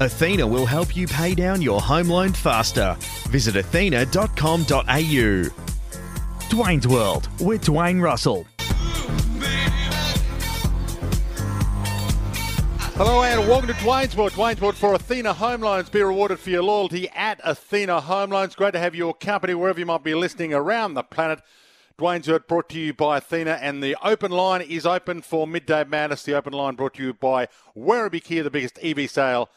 Athena will help you pay down your home loan faster. Visit athena.com.au. Dwayne's World with Dwayne Russell. Hello and welcome to Dwayne's World. Dwayne's World for Athena Home Loans. Be rewarded for your loyalty at Athena Home Loans. Great to have your company wherever you might be listening around the planet. Dwayne's World brought to you by Athena and the open line is open for Midday Madness. The open line brought to you by Werribee Kia, the biggest EV sale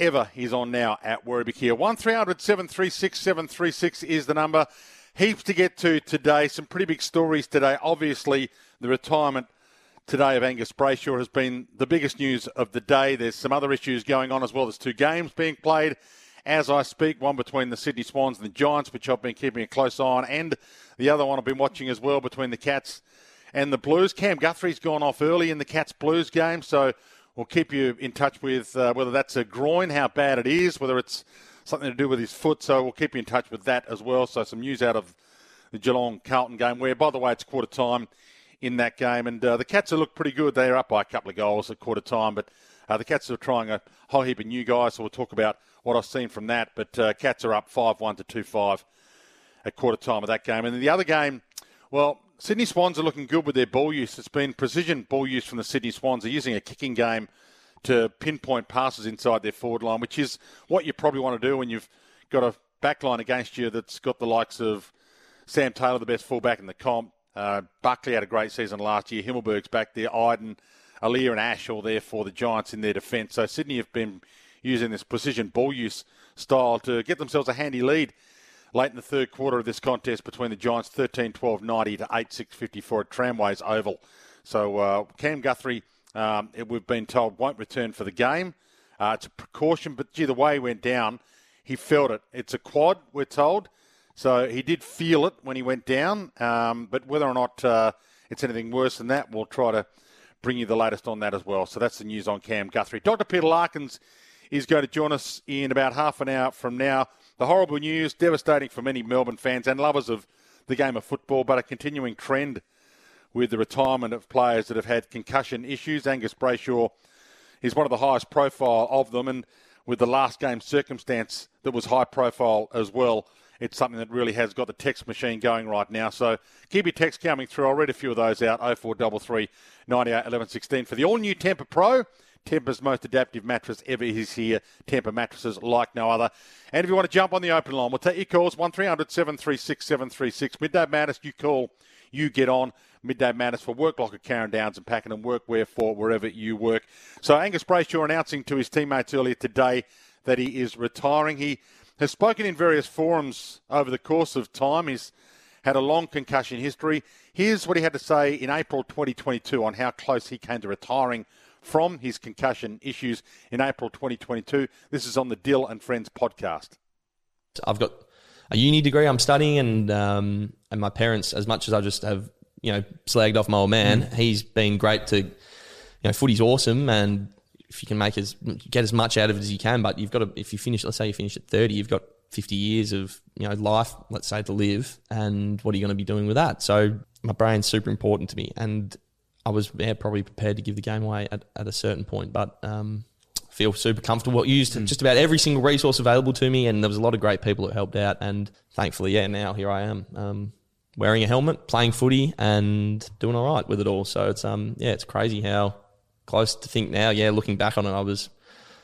ever is on now at Werribee Kia. 1300 736 736 is the number. Heaps to get to today. Some pretty big stories today. Obviously, the retirement today of Angus Brayshaw has been the biggest news of the day. There's some other issues going on as well. There's two games being played as I speak, one between the Sydney Swans and the Giants, which I've been keeping a close eye on, and the other one I've been watching as well between the Cats and the Blues. Cam Guthrie's gone off early in the Cats Blues game, so we'll keep you in touch with uh, whether that's a groin, how bad it is, whether it's something to do with his foot. So we'll keep you in touch with that as well. So some news out of the Geelong Carlton game, where, by the way, it's quarter time in that game. And uh, the Cats have looked pretty good. They're up by a couple of goals at quarter time, but uh, the Cats are trying a whole heap of new guys, so we'll talk about what I've seen from that. But uh, Cats are up 5 1 to 2 5 at quarter time of that game. And then the other game, well, Sydney Swans are looking good with their ball use. It's been precision ball use from the Sydney Swans. They're using a kicking game to pinpoint passes inside their forward line, which is what you probably want to do when you've got a back line against you that's got the likes of Sam Taylor, the best fullback in the comp, uh, Buckley had a great season last year. Himmelberg's back there. Idun, Aliir, and Ash all there for the Giants in their defence. So Sydney have been using this precision ball use style to get themselves a handy lead late in the third quarter of this contest between the Giants 13 12 90 to 8 6 54 at Tramways Oval. So uh, Cam Guthrie, um, it, we've been told, won't return for the game. Uh, it's a precaution, but gee, the way he went down, he felt it. It's a quad, we're told. So he did feel it when he went down, um, but whether or not uh, it's anything worse than that, we'll try to bring you the latest on that as well. So that's the news on Cam Guthrie. Dr. Peter Larkins is going to join us in about half an hour from now. The horrible news, devastating for many Melbourne fans and lovers of the game of football, but a continuing trend with the retirement of players that have had concussion issues. Angus Brayshaw is one of the highest profile of them, and with the last game circumstance that was high profile as well it's something that really has got the text machine going right now. So keep your text coming through. I'll read a few of those out. 0433 98 11 16 for the all new Tempur Pro. Tempur's most adaptive mattress ever is here. Tempur mattresses like no other. And if you want to jump on the open line, we'll take your calls 1300 736 736. Midday Madness, you call, you get on. Midday Madness for work at Carrum Downs and Pakenham Workwear for wherever you work. So Angus Brayshaw announcing to his teammates earlier today that he is retiring. He has spoken in various forums over the course of time. He's had a long concussion history. Here's what he had to say in April 2022 on how close he came to retiring from his concussion issues in April 2022. This is on the Dyl and Friends podcast. I've got a uni degree I'm studying, and um, and my parents, as much as I just have you know slagged off my old man, mm. he's been great to you know footy's awesome, and if you can make as get as much out of it as you can, but you've got to if you finish, let's say you finish at thirty, you've got fifty years of you know life, let's say to live, and what are you going to be doing with that? So my brain's super important to me, and I was yeah, probably prepared to give the game away at, at a certain point, but um, feel super comfortable. I Used mm. just about every single resource available to me, and there was a lot of great people that helped out, and thankfully, yeah, now here I am. Um, wearing a helmet, playing footy, and doing all right with it all. So it's um yeah, it's crazy how close to think now. Yeah, looking back on it, I was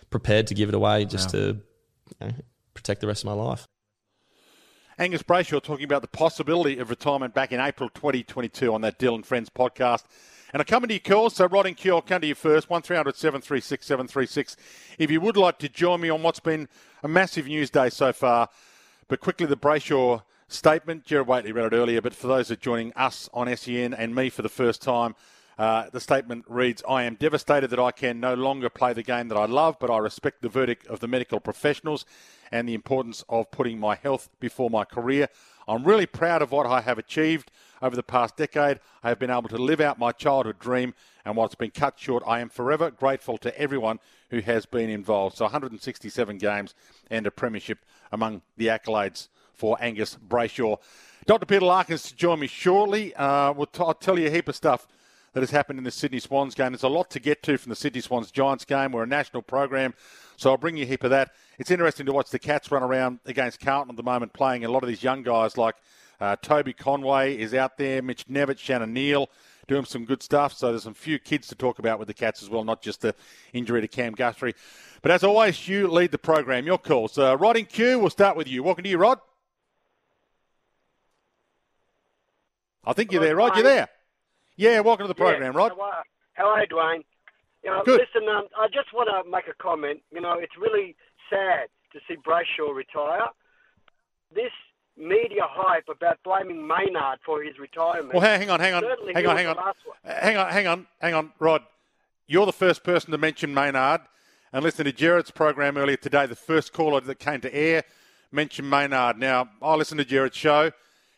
prepared to give it away just yeah. to you know, protect the rest of my life. Angus Brayshaw talking about the possibility of retirement back in April 2022 on that Dyl and Friends podcast. And I come into your calls, so Rod and Kew, I'll come to you first, 1300 736 736. If you would like to join me on what's been a massive news day so far, but quickly the Brayshaw statement. Gerard Whateley read it earlier, but for those that are joining us on SEN and me for the first time, uh, the statement reads I am devastated that I can no longer play the game that I love, but I respect the verdict of the medical professionals and the importance of putting my health before my career. I'm really proud of what I have achieved over the past decade. I have been able to live out my childhood dream, and while it's been cut short, I am forever grateful to everyone who has been involved. So 167 games and a premiership among the accolades for Angus Brayshaw. Dr. Peter Larkins to join me shortly. Uh, we'll t- I'll tell you a heap of stuff that has happened in the Sydney Swans game. There's a lot to get to from the Sydney Swans Giants game. We're a national program, so I'll bring you a heap of that. It's interesting to watch the Cats run around against Carlton at the moment, playing a lot of these young guys like uh, Toby Conway is out there, Mitch Knevitt, Shannon Neale doing some good stuff. So there's some few kids to talk about with the Cats as well, not just the injury to Cam Guthrie. But as always, you lead the program. Your calls. Uh, Rod in Kew, we'll start with you. Welcome to you, Rod. I think you're there, Rod. You're there. Yeah, welcome to the program, yeah. Rod. How are you, Dwayne? You know, Good. listen, um, I just want to make a comment. You know, it's really sad to see Brayshaw retire. This media hype about blaming Maynard for his retirement. Well, hang on, hang on, Certainly hang on, hang on, hang on, hang on, hang on, Rod. You're the first person to mention Maynard, and listen to Gerard's program earlier today. The first caller that came to air mentioned Maynard. Now, I listened to Gerard's show.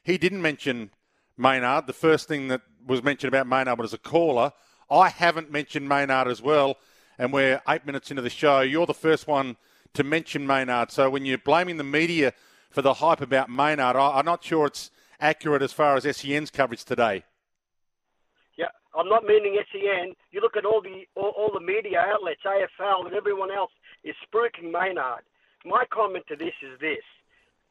He didn't mention Maynard. The first thing that was mentioned about Maynard was a caller. I haven't mentioned Maynard as well, and we're eight minutes into the show. You're the first one to mention Maynard. So when you're blaming the media for the hype about Maynard, I, am not sure it's accurate as far as SEN's coverage today. Yeah, I'm not meaning SEN. You look at all the all, all the media outlets, AFL and everyone else is spruiking Maynard. My comment to this is this: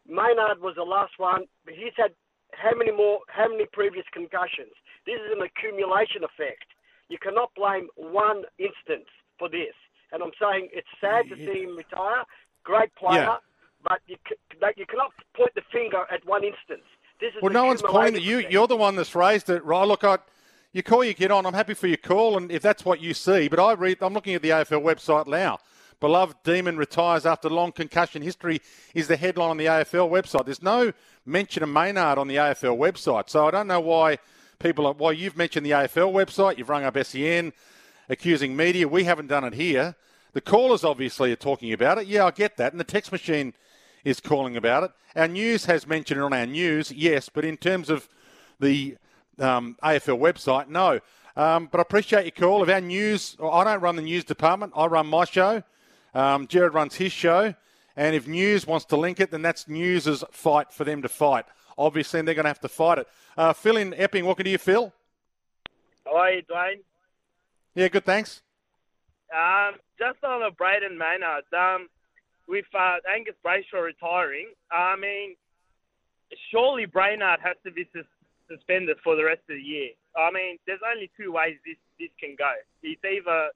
Maynard was the last one. But he's had how many more? How many previous concussions? This is an accumulation effect. You cannot blame one instance for this. And I'm saying it's sad to see him retire. Great player, yeah. But you, you cannot point the finger at one instance. This is well, no one's pointing at you. Effect. You're the one that's raised it, right? Look, I, you call, you get on. I'm happy for your call, and if that's what you see. But I read. I'm looking at the AFL website now. Beloved Demon retires after long concussion history is the headline on the AFL website. There's no mention of Maynard on the AFL website, so I don't know why people are, why you've mentioned the AFL website. You've rung up SEN accusing media. We haven't done it here. The callers obviously are talking about it. Yeah, I get that, and the text machine is calling about it. Our news has mentioned it on our news, yes, but in terms of the um, AFL website, no. Um, but I appreciate your call. If our news, I don't run the news department, I run my show. Um, Gerard runs his show. And if News wants to link it, then that's News's fight for them to fight. Obviously, and they're going to have to fight it. Uh, Phil in Epping, welcome to you, Phil. How are you, Dwayne? Yeah, good, thanks. Um, just on a Brayden Maynard, um, with uh, Angus Brayshaw retiring, I mean, surely Brainard has to be sus- suspended for the rest of the year. I mean, there's only two ways this, this can go. It's either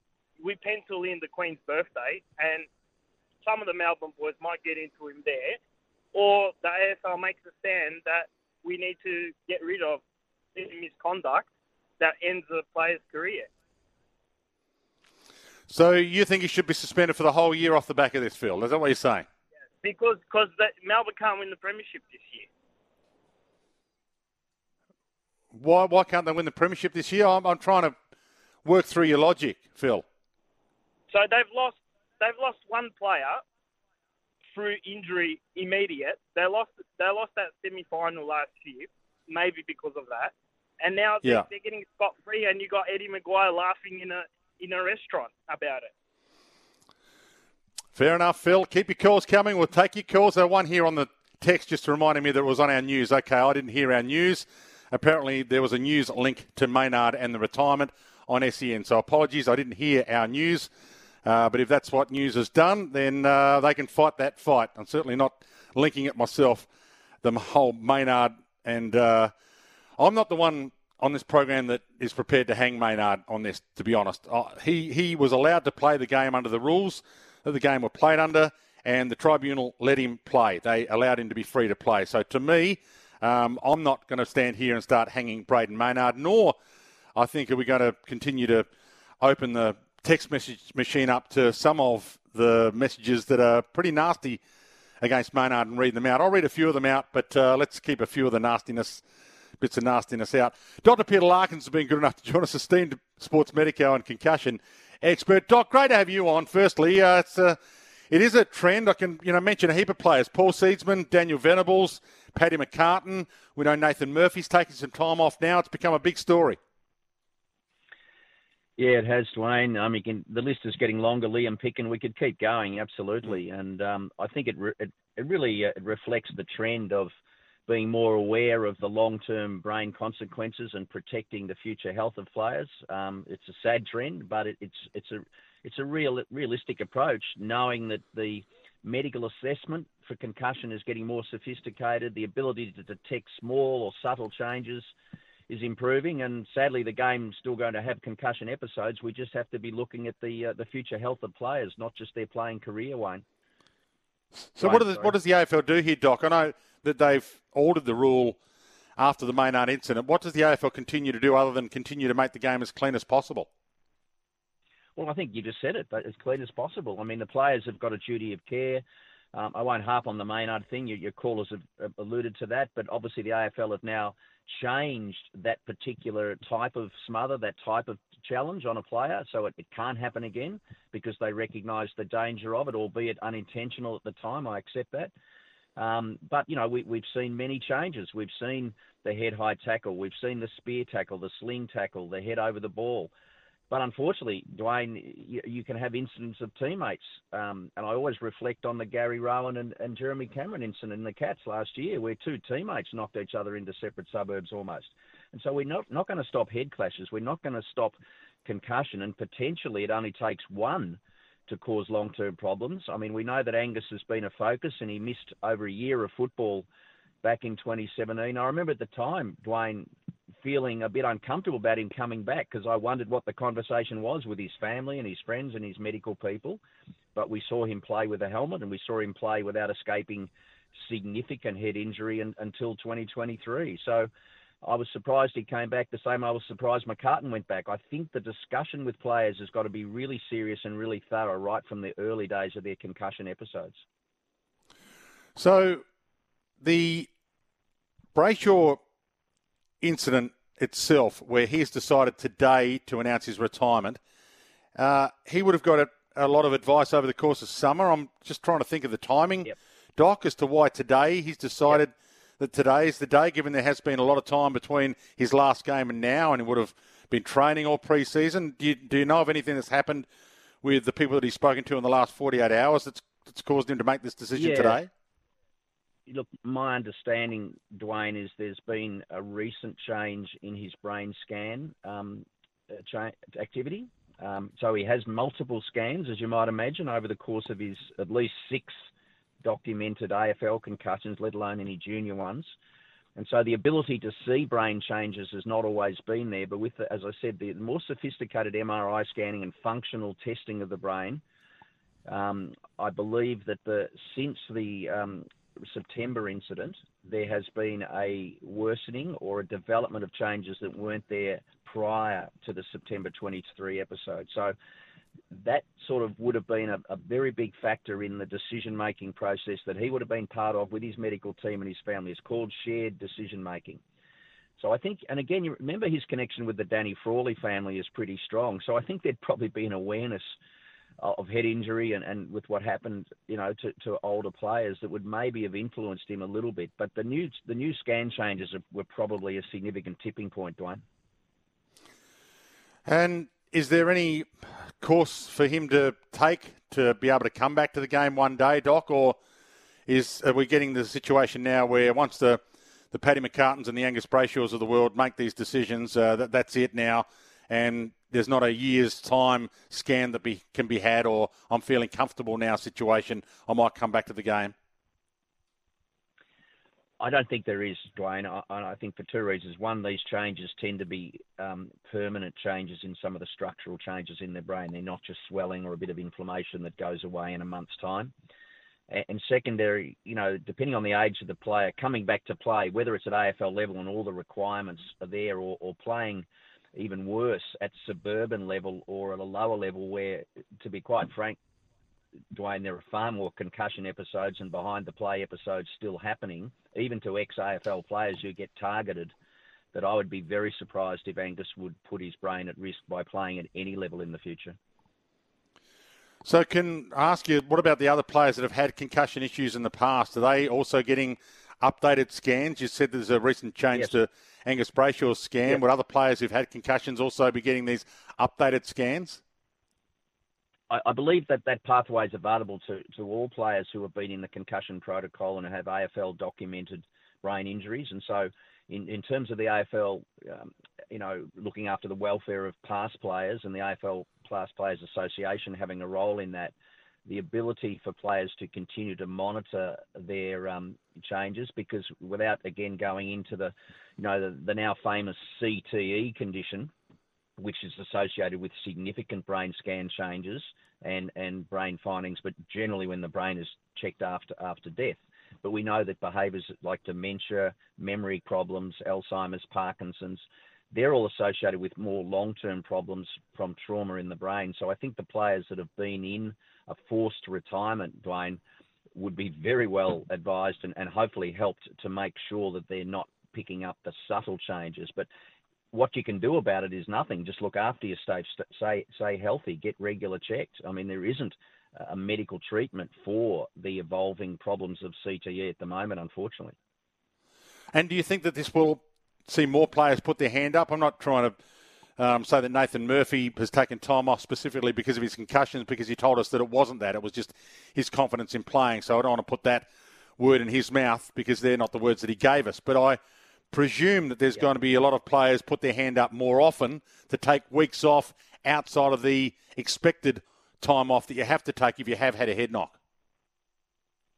we pencil in the Queen's birthday, and some of the Melbourne boys might get into him there, or the AFL makes a stand that we need to get rid of misconduct that ends the player's career. So you think he should be suspended for the whole year off the back of this, Phil? Is that what you're saying? because cause Melbourne can't win the premiership this year. Why why can't they win the premiership this year? I'm, I'm trying to work through your logic, Phil. So they've lost they've lost one player through injury immediate. They lost they lost that semi final last year, maybe because of that. And now yeah. they're, they're getting scot free, and you got Eddie McGuire laughing in a in a restaurant about it. Fair enough, Phil. Keep your calls coming. We'll take your calls. There's one here on the text just reminding me that it was on our news. Okay, I didn't hear our news. Apparently, there was a news link to Maynard and the retirement on SEN. So apologies, I didn't hear our news. Uh, but if that's what News has done, then uh, they can fight that fight. I'm certainly not linking it myself, the whole Maynard. And uh, I'm not the one on this program that is prepared to hang Maynard on this, to be honest. Uh, he, he was allowed to play the game under the rules that the game were played under, and the tribunal let him play. They allowed him to be free to play. So to me, um, I'm not going to stand here and start hanging Brayden Maynard, nor I think are we going to continue to open the text message machine up to some of the messages that are pretty nasty against Maynard and read them out. I'll read a few of them out, but uh, let's keep a few of the nastiness, bits of nastiness out. Dr. Peter Larkins has been good enough to join us, esteemed sports medico and concussion expert. Doc, great to have you on. Firstly, uh, it's a, uh, it is a trend. I can you know mention a heap of players: Paul Seedsman, Daniel Venables, Paddy McCartan. We know Nathan Murphy's taking some time off now. It's become a big story. Yeah, it has, Dwayne. I mean, the list is getting longer. Liam Picken, we could keep going, absolutely. And um, I think it, re- it, it really uh, it reflects the trend of being more aware of the long-term brain consequences and protecting the future health of players. Um, it's a sad trend, but it, it's it's a it's a real realistic approach, knowing that the medical assessment for concussion is getting more sophisticated. The ability to detect small or subtle changes is improving, and sadly, the game's still going to have concussion episodes. We just have to be looking at the uh, the future health of players, not just their playing career, Wayne. So, Wayne, what, the, what does the AFL do here, Doc? I know that they've altered the rule after the Maynard incident. What does the AFL continue to do other than continue to make the game as clean as possible? Well, I think you just said it, but as clean as possible. I mean, the players have got a duty of care. Um, I won't harp on the Maynard thing. Your, your callers have alluded to that, but obviously the AFL have now changed that particular type of smother, that type of challenge on a player, so it, it can't happen again because they recognise the danger of it, albeit unintentional at the time. I accept that. Um, but you know, we, we've seen many changes. We've seen the head high tackle, we've seen the spear tackle, the sling tackle, the head over the ball. But unfortunately, Dwayne, you, you can have incidents of teammates. Um, and I always reflect on the Gary Rohan and, and, Jeremy Cameron incident in the Cats last year, where two teammates knocked each other into separate suburbs almost. And so we're not, not going to stop head clashes. We're not going to stop concussion. And potentially it only takes one to cause long term problems. I mean, we know that Angus has been a focus and he missed over a year of football back in 2017. I remember at the time, Dwayne, feeling a bit uncomfortable about him coming back because I wondered what the conversation was with his family and his friends and his medical people. But we saw him play with a helmet and we saw him play without escaping significant head injury in, until 2023. So I was surprised he came back the same. I was surprised McCartan went back. I think the discussion with players has got to be really serious and really thorough right from the early days of their concussion episodes. So the Brayshaw incident itself, where he's decided today to announce his retirement, uh, he would have got a, a, lot of advice over the course of summer. I'm just trying to think of the timing, yep. Doc, as to why today he's decided yep. That today is the day, given there has been a lot of time between his last game and now, and he would have been training all pre-season. Do you, do you know of anything that's happened with the people that he's spoken to in the last 48 hours that's, that's caused him to make this decision yeah. today? look, my understanding, Dwayne, is there's been a recent change in his brain scan um, cha- activity. Um, so he has multiple scans, as you might imagine, over the course of his at least six documented AFL concussions, let alone any junior ones. And so the ability to see brain changes has not always been there. But with, the, as I said, the more sophisticated MRI scanning and functional testing of the brain, um, I believe that the since the um, September incident, there has been a worsening or a development of changes that weren't there prior to the September 23 episode. So that sort of would have been a, a very big factor in the decision making process that he would have been part of with his medical team and his family. It's called shared decision making. So I think, and again, you remember his connection with the Danny Frawley family is pretty strong. So I think there'd probably be an awareness of head injury and, and with what happened, you know, to, to older players that would maybe have influenced him a little bit. But the new the new scan changes were probably a significant tipping point, Dwayne. And is there any course for him to take to be able to come back to the game one day, Doc, or is are we getting the situation now where once the the Paddy McCartans and the Angus Brayshaws of the world make these decisions, uh, that that's it now, and there's not a year's time scan that be, can be had, or I'm feeling comfortable now situation. I might come back to the game. I don't think there is, Dwayne. I, I, think for two reasons. One, these changes tend to be um, permanent changes in some of the structural changes in their brain. They're not just swelling or a bit of inflammation that goes away in a month's time. And secondary, you know, depending on the age of the player, coming back to play, whether it's at AFL level and all the requirements are there, or, or playing even worse at suburban level or at a lower level where, to be quite frank, Dwayne, there are far more concussion episodes and behind the play episodes still happening, even to ex AFL players who get targeted. That I would be very surprised if Angus would put his brain at risk by playing at any level in the future. So, can I ask you, what about the other players that have had concussion issues in the past? Are they also getting updated scans? You said there's a recent change yes. to Angus Brayshaw's scan. Yep. Would other players who've had concussions also be getting these updated scans? I, I believe that that pathway is available to, to all players who have been in the concussion protocol and have AFL documented brain injuries. And so, in, in terms of the AFL, um, you know, looking after the welfare of past players and the AFL Past Players Association having a role in that, the ability for players to continue to monitor their um, changes because without again going into the, you know, the, the now famous CTE condition, which is associated with significant brain scan changes and, and brain findings, but generally when the brain is checked after after death. But we know that behaviours like dementia, memory problems, Alzheimer's, Parkinson's, they're all associated with more long-term problems from trauma in the brain. So I think the players that have been in a forced retirement, Dwayne, would be very well advised and, and hopefully helped to make sure that they're not picking up the subtle changes. But what you can do about it is nothing. Just look after your stay, stay, stay healthy, get regular checks. I mean, there isn't a medical treatment for the evolving problems of CTE at the moment, unfortunately. And do you think that this will see more players put their hand up? I'm not trying to um, say that Nathan Murphy has taken time off specifically because of his concussions, because he told us that it wasn't that. It was just his confidence in playing. So I don't want to put that word in his mouth because they're not the words that he gave us. But I presume that there's going to be a lot of players put their hand up more often to take weeks off outside of the expected time off that you have to take if you have had a head knock.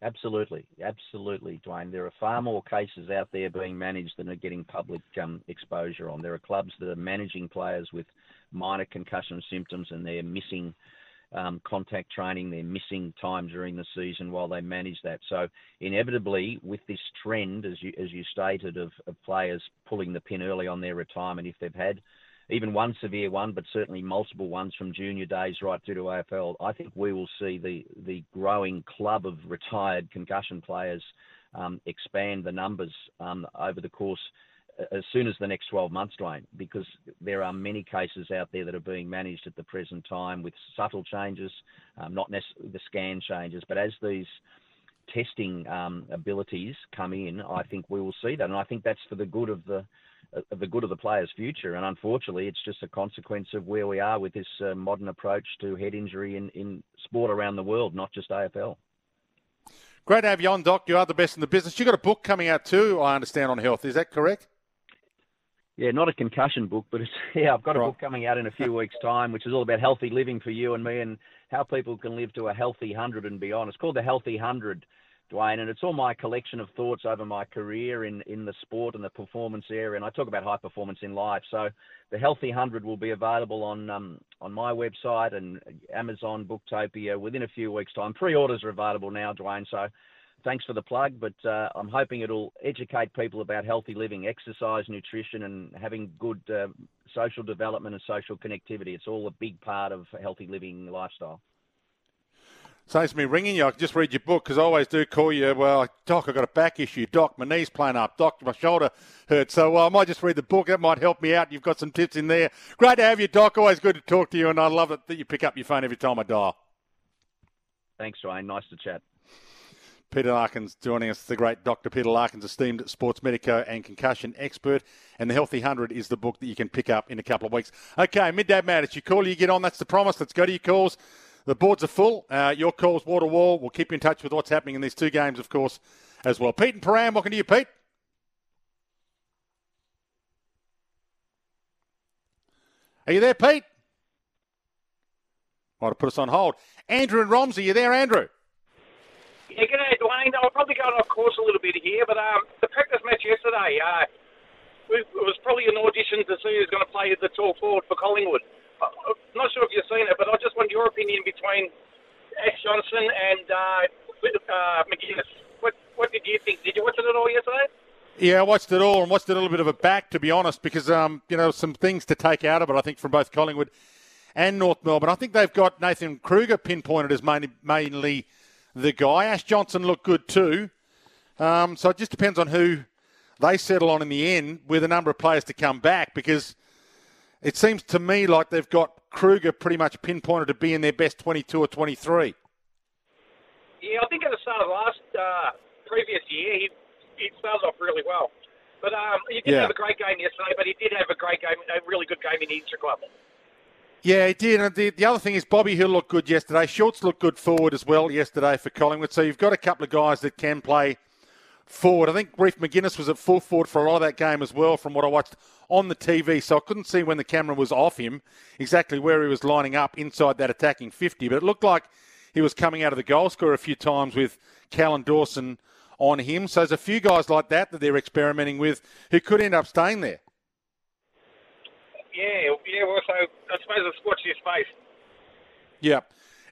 Absolutely, absolutely, Dwayne. There are far more cases out there being managed than are getting public um, exposure on. There are clubs that are managing players with minor concussion symptoms and they're missing um, contact training, they're missing time during the season while they manage that. So inevitably, with this trend, as you as you stated, of, of players pulling the pin early on their retirement, if they've had even one severe one, but certainly multiple ones from junior days right through to AFL, I think we will see the, the growing club of retired concussion players um, expand the numbers um, over the course as soon as the next 12 months, Dwayne, because there are many cases out there that are being managed at the present time with subtle changes, um, not necessarily the scan changes, but as these testing um, abilities come in, I think we will see that, and I think that's for the good of the of the good of the player's future. And unfortunately, it's just a consequence of where we are with this uh, modern approach to head injury in, in sport around the world, not just AFL. Great to have you on, Doc. You are the best in the business. You've got a book coming out too, I understand, on health. Is that correct? Yeah, not a concussion book, but it's, yeah, I've got a right. book coming out in a few weeks' time, which is all about healthy living for you and me and how people can live to a healthy hundred and beyond. It's called the Healthy Hundred Dwayne, and it's all my collection of thoughts over my career in, in the sport and the performance area. And I talk about high performance in life. So the Healthy Hundred will be available on um, on my website and Amazon Booktopia within a few weeks' time. Pre-orders are available now, Dwayne. So thanks for the plug, but uh, I'm hoping it'll educate people about healthy living, exercise, nutrition, and having good uh, social development and social connectivity. It's all a big part of healthy living lifestyle. Saves me ringing you. I can just read your book because I always do call you. Well, Doc, I've got a back issue. Doc, my knee's playing up. Doc, my shoulder hurts. So well, I might just read the book. That might help me out. You've got some tips in there. Great to have you, Doc. Always good to talk to you, and I love it that you pick up your phone every time I dial. Thanks, Ryan. Nice to chat. Peter Larkins joining us, the great Dr. Peter Larkins, esteemed sports medico and concussion expert. And The Healthy 100 is the book that you can pick up in a couple of weeks. Okay, Midday Madness, you call, you get on. That's the promise. Let's go to your calls. The boards are full. Uh, your calls, to wall. We'll keep you in touch with what's happening in these two games, of course, as well. Pete and Param, welcome to you, Pete. Are you there, Pete? Might have put us on hold. Andrew and Romsey, you there, Andrew? Yeah, g'day, Dwayne. I'll probably go off course a little bit here, but um, the practice match yesterday, uh, it was probably an audition to see who's going to play the tall forward for Collingwood. I'm not sure if you've seen it, but I just want your opinion between Ash Johnson and uh, uh, McInnes. What, what did you think? Did you watch it at all yesterday? Yeah, I watched it all and watched it a little bit of a back, to be honest, because um, you know some things to take out of it. I think from both Collingwood and North Melbourne. I think they've got Nathan Kreuger pinpointed as mainly, mainly the guy. Ash Johnson looked good too. Um, so it just depends on who they settle on in the end with a number of players to come back because it seems to me like they've got Kreuger pretty much pinpointed to be in their best 22 or 23. Yeah, I think at the start of last uh, previous year, he, he started off really well. But um, he didn't yeah. have a great game yesterday, but he did have a great game, a really good game in the Inter Club. Yeah, he did. And the, the other thing is Bobby Hill looked good yesterday. Schultz looked good forward as well yesterday for Collingwood. So you've got a couple of guys that can play forward. I think Reef McInnes was at full forward for a lot of that game as well, from what I watched on the TV. So I couldn't see when the camera was off him exactly where he was lining up inside that attacking 50. But it looked like he was coming out of the goal score a few times with Callan Dawson on him. So there's a few guys like that that they're experimenting with who could end up staying there. Yeah, yeah. Well, so I suppose it's watch your space. Yeah,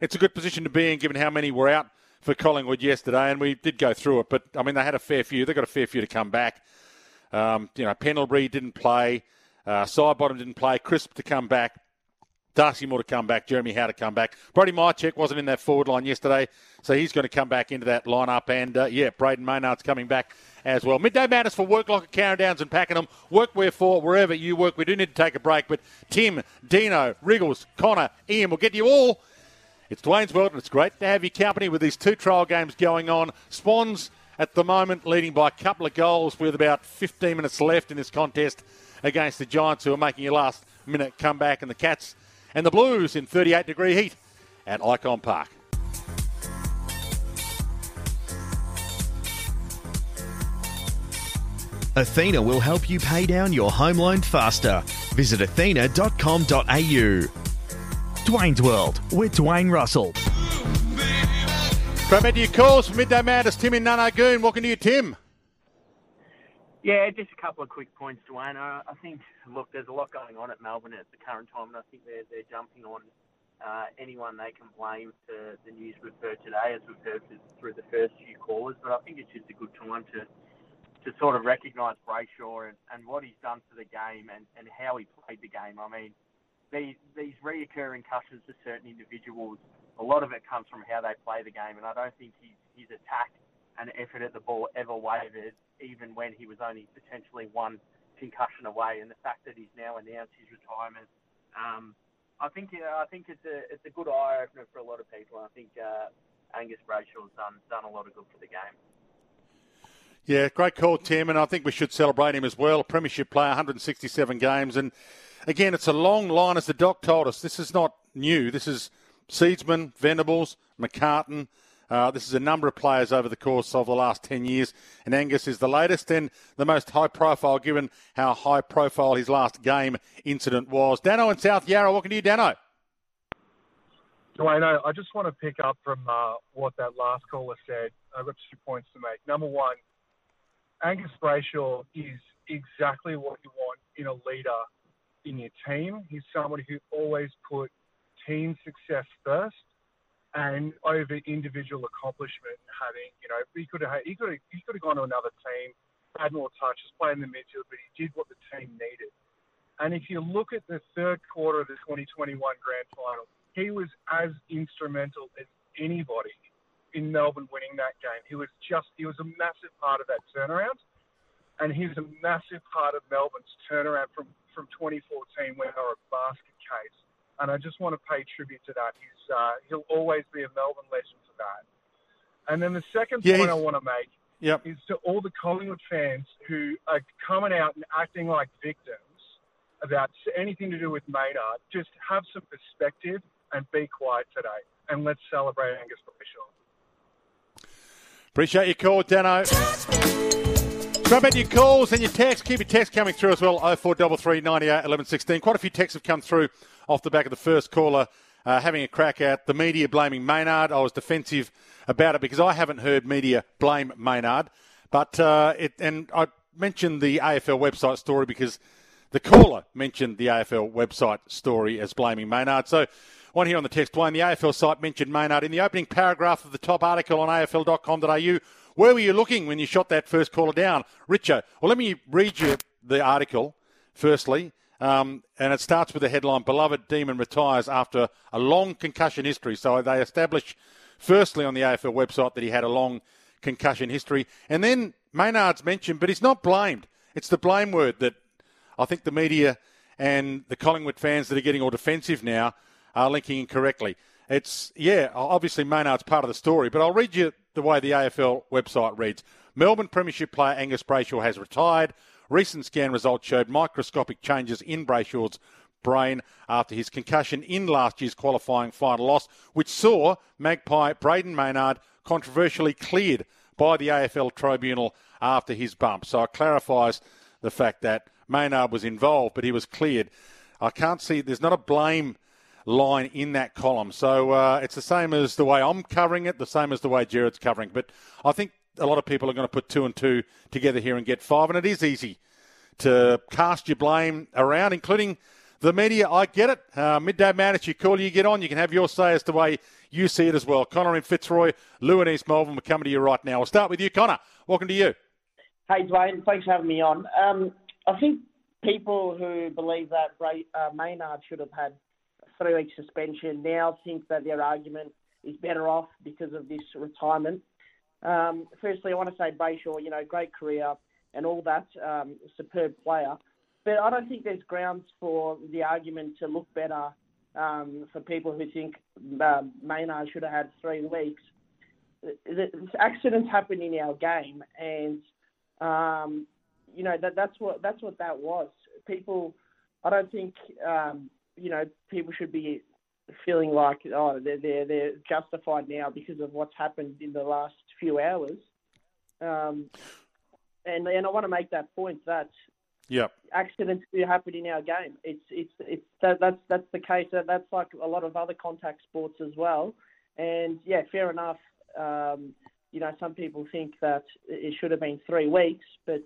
it's a good position to be in given how many were out for Collingwood yesterday, and we did go through it. But I mean, they had a fair few. They got a fair few to come back. Um, you know, Pendlebury didn't play. Uh, Sidebottom didn't play. Crisp to come back. Darcy Moore to come back. Jeremy Howe to come back. Brody Mihocek wasn't in that forward line yesterday, so he's going to come back into that lineup. And uh, yeah, Brayden Maynard's coming back as well. Midday Madness for Work Locker, Carrum Downs and Pakenham. Work where for wherever you work. We do need to take a break, but Tim, Dino, Wriggles, Connor, Ian will get you all. It's Dwayne's World, and it's great to have your company with these two trial games going on. Swans at the moment leading by a couple of goals with about 15 minutes left in this contest against the Giants, who are making a last minute comeback, and the Cats and the Blues in 38 degree heat at Ikon Park. Athena will help you pay down your home loan faster. Visit athena.com.au. Dwayne's World with Dwayne Russell. Into your calls for Midday Madness. Tim in Nunagoon. Welcome to you, Tim. Yeah, just a couple of quick points, Dwayne. I, I think, look, there's a lot going on at Melbourne at the current time, and I think they're, they're jumping on uh, anyone they can blame for the news we've heard today, as we've heard through the first few callers. But I think it's just a good time to to sort of recognise Brayshaw and, and what he's done for the game and, and how he played the game. I mean, these these reoccurring concussions for certain individuals, a lot of it comes from how they play the game, and I don't think his his attack and effort at the ball ever wavered, even when he was only potentially one concussion away. And the fact that he's now announced his retirement, um, I think I think it's a it's a good eye opener for a lot of people. I think uh, Angus Brayshaw's done done a lot of good for the game. Yeah, great call, Tim, and I think we should celebrate him as well. Premiership player, 167 games, and again, it's a long line, as the doc told us. This is not new. This is Seedsman, Venables, McCartan. Uh, this is a number of players over the course of the last 10 years, and Angus is the latest and the most high profile, given how high profile his last game incident was. Dano in South Yarra, welcome to you, Dano. Dwayne, I just want to pick up from uh, what that last caller said. I've got two points to make. Number one, Angus Brayshaw is exactly what you want in a leader in your team. He's somebody who always put team success first and over individual accomplishment. Having, you know, he could have he could have, he could have gone to another team, had more touches, played in the midfield, but he did what the team needed. And if you look at the third quarter of the 2021 Grand Final, he was as instrumental as anybody in Melbourne winning that game. He was just, he was a massive part of that turnaround. And he's a massive part of Melbourne's turnaround from, from 2014 when they were a basket case. And I just want to pay tribute to that. He's, uh, he'll always be a Melbourne legend for that. And then the second Yeah, point I want to make Yep. is to all the Collingwood fans who are coming out and acting like victims about anything to do with Maynard. Just have some perspective and be quiet today. And let's celebrate Angus Brayshaw. Appreciate your call, Dano. Grab out your calls and your texts. Keep your texts coming through as well. 0433 98 11 16. Quite a few texts have come through off the back of the first caller uh, having a crack at the media blaming Maynard. I was defensive about it because I haven't heard media blame Maynard. But uh, it, and I mentioned the AFL website story because the caller mentioned the AFL website story as blaming Maynard. So, one here on the text line, the AFL site mentioned Maynard in the opening paragraph of the top article on AFL.com.au. Where were you looking when you shot that first caller down, Richo? Well, let me read you the article firstly. Um, and it starts with the headline Beloved Demon retires after a long concussion history. So they establish, firstly, on the AFL website that he had a long concussion history. And then Maynard's mentioned, but he's not blamed. It's the blame word that I think the media and the Collingwood fans that are getting all defensive now are linking incorrectly. It's, yeah, obviously Maynard's part of the story, but I'll read you the way the AFL website reads. Melbourne Premiership player Angus Brayshaw has retired. Recent scan results showed microscopic changes in Brayshaw's brain after his concussion in last year's qualifying final loss, which saw Magpie Brayden Maynard controversially cleared by the AFL tribunal after his bump. So it clarifies the fact that Maynard was involved, but he was cleared. I can't see, there's not a blame line in that column. So uh, it's the same as the way I'm covering it, the same as the way Gerard's covering. But I think a lot of people are going to put two and two together here and get five, and it is easy to cast your blame around, including the media. I get it. Uh, Midday Madness, you call, you get on. You can have your say as to the way you see it as well. Connor in Fitzroy, Lou in East Melbourne. We're coming to you right now. We'll start with you, Connor. Welcome to you. Hey, Dwayne. Thanks for having me on. Um, I think people who believe that uh, Maynard should have had a three week suspension now think that their argument is better off because of this retirement. Um, firstly, I want to say Brayshaw, you know, great career and all that, um, superb player. But I don't think there's grounds for the argument to look better um, for people who think uh, Maynard should have had three weeks. The, accidents happen in our game, and um, you know that that's what that's what that was. People, I don't think um, you know people should be feeling like oh they're they're they're justified now because of what's happened in the last few hours. Um, and and I want to make that point that Yep. Accidents do happen in our game. It's it's it's that, that's that's the case. That, That's like a lot of other contact sports as well. And yeah, fair enough. Um, you know, some people think that it should have been three weeks, but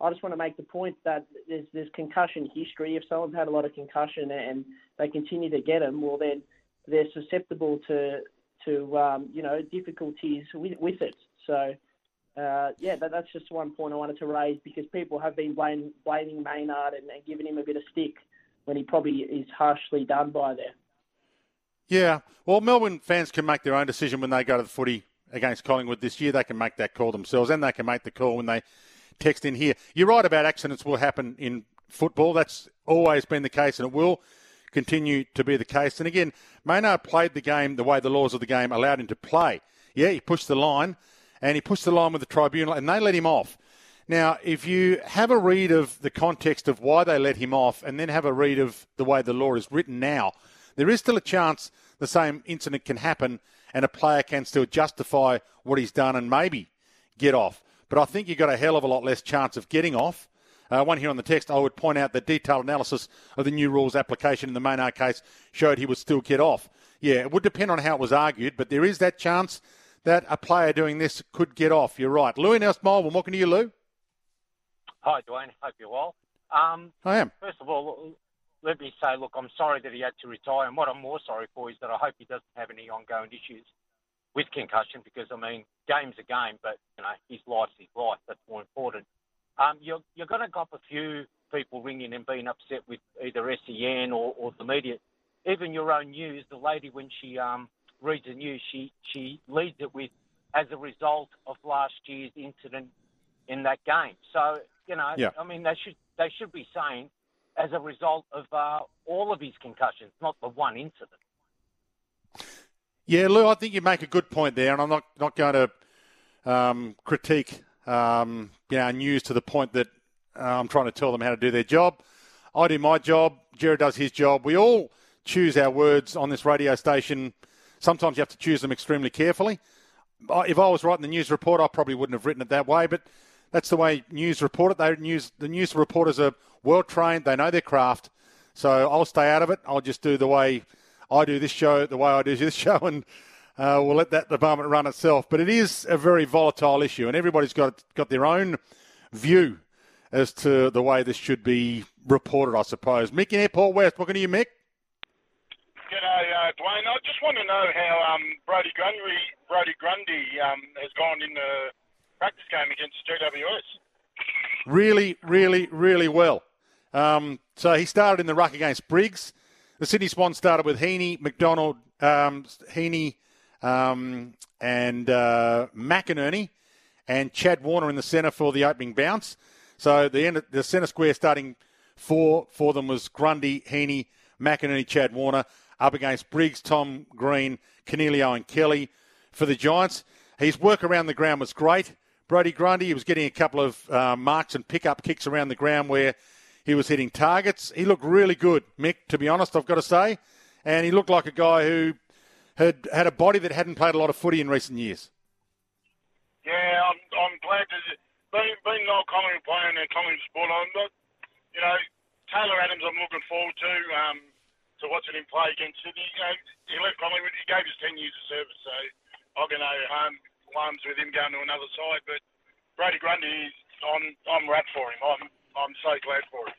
I just want to make the point that there's there's concussion history. If someone's had a lot of concussion and they continue to get them, well then they're susceptible to to um, you know difficulties with, with it. So uh, yeah, that, that's just one point I wanted to raise because people have been blame, blaming Maynard and, and giving him a bit of stick when he probably is harshly done by there. Yeah, well, Melbourne fans can make their own decision when they go to the footy against Collingwood this year. They can make that call themselves, and they can make the call when they text in here. You're right about accidents will happen in football. That's always been the case, and it will continue to be the case. And again, Maynard played the game the way the laws of the game allowed him to play. Yeah, he pushed the line and he pushed the line with the tribunal, and they let him off. Now, if you have a read of the context of why they let him off, and then have a read of the way the law is written now, there is still a chance the same incident can happen, and a player can still justify what he's done and maybe get off. But I think you've got a hell of a lot less chance of getting off. Uh, one here on the text, I would point out that detailed analysis of the new rules application in the Maynard case showed he would still get off. Yeah, it would depend on how it was argued, but there is that chance that a player doing this could get off. You're right. Lou in East Melbourne, welcome to you, Lou. Hi, Dwayne. Hope you're well. Um, I am. First of all, let me say, look, I'm sorry that he had to retire, and what I'm more sorry for is that I hope he doesn't have any ongoing issues with concussion, because I mean, game's a game, but you know, his life's his life. That's more important. Um, you're you're going to got a few people ringing and being upset with either SEN or, or the media, even your own news. The lady when she um, reads the news, she she leads it with as a result of last year's incident in that game. So you know, yeah. I mean, they should they should be saying as a result of uh, all of his concussions, not the one incident. Yeah, Lou, I think you make a good point there, and I'm not not going to um, critique um, you know news to the point that uh, I'm trying to tell them how to do their job. I do my job. Gerard does his job. We all choose our words on this radio station Sometimes you have to choose them extremely carefully. If I was writing the news report, I probably wouldn't have written it that way, but that's the way news report it. They news the news reporters are well trained. They know their craft. So I'll stay out of it. I'll just do the way I do this show, the way I do this show, and uh, we'll let that department run itself. But it is a very volatile issue, and everybody's got got their own view as to the way this should be reported. I suppose. Mick in Airport West. Welcome to you, Mick. G'day, uh, Dwayne. I just want to know how um, Brodie Grundy, Brodie Grundy um, has gone in the practice game against GWS. Really, really, really well. Um, so he started in the ruck against Briggs. The Sydney Swans started with Heaney, McDonald, um, Heaney, um, and uh, McInerney, and Chad Warner in the centre for the opening bounce. So the end, the centre square starting four for them was Grundy, Heaney, McInerney, Chad Warner up against Briggs, Tom Green, Coniglio, and Kelly for the Giants. His work around the ground was great. Brodie Grundy, he was getting a couple of uh, marks and pick-up kicks around the ground where he was hitting targets. He looked really good, Mick, to be honest, I've got to say. And he looked like a guy who had had a body that hadn't played a lot of footy in recent years. Yeah, I'm, I'm glad to being being not Collingwood playing and Collingwood sport. I'm not, you know, Taylor Adams. I'm looking forward to um, to watching him play against Sydney. You know, he left Collingwood. He gave us ten years of service, so I've got no harm qualms with him going to another side. But Brady Grundy, I'm I'm rad for him. I'm I'm so glad for him.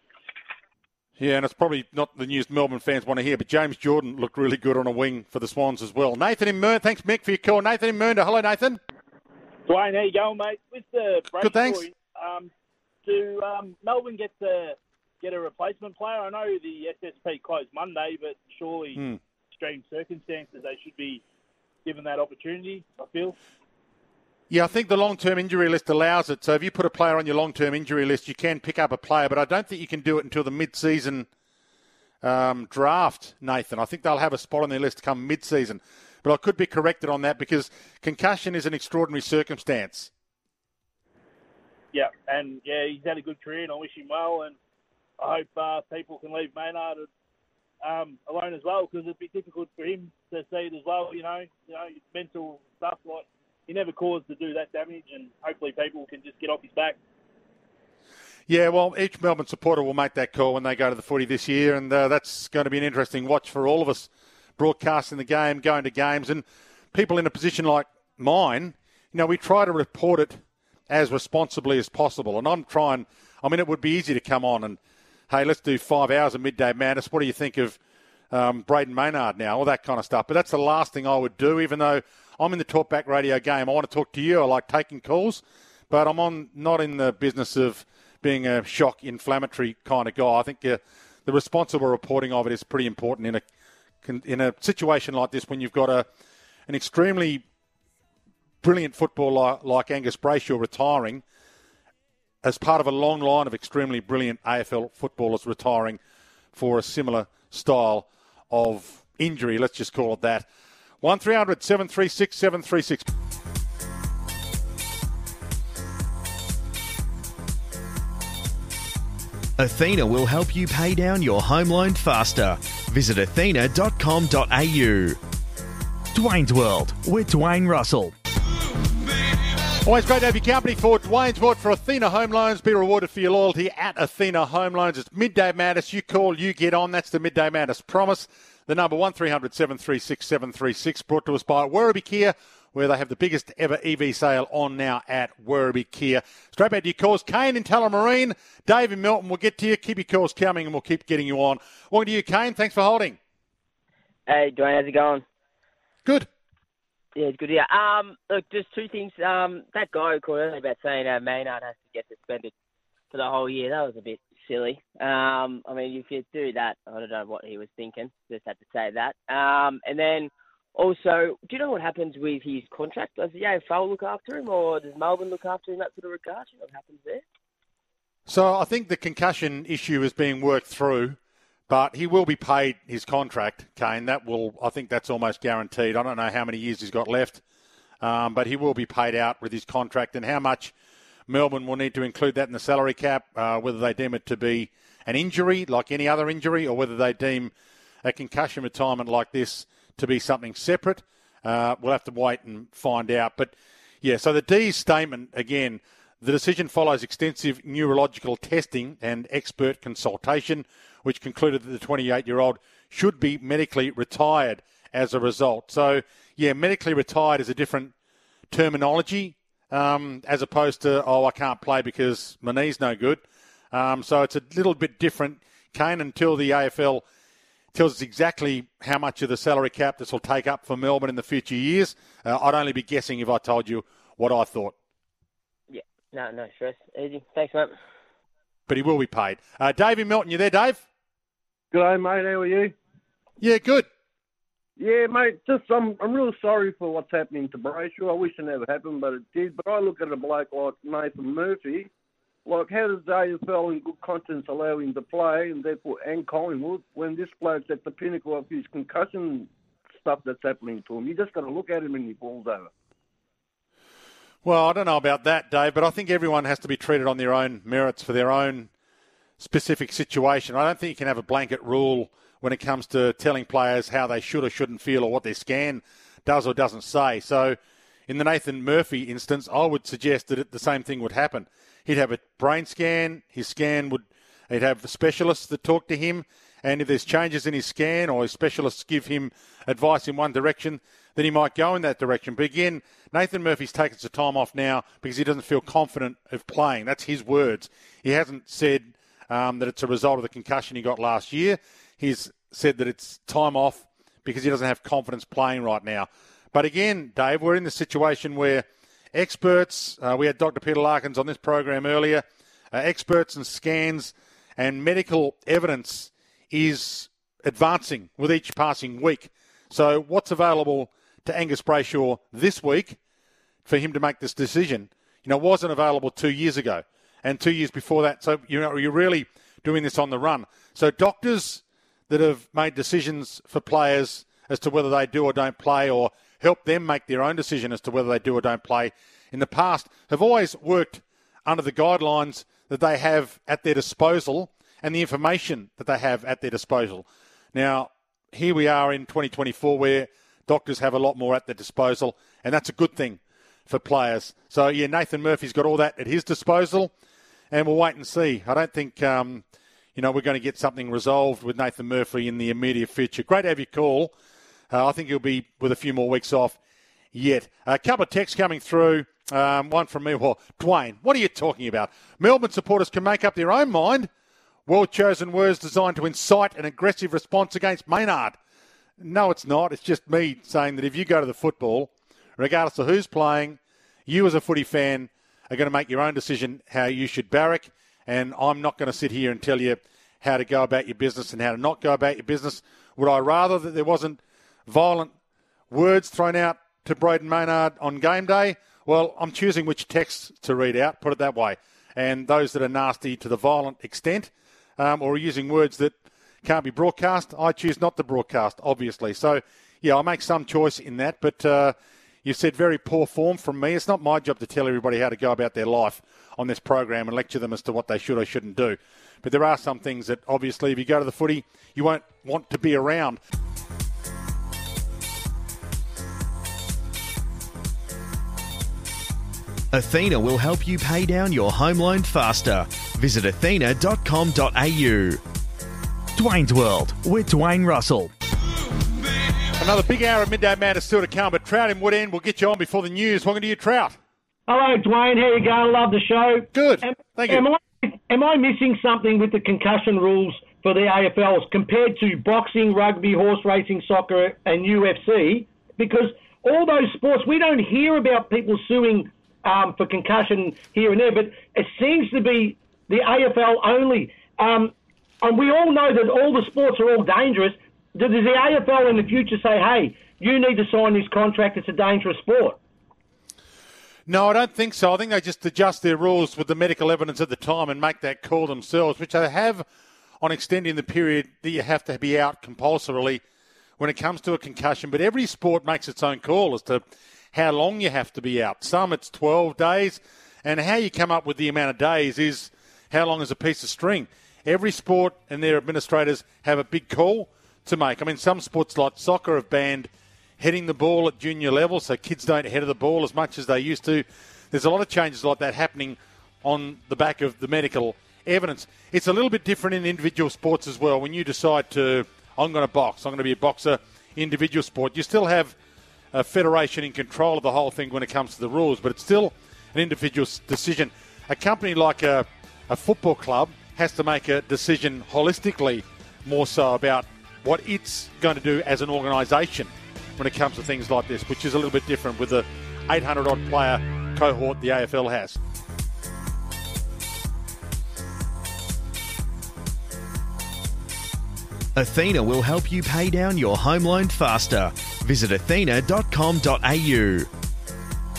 Yeah, and it's probably not the news Melbourne fans want to hear, but James Jordan looked really good on a wing for the Swans as well. Nathan in Mern, thanks Mick for your call. Nathan in Mernda, hello Nathan. Dwayne, how you going, mate? With the break Good, thanks. story, um, do um, Melbourne get to get a replacement player? I know the SSP closed Monday, but surely Hmm. extreme circumstances they should be given that opportunity. I feel. Yeah, I think the long-term injury list allows it. So if you put a player on your long-term injury list, you can pick up a player, but I don't think you can do it until the mid-season um, draft, Nathan. I think they'll have a spot on their list come mid-season. But I could be corrected on that because concussion is an extraordinary circumstance. Yeah, and yeah, he's had a good career, and I wish him well. And I hope uh, people can leave Maynard um, alone as well, because it'd be difficult for him to see it as well. You know, you know, mental stuff like he never caused to do that damage, and hopefully people can just get off his back. Yeah, well, each Melbourne supporter will make that call when they go to the footy this year, and uh, that's going to be an interesting watch for all of us broadcasting the game, going to games, and people in a position like mine. You know, we try to report it as responsibly as possible, and I'm trying. I mean, it would be easy to come on and, hey, let's do five hours of midday madness. What do you think of um, Brayden Maynard now? All that kind of stuff. But that's the last thing I would do, even though I'm in the talkback radio game. I want to talk to you. I like taking calls, but I'm on not in the business of being a shock inflammatory kind of guy. I think uh, the responsible reporting of it is pretty important in a in a situation like this when you've got a an extremely brilliant footballer like Angus Brayshaw retiring as part of a long line of extremely brilliant AFL footballers retiring for a similar style of injury. Let's just call it that. One 736 736. Athena will help you pay down your home loan faster. Visit athena.com.au. Dwayne's World with Dwayne Russell. Always great to have your company for Dwayne's World for Athena Home Loans. Be rewarded for your loyalty at Athena Home Loans. It's Midday Madness. You call, you get on. That's the Midday Madness promise. The number 1300 736 736 brought to us by Werribee Kia, where they have the biggest ever EV sale on now at Werribee Kia. Straight back to your calls. Kane in Tullamarine. Dave in Milton. We'll get to you. Keep your calls coming and we'll keep getting you on. Welcome to you, Kane. Thanks for holding. Hey, Dwayne, how's it going? Good. Yeah, it's good. Yeah. Um, look, just two things. Um, that guy who called earlier about saying uh, Maynard has to get suspended for the whole year. That was a bit silly. Um, I mean, if you do that, I don't know what he was thinking. Just had to say that. Um, and then also, do you know what happens with his contract? Does the AFL look after him, or does Melbourne look after him in that sort of regard? You know what happens there? So I think the concussion issue is being worked through, but he will be paid his contract, Kane. That will, I think that's almost guaranteed. I don't know how many years he's got left, um, but he will be paid out with his contract. And how much Melbourne will need to include that in the salary cap, uh, whether they deem it to be an injury like any other injury, or whether they deem a concussion retirement like this to be something separate. Uh, we'll have to wait and find out. But yeah, so the D's statement again. The decision follows extensive neurological testing and expert consultation, which concluded that the 28 year old should be medically retired as a result. So, yeah, medically retired is a different terminology um, as opposed to, oh, I can't play because my knee's no good. Um, so it's a little bit different, Kane, until the AFL tells us exactly how much of the salary cap this will take up for Melbourne in the future years. Uh, I'd only be guessing if I told you what I thought. Yeah. No, no stress. Easy. Thanks, mate. But he will be paid. Uh, Dave in Milton, you there, Dave? Good day, mate. How are you? Yeah, good. Yeah, mate. Just I'm I'm real sorry for what's happening to Brayshaw. I wish it never happened, but it did. But I look at a bloke like Nathan Murphy. Like, how does the AFL in good conscience allow him to play, and therefore and Collingwood, when this bloke's at the pinnacle of his concussion stuff that's happening to him? You just got to look at him and he falls over. Well, I don't know about that, Dave, but I think everyone has to be treated on their own merits for their own specific situation. I don't think you can have a blanket rule when it comes to telling players how they should or shouldn't feel or what their scan does or doesn't say. So in the Nathan Murphy instance, I would suggest that it, the same thing would happen. He'd have a brain scan. His scan would, he'd have specialists that talk to him. And if there's changes in his scan or his specialists give him advice in one direction, then he might go in that direction. But again, Nathan Murphy's taken some time off now because he doesn't feel confident of playing. That's his words. He hasn't said um, that it's a result of the concussion he got last year. He's said that it's time off because he doesn't have confidence playing right now. But again, Dave, we're in the situation where experts, uh, we had Dr. Peter Larkins on this program earlier, uh, experts and scans and medical evidence is advancing with each passing week. So, what's available to Angus Brayshaw this week for him to make this decision, you know, wasn't available two years ago and two years before that. So, you know, you're really doing this on the run. So, doctors that have made decisions for players as to whether they do or don't play or help them make their own decision as to whether they do or don't play in the past have always worked under the guidelines that they have at their disposal and the information that they have at their disposal. Now, here we are in 2024 where doctors have a lot more at their disposal, and that's a good thing for players. So, yeah, Nathan Murphy's got all that at his disposal, and we'll wait and see. I don't think, um, you know, we're going to get something resolved with Nathan Murphy in the immediate future. Great to have your call. Uh, I think he'll be with a few more weeks off yet. A couple of texts coming through. Um, one from me. Well, Dwayne, what are you talking about? Melbourne supporters can make up their own mind well chosen words designed to incite an aggressive response against Maynard. No, it's not. It's just me saying that if you go to the football, regardless of who's playing, you as a footy fan are going to make your own decision how you should barrack. And I'm not going to sit here and tell you how to go about your business and how to not go about your business. Would I rather that there wasn't violent words thrown out to Brayden Maynard on game day? Well, I'm choosing which text to read out, put it that way. And those that are nasty to the violent extent, um, or using words that can't be broadcast, I choose not to broadcast, obviously. So, yeah, I make some choice in that, but uh, you said very poor form from me. It's not my job to tell everybody how to go about their life on this program and lecture them as to what they should or shouldn't do. But there are some things that, obviously, if you go to the footy, you won't want to be around. Athena will help you pay down your home loan faster. Visit athena.com.au. Dwayne's World with Dwayne Russell. Another big hour of midday madness still to come, but Trout in Woodend will get you on before the news. Welcome to you, Trout. Hello, Dwayne. How you going? Love the show. Good. Am, Thank you. Am I, am I missing something with the concussion rules for the AFLs compared to boxing, rugby, horse racing, soccer, and UFC? Because all those sports, we don't hear about people suing um, for concussion here and there, but it seems to be the AFL only. Um, and we all know that all the sports are all dangerous. Does the AFL in the future say, hey, you need to sign this contract, it's a dangerous sport? No, I don't think so. I think they just adjust their rules with the medical evidence at the time and make that call themselves, which they have on extending the period that you have to be out compulsorily when it comes to a concussion. But every sport makes its own call as to how long you have to be out. Some it's 12 days, and how you come up with the amount of days is how long is a piece of string. Every sport and their administrators have a big call to make. I mean, some sports like soccer have banned heading the ball at junior level, so kids don't head the ball as much as they used to. There's a lot of changes like that happening on the back of the medical evidence. It's a little bit different in individual sports as well. When you decide to, I'm going to box, I'm going to be a boxer, individual sport, you still have a federation in control of the whole thing when it comes to the rules, but it's still an individual decision. A company like a, a football club has to make a decision holistically more so about what it's going to do as an organisation when it comes to things like this, which is a little bit different with the 800 odd player cohort the AFL has. Athena will help you pay down your home loan faster. Visit athena.com.au.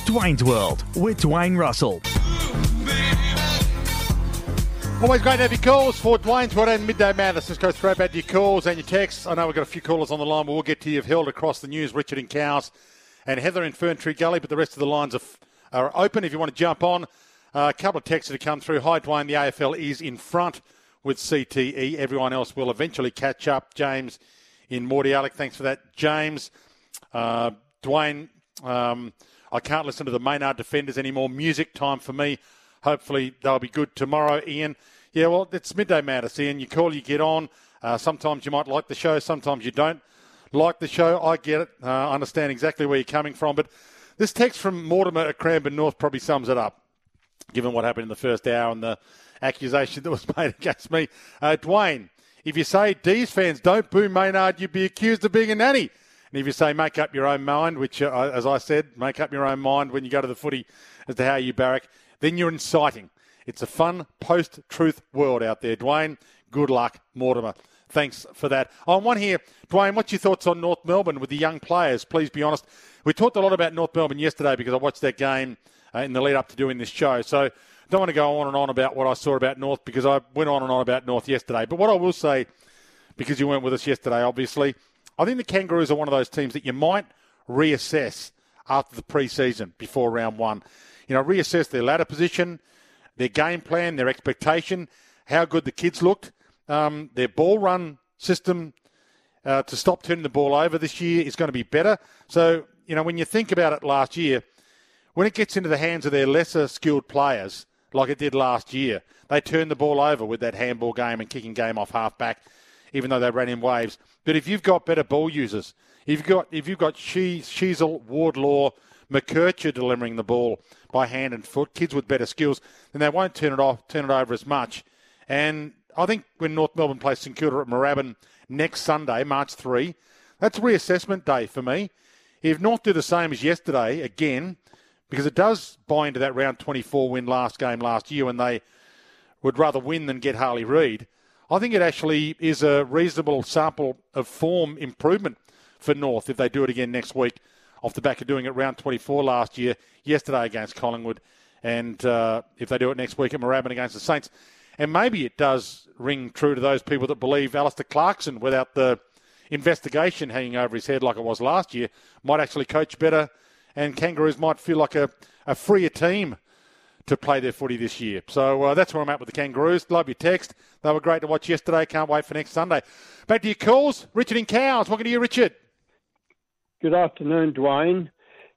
Dwayne's World with Dwayne Russell. Always great to have your calls for Dwayne's World and Midday Madness. Let's go straight back to your calls and your texts. I know we've got a few callers on the line, but we'll get to you. You've held across the news, Richard in Cowes and Heather in Ferntree Gully, but the rest of the lines are, are open if you want to jump on. Uh, a couple of texts that have come through. Hi, Dwayne. The AFL is in front with CTE. Everyone else will eventually catch up. James in Mordialloc, thanks for that, James. Uh, Dwayne, um, I can't listen to the Maynard defenders anymore. Music time for me. Hopefully they'll be good tomorrow, Ian. Yeah, well, it's midday madness, Ian. You call, you get on. Uh, sometimes you might like the show, sometimes you don't like the show. I get it. Uh, I understand exactly where you're coming from. But this text from Mortimer at Cranbourne North probably sums it up, given what happened in the first hour and the accusation that was made against me. Uh, Dwayne, if you say D's fans don't boo Maynard, you'd be accused of being a nanny. And if you say make up your own mind, which, uh, as I said, make up your own mind when you go to the footy as to how you barrack, then you're inciting. It's a fun post truth world out there. Dwayne, good luck, Mortimer. Thanks for that. On one here, Dwayne, what's your thoughts on North Melbourne with the young players? Please be honest. We talked a lot about North Melbourne yesterday because I watched that game uh, in the lead up to doing this show. So I don't want to go on and on about what I saw about North because I went on and on about North yesterday. But what I will say, because you weren't with us yesterday, obviously, I think the Kangaroos are one of those teams that you might reassess after the pre-season before round one. You know, reassess their ladder position, their game plan, their expectation, how good the kids looked, um, their ball run system uh, to stop turning the ball over this year is going to be better. So, you know, when you think about it last year, when it gets into the hands of their lesser skilled players, like it did last year, they turned the ball over with that handball game and kicking game off half back, even though they ran in waves. But if you've got better ball users, if you've got if you've got she, Sheezel, Wardlaw, McKercher delivering the ball by hand and foot, kids with better skills, then they won't turn it off, turn it over as much. And I think when North Melbourne plays St Kilda at Moorabbin next Sunday, March 3, that's reassessment day for me. If North do the same as yesterday again, because it does buy into that round 24 win last game last year and they would rather win than get Harley Reid, I think it actually is a reasonable sample of form improvement for North if they do it again next week off the back of doing it round 24 last year, yesterday against Collingwood, and uh, if they do it next week at Moorabbin against the Saints. And maybe it does ring true to those people that believe Alastair Clarkson, without the investigation hanging over his head like it was last year, might actually coach better, and Kangaroos might feel like a, a freer team to play their footy this year. So uh, that's where I'm at with the Kangaroos. Love your text. They were great to watch yesterday. Can't wait for next Sunday. Back to your calls. Richard in Cowes. Welcome to you, Richard. Good afternoon, Dwayne.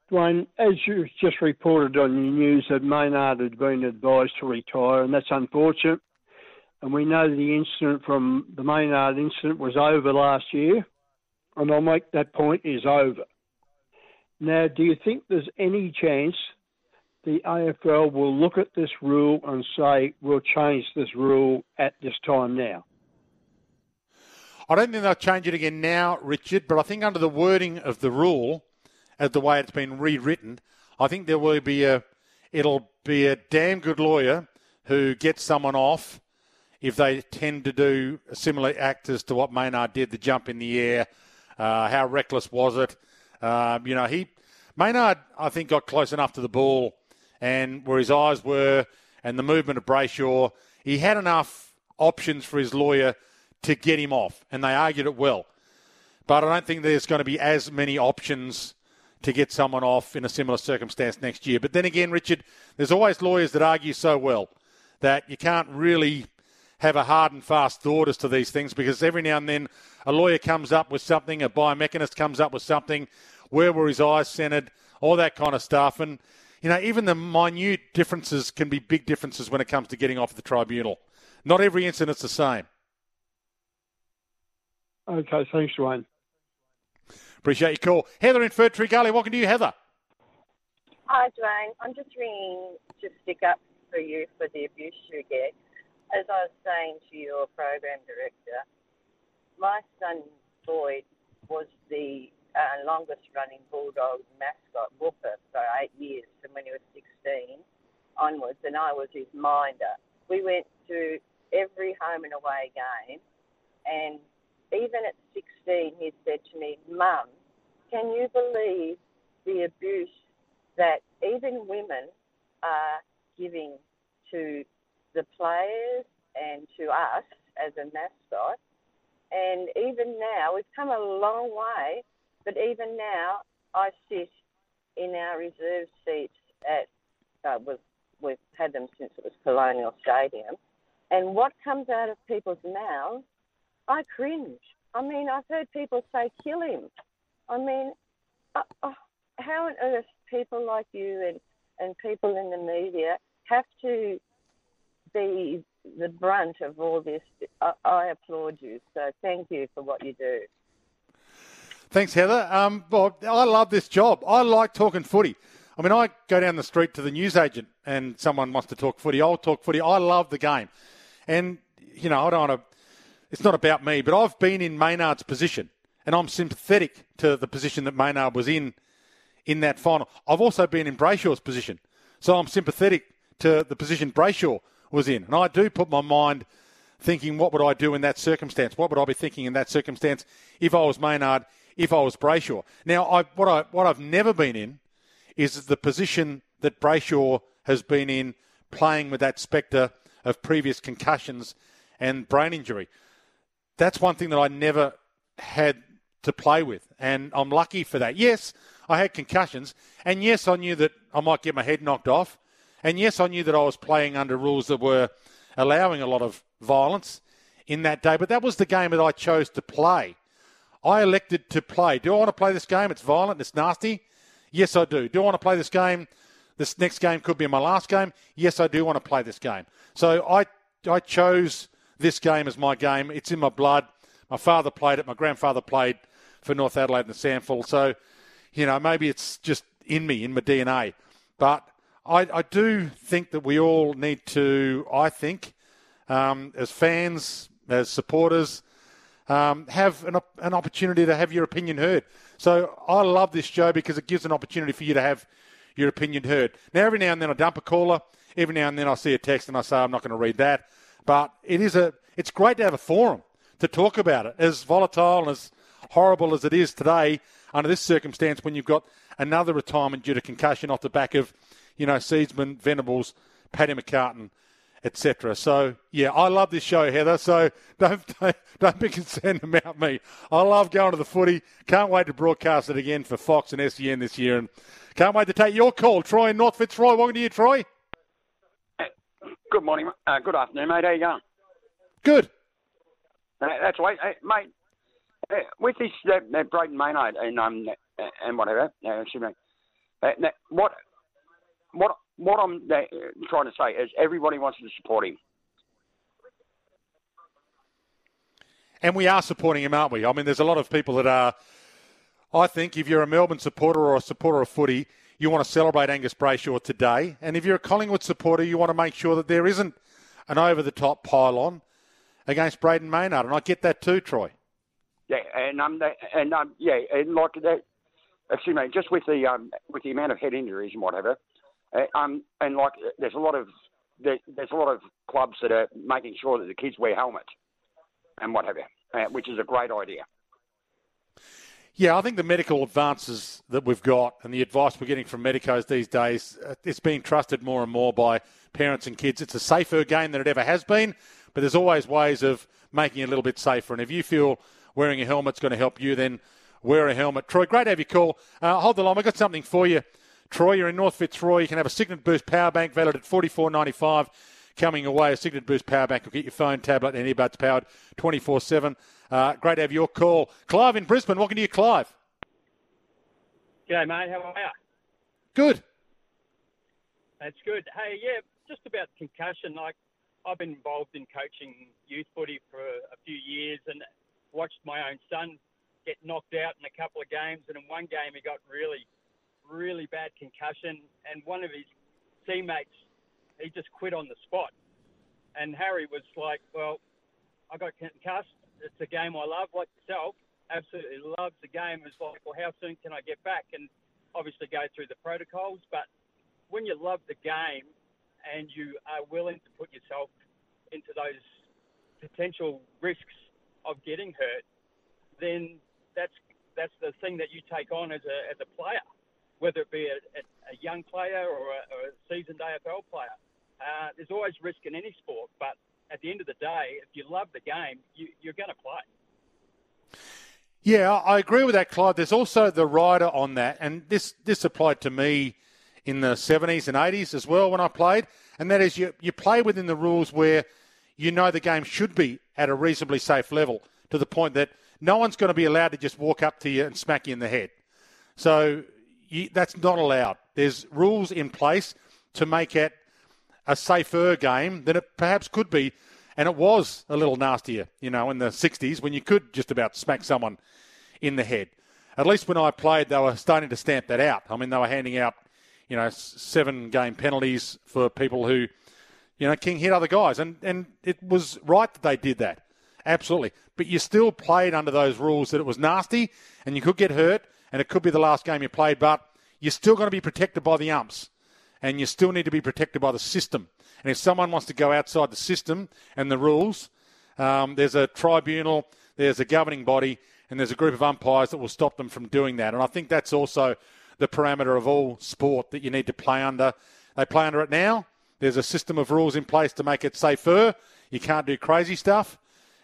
Dwayne, as you just reported on your news that Maynard had been advised to retire, and that's unfortunate. And we know the incident from the Maynard incident was over last year, and I'll make that point is over. Now, do you think there's any chance the AFL will look at this rule and say we'll change this rule at this time now? I don't think they'll change it again now, Richard, but I think under the wording of the rule, as the way it's been rewritten, I think there will be a it'll be a damn good lawyer who gets someone off if they tend to do a similar act as to what Maynard did, the jump in the air. Uh, how reckless was it? Um, you know, he Maynard, I think, got close enough to the ball and where his eyes were and the movement of Brayshaw, he had enough options for his lawyer to get him off, and they argued it well. But I don't think there's going to be as many options to get someone off in a similar circumstance next year. But then again, Richard, there's always lawyers that argue so well that you can't really have a hard and fast thought as to these things because every now and then a lawyer comes up with something, a biomechanist comes up with something, where were his eyes centered, all that kind of stuff. And, you know, even the minute differences can be big differences when it comes to getting off the tribunal. Not every incident's the same. Okay, thanks, Dwayne. Appreciate your call. Heather in Ferntree Gully. Welcome to you, Heather. Hi, Dwayne. I'm just ringing to stick up for you for the abuse you get. As I was saying to your program director, my son Boyd was the uh, longest running Bulldog mascot whooper for eight years from when he was 16 onwards, and I was his minder. We went to every home and away game, and even at 16, he said to me, Mum, can you believe the abuse that even women are giving to the players and to us as a mascot? And even now, we've come a long way, but even now, I sit in our reserve seats at, uh, we've, we've had them since it was Colonial Stadium, and what comes out of people's mouths I cringe. I mean, I've heard people say, kill him. I mean, uh, uh, how on earth people like you and, and people in the media have to be the brunt of all this. I, I applaud you. So thank you for what you do. Thanks, Heather. Um, well, I love this job. I like talking footy. I mean, I go down the street to the newsagent and someone wants to talk footy. I'll talk footy. I love the game. And, you know, I don't want to, it's not about me, but I've been in Maynard's position and I'm sympathetic to the position that Maynard was in in that final. I've also been in Brayshaw's position. So I'm sympathetic to the position Brayshaw was in. And I do put my mind thinking, what would I do in that circumstance? What would I be thinking in that circumstance if I was Maynard, if I was Brayshaw? Now, I, what, I, what I've never been in is the position that Brayshaw has been in playing with that spectre of previous concussions and brain injury. That's one thing that I never had to play with, and I'm lucky for that. Yes, I had concussions, and yes, I knew that I might get my head knocked off, and yes, I knew that I was playing under rules that were allowing a lot of violence in that day, but that was the game that I chose to play. I elected to play. Do I want to play this game? It's violent, it's nasty. Yes, I do. Do I want to play this game? This next game could be my last game. Yes, I do want to play this game. So I, I chose this game is my game. It's in my blood. My father played it. My grandfather played for North Adelaide and the SANFL. So, you know, maybe it's just in me, in my DNA. But I, I do think that we all need to, I think, um, as fans, as supporters, um, have an, an opportunity to have your opinion heard. So I love this show because it gives an opportunity for you to have your opinion heard. Now, every now and then I dump a caller. Every now and then I see a text and I say I'm not going to read that. But it is a, it's great to have a forum to talk about it. As volatile and as horrible as it is today, under this circumstance, when you've got another retirement due to concussion off the back of, you know, Seedsman, Venables, Paddy McCartin, etc. So yeah, I love this show, Heather. So don't, don't don't be concerned about me. I love going to the footy. Can't wait to broadcast it again for Fox and SEN this year, and can't wait to take your call, Troy in North Fitzroy. Welcome to you, Troy. Good morning, uh, good afternoon, mate. How you going? Good. Uh, that's right, hey, mate. Uh, with this uh, uh, Brayden Maynard and um uh, and whatever, uh, excuse me. Uh, what what what I'm uh, trying to say is everybody wants to support him. And we are supporting him, aren't we? I mean, there's a lot of people that are. I think if you're a Melbourne supporter or a supporter of footy, you want to celebrate Angus Brayshaw today. And if you're a Collingwood supporter, you want to make sure that there isn't an over the top pylon against Brayden Maynard. And I get that too, Troy. Yeah, and um, and um, yeah, and like that. Excuse me, just with the um, with the amount of head injuries and whatever, uh, um, and like there's a lot of there, there's a lot of clubs that are making sure that the kids wear helmets and whatever, uh, which is a great idea. Yeah, I think the medical advances that we've got and the advice we're getting from medicos these days, uh, it's being trusted more and more by parents and kids. It's a safer game than it ever has been, but there's always ways of making it a little bit safer. And if you feel wearing a helmet's going to help you, then wear a helmet. Troy, great to have you call. Uh, hold the line. I've got something for you. Troy, you're in North Fitzroy. You can have a Cygnett Boost power bank valued at forty four ninety five. Coming away, a Cygnett Boost power bank will get your phone, tablet, and earbuds powered 24 7. Uh, great to have your call. Clive in Brisbane. Welcome to you, Clive. G'day, mate. How are you? Good. That's good. Hey, yeah, just about concussion. Like, I've been involved in coaching youth footy for a few years and watched my own son get knocked out in a couple of games. And in one game, he got really really bad concussion, and one of his teammates, he just quit on the spot. And Harry was like, "Well, I got concussed. It's a game I love, like yourself. Absolutely loves the game. It's like, well, how soon can I get back? And obviously go through the protocols. But when you love the game and you are willing to put yourself into those potential risks of getting hurt, then that's that's the thing that you take on as a as a player whether it be a, a, a young player or a, or a, seasoned AFL player. Uh, there's always risk in any sport, but at the end of the day, if you love the game, you, you're going to play. Yeah, I agree with that, Clive. There's also the rider on that, and this this applied to me in the 70s and 80s as well when I played, and that is you you play within the rules where you know the game should be at a reasonably safe level to the point that no one's going to be allowed to just walk up to you and smack you in the head. So you, that's not allowed. There's rules in place to make it a safer game than it perhaps could be. And it was a little nastier, you know, in the 60s when you could just about smack someone in the head. At least when I played, they were starting to stamp that out. I mean, they were handing out, you know, seven game penalties for people who, you know, King hit other guys. And, and it was right that they did that. Absolutely. But you still played under those rules that it was nasty and you could get hurt and it could be the last game you played, but you're still going to be protected by the umps and you still need to be protected by the system. And if someone wants to go outside the system and the rules, um, there's a tribunal, there's a governing body, and there's a group of umpires that will stop them from doing that. And I think that's also the parameter of all sport that you need to play under. They play under it now. There's a system of rules in place to make it safer. You can't do crazy stuff.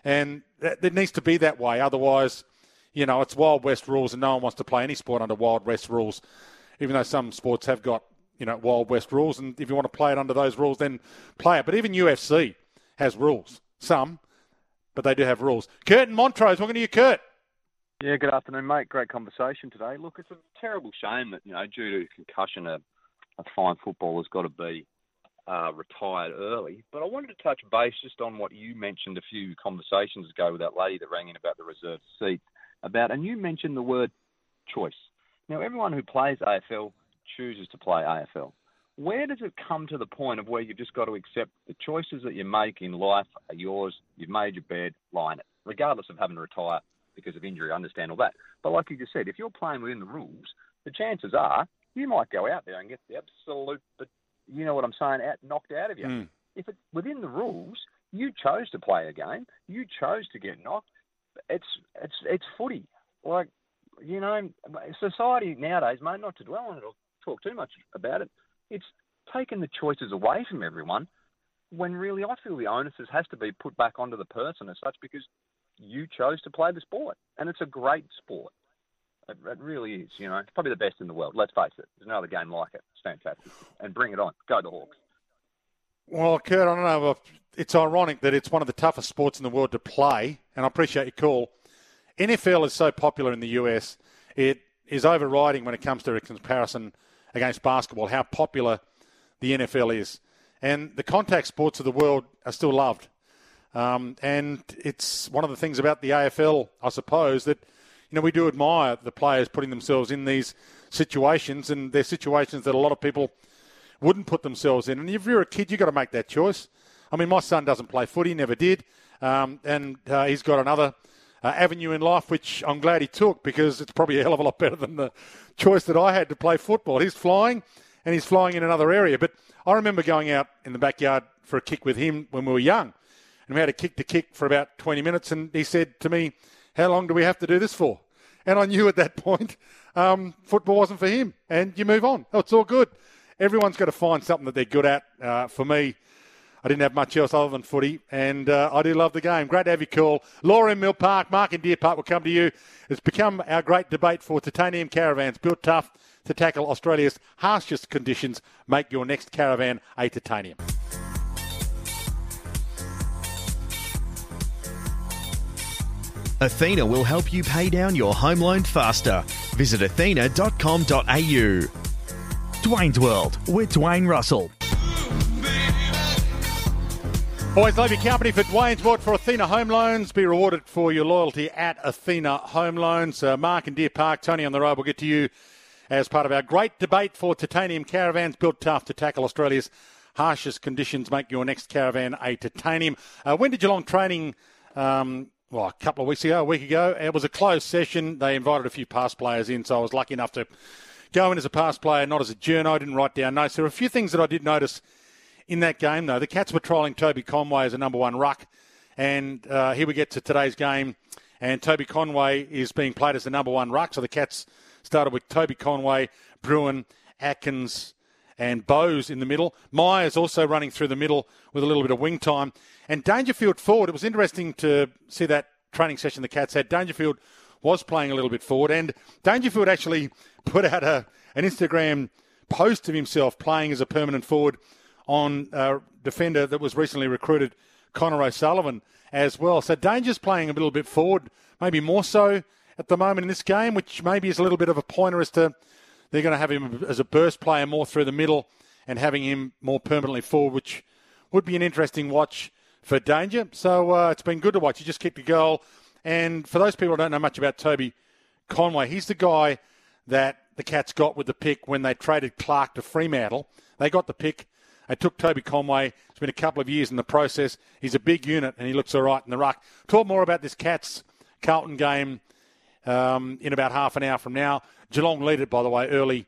And it needs to be that way. Otherwise, you know, it's Wild West rules and no one wants to play any sport under Wild West rules, even though some sports have got, you know, Wild West rules. And if you want to play it under those rules, then play it. But even UFC has rules. Some, but they do have rules. Kurt and Montrose, welcome to you, Kurt. Yeah, good afternoon, mate. Great conversation today. Look, it's a terrible shame that, you know, due to concussion, a, a fine footballer's got to be uh, retired early. But I wanted to touch base just on what you mentioned a few conversations ago with that lady that rang in about the reserve seat. About, and you mentioned the word choice. Now, everyone who plays AFL chooses to play AFL. Where does it come to the point of where you've just got to accept the choices that you make in life are yours? You've made your bed, lie in it, regardless of having to retire because of injury. I understand all that. But like you just said, if you're playing within the rules, the chances are you might go out there and get the absolute, but you know what I'm saying, out knocked out of you. Mm. If it's within the rules, you chose to play a game, you chose to get knocked. It's it's it's footy. Like you know, society nowadays, mate. Not to dwell on it or talk too much about it. It's taken the choices away from everyone. When really, I feel the onus has to be put back onto the person as such because you chose to play the sport, and it's a great sport. It, it really is. You know, it's probably the best in the world. Let's face it. There's no other game like it. It's fantastic, and bring it on. Go the Hawks. Well, Kurt, I don't know. It's ironic that it's one of the toughest sports in the world to play, and I appreciate your call. NFL is so popular in the US, it is overriding when it comes to a comparison against basketball, how popular the NFL is. And the contact sports of the world are still loved. Um, and it's one of the things about the AFL, I suppose, that you know we do admire the players putting themselves in these situations, and they're situations that a lot of people wouldn't put themselves in. And if you're a kid, you've got to make that choice. I mean, my son doesn't play footy, never did, um, and uh, he's got another uh, avenue in life, which I'm glad he took because it's probably a hell of a lot better than the choice that I had to play football. He's flying, and he's flying in another area. But I remember going out in the backyard for a kick with him when we were young, and we had a kick to kick for about 20 minutes, and he said to me, "How long do we have to do this for?" And I knew at that point um, football wasn't for him, and you move on. Oh, it's all good. Everyone's got to find something that they're good at. Uh, for me, I didn't have much else other than footy, and uh, I do love the game. Great to have you call. Laura in Mill Park, Mark in Deer Park will come to you. It's become our great debate for titanium caravans, built tough to tackle Australia's harshest conditions. Make your next caravan a titanium. Athena will help you pay down your home loan faster. Visit athena.com.au. Dwayne's World with Dwayne Russell. Boys, love your company for Dwayne's World for Athena Home Loans. Be rewarded for your loyalty at Athena Home Loans. Uh, Mark and Deer Park, Tony on the road. We'll get to you as part of our great debate for titanium caravans built tough to tackle Australia's harshest conditions. Make your next caravan a titanium. Uh, when did Geelong training? Um, well, a couple of weeks ago, a week ago. It was a closed session. They invited a few past players in, so I was lucky enough to go in as a past player, not as a journo. I didn't write down notes. There were a few things that I did notice in that game, though. The Cats were trialling Toby Conway as a number one ruck, and uh, here we get to today's game, and Toby Conway is being played as the number one ruck. So the Cats started with Toby Conway, Bruhn, Atkins, and Bowes in the middle. Myers also running through the middle with a little bit of wing time. And Dangerfield forward, it was interesting to see that training session the Cats had. Dangerfield was playing a little bit forward, and Dangerfield actually put out a, an Instagram post of himself playing as a permanent forward on a defender that was recently recruited, Connor O'Sullivan, as well. So Danger's playing a little bit forward, maybe more so at the moment in this game, which maybe is a little bit of a pointer as to they're going to have him as a burst player more through the middle and having him more permanently forward, which would be an interesting watch for Danger. So uh, it's been good to watch. He just kicked a goal. And for those people who don't know much about Toby Conway, he's the guy that the Cats got with the pick when they traded Clark to Fremantle. They got the pick. They took Toby Conway. It's been a couple of years in the process. He's a big unit and he looks all right in the ruck. Talk more about this Cats Carlton game um, in about half an hour from now. Geelong lead it, by the way, early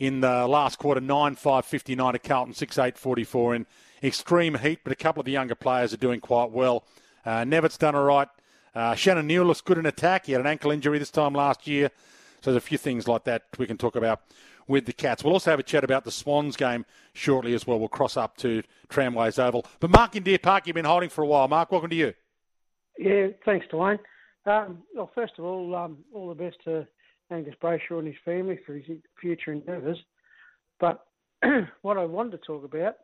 in the last quarter, 9 5 59 to Carlton, 6 8 44 in extreme heat, but a couple of the younger players are doing quite well. Uh, Nevitt's done all right. Uh, Shannon Neale looks good in attack. He had an ankle injury this time last year. So there's a few things like that we can talk about with the Cats. We'll also have a chat about the Swans game shortly as well. We'll cross up to Tramways Oval. But Mark in Deer Park, you've been holding for a while. Mark, welcome to you. Yeah, thanks, Dwayne. Um, well, first of all, um, all the best to Angus Brayshaw and his family for his future endeavours. But what I wanted to talk about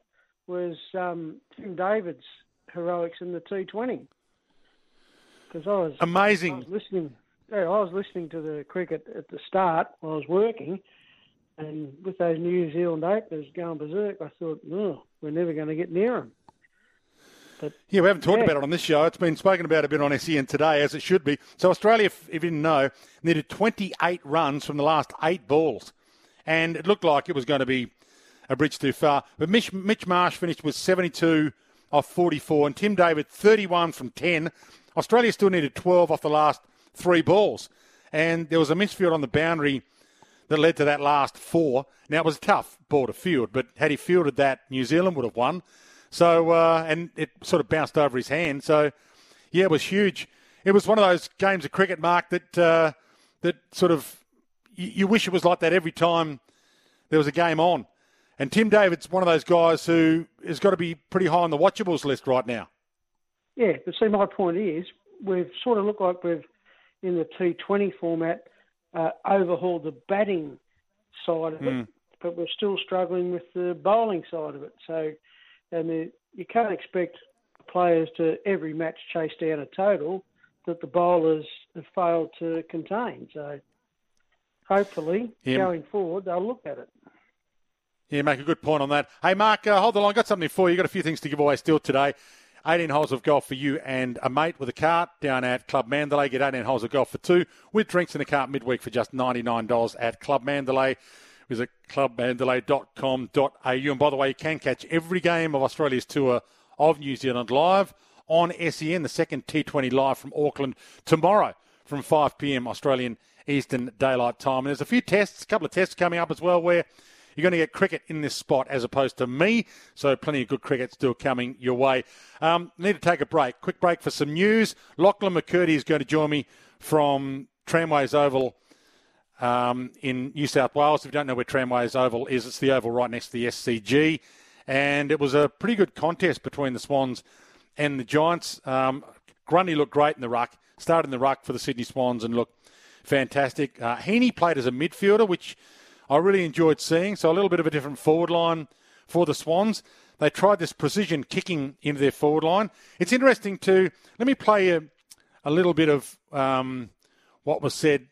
was um, Tim David's heroics in the T20. Because I was amazing. I was listening. Yeah, I was listening to the cricket at the start while I was working, and with those New Zealand openers going berserk, I thought, oh, we're never going to get near them. But, yeah, we haven't talked yeah. about it on this show. It's been spoken about a bit on SEN today, as it should be. So Australia, if you didn't know, needed 28 runs from the last eight balls, and it looked like it was going to be a bridge too far. But Mitch, Mitch Marsh finished with 72 off 44, and Tim David 31 from 10. Australia still needed 12 off the last three balls, and there was a misfield on the boundary that led to that last four. Now it was a tough ball to field, but had he fielded that, New Zealand would have won. So uh, and it sort of bounced over his hand. So yeah, it was huge. It was one of those games of cricket, Mark, that uh, that sort of you, you wish it was like that every time there was a game on. And Tim David's one of those guys who has got to be pretty high on the watchables list right now. Yeah, but see, my point is, we've sort of looked like we've, in the T20 format, uh, overhauled the batting side of mm. it, but we're still struggling with the bowling side of it. So, and the, you can't expect players to every match chase down a total that the bowlers have failed to contain. So, hopefully, yeah. going forward, they'll look at it. Yeah, make a good point on that. Hey, Mark, uh, hold the line. Got something for you. Got a few things to give away still today. 18 holes of golf for you and a mate with a cart down at Club Mandalay. Get 18 holes of golf for two with drinks in the cart midweek for just $99 at Club Mandalay. Visit clubmandalay.com.au. And by the way, you can catch every game of Australia's tour of New Zealand live on SEN, the second T20 live from Auckland tomorrow from 5 p.m. Australian Eastern Daylight Time. And there's a few tests, a couple of tests coming up as well where you're going to get cricket in this spot as opposed to me. So plenty of good cricket still coming your way. Um, need to take a break. Quick break for some news. Lachlan McKirdy is going to join me from Tramways Oval um, in New South Wales. If you don't know where Tramways Oval is, it's the oval right next to the SCG. And it was a pretty good contest between the Swans and the Giants. Um, Grundy looked great in the ruck, started in the ruck for the Sydney Swans and looked fantastic. Uh, Heaney played as a midfielder, which I really enjoyed seeing. So a little bit of a different forward line for the Swans. They tried this precision kicking into their forward line. It's interesting to let me play a, a little bit of um, what was said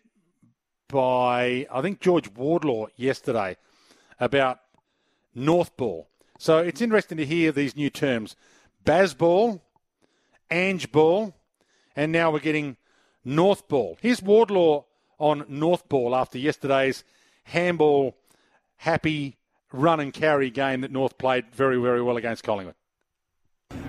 by I think George Wardlaw yesterday about North ball. So it's interesting to hear these new terms: Baz ball, Ange ball, and now we're getting North ball. Here's Wardlaw on North ball after yesterday's handball happy run and carry game that North played very, very well against Collingwood.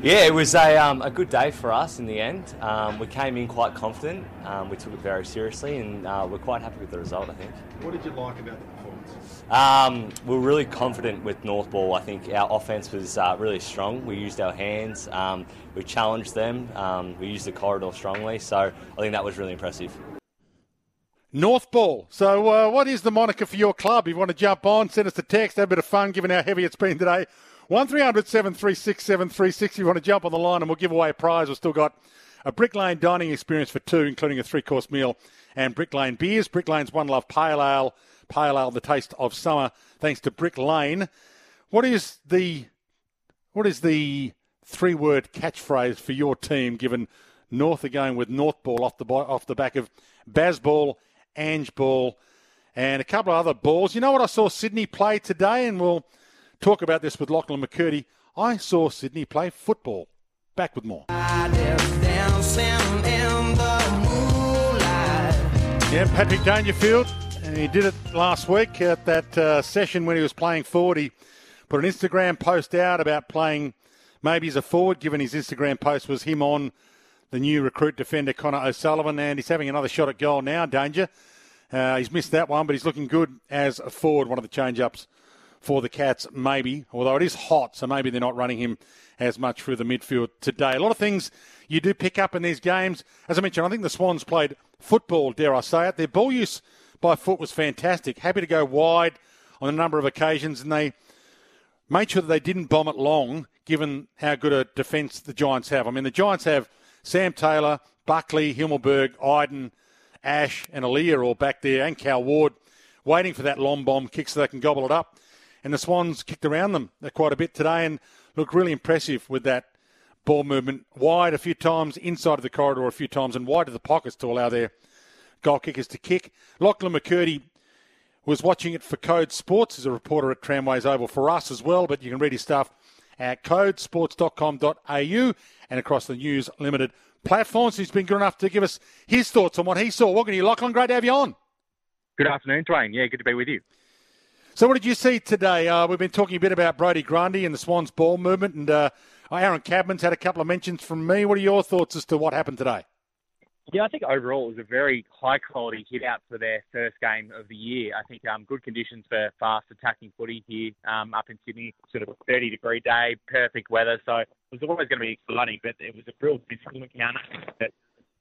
Yeah, it was a, um, a good day for us in the end. Um, we came in quite confident. Um, we took it very seriously, and uh, we're quite happy with the result. I think. What did you like about the performance? Um, we are really confident with North Ball. I think our offense was uh, really strong. We used our hands. Um, we challenged them. Um, we used the corridor strongly. So I think that was really impressive. North Ball. So, uh, what is the moniker for your club? If you want to jump on, send us a text, have a bit of fun given how heavy it's been today. 1300 736 736 if you want to jump on the line and we'll give away a prize. We've still got a Brick Lane dining experience for two, including a three course meal and Brick Lane beers. Brick Lane's One Love Pale Ale, Pale Ale, the taste of summer, thanks to Brick Lane. What is the what is the three word catchphrase for your team given North are going with North Ball off the off the back of Baz Ball Ange Ball and a couple of other balls. You know what I saw Sydney play today, and we'll talk about this with Lachlan McKirdy. I saw Sydney play football. Back with more. Yeah, Patrick Dangerfield, and he did it last week at that uh, session when he was playing forward. He put an Instagram post out about playing maybe he's a forward, given his Instagram post was him on the new recruit defender Connor O'Sullivan, and he's having another shot at goal now, Danger. Uh, he's missed that one, but he's looking good as a forward, one of the change ups for the Cats, maybe, although it is hot, so maybe they're not running him as much through the midfield today. A lot of things you do pick up in these games. As I mentioned, I think the Swans played football, dare I say it. Their ball use by foot was fantastic. Happy to go wide on a number of occasions, and they made sure that they didn't bomb it long, given how good a defence the Giants have. I mean, the Giants have Sam Taylor, Buckley, Himmelberg, Idun, Ash, and Aleer all back there, and Cal Ward waiting for that long bomb kick so they can gobble it up. And the Swans kicked around them uh, quite a bit today and looked really impressive with that ball movement wide a few times, inside of the corridor a few times, and wide of the pockets to allow their goal kickers to kick. Lachlan McKirdy was watching it for Code Sports as a reporter at Tramways Oval for us as well, but you can read his stuff at codesports.com.au and across the News Limited platforms. He's been good enough to give us his thoughts on what he saw. Welcome to you, Lachlan. Great to have you on. Good afternoon, Dwayne. Yeah, good to be with you. So, what did you see today? Uh, we've been talking a bit about Brodie Grundy and the Swans ball movement, and uh, Aaron Cadman's had a couple of mentions from me. What are your thoughts as to what happened today? Yeah, I think overall it was a very high quality hit out for their first game of the year. I think um, good conditions for fast attacking footy here um, up in Sydney, sort of a 30 degree day, perfect weather. So it was always going to be exciting, but it was a real physical encounter that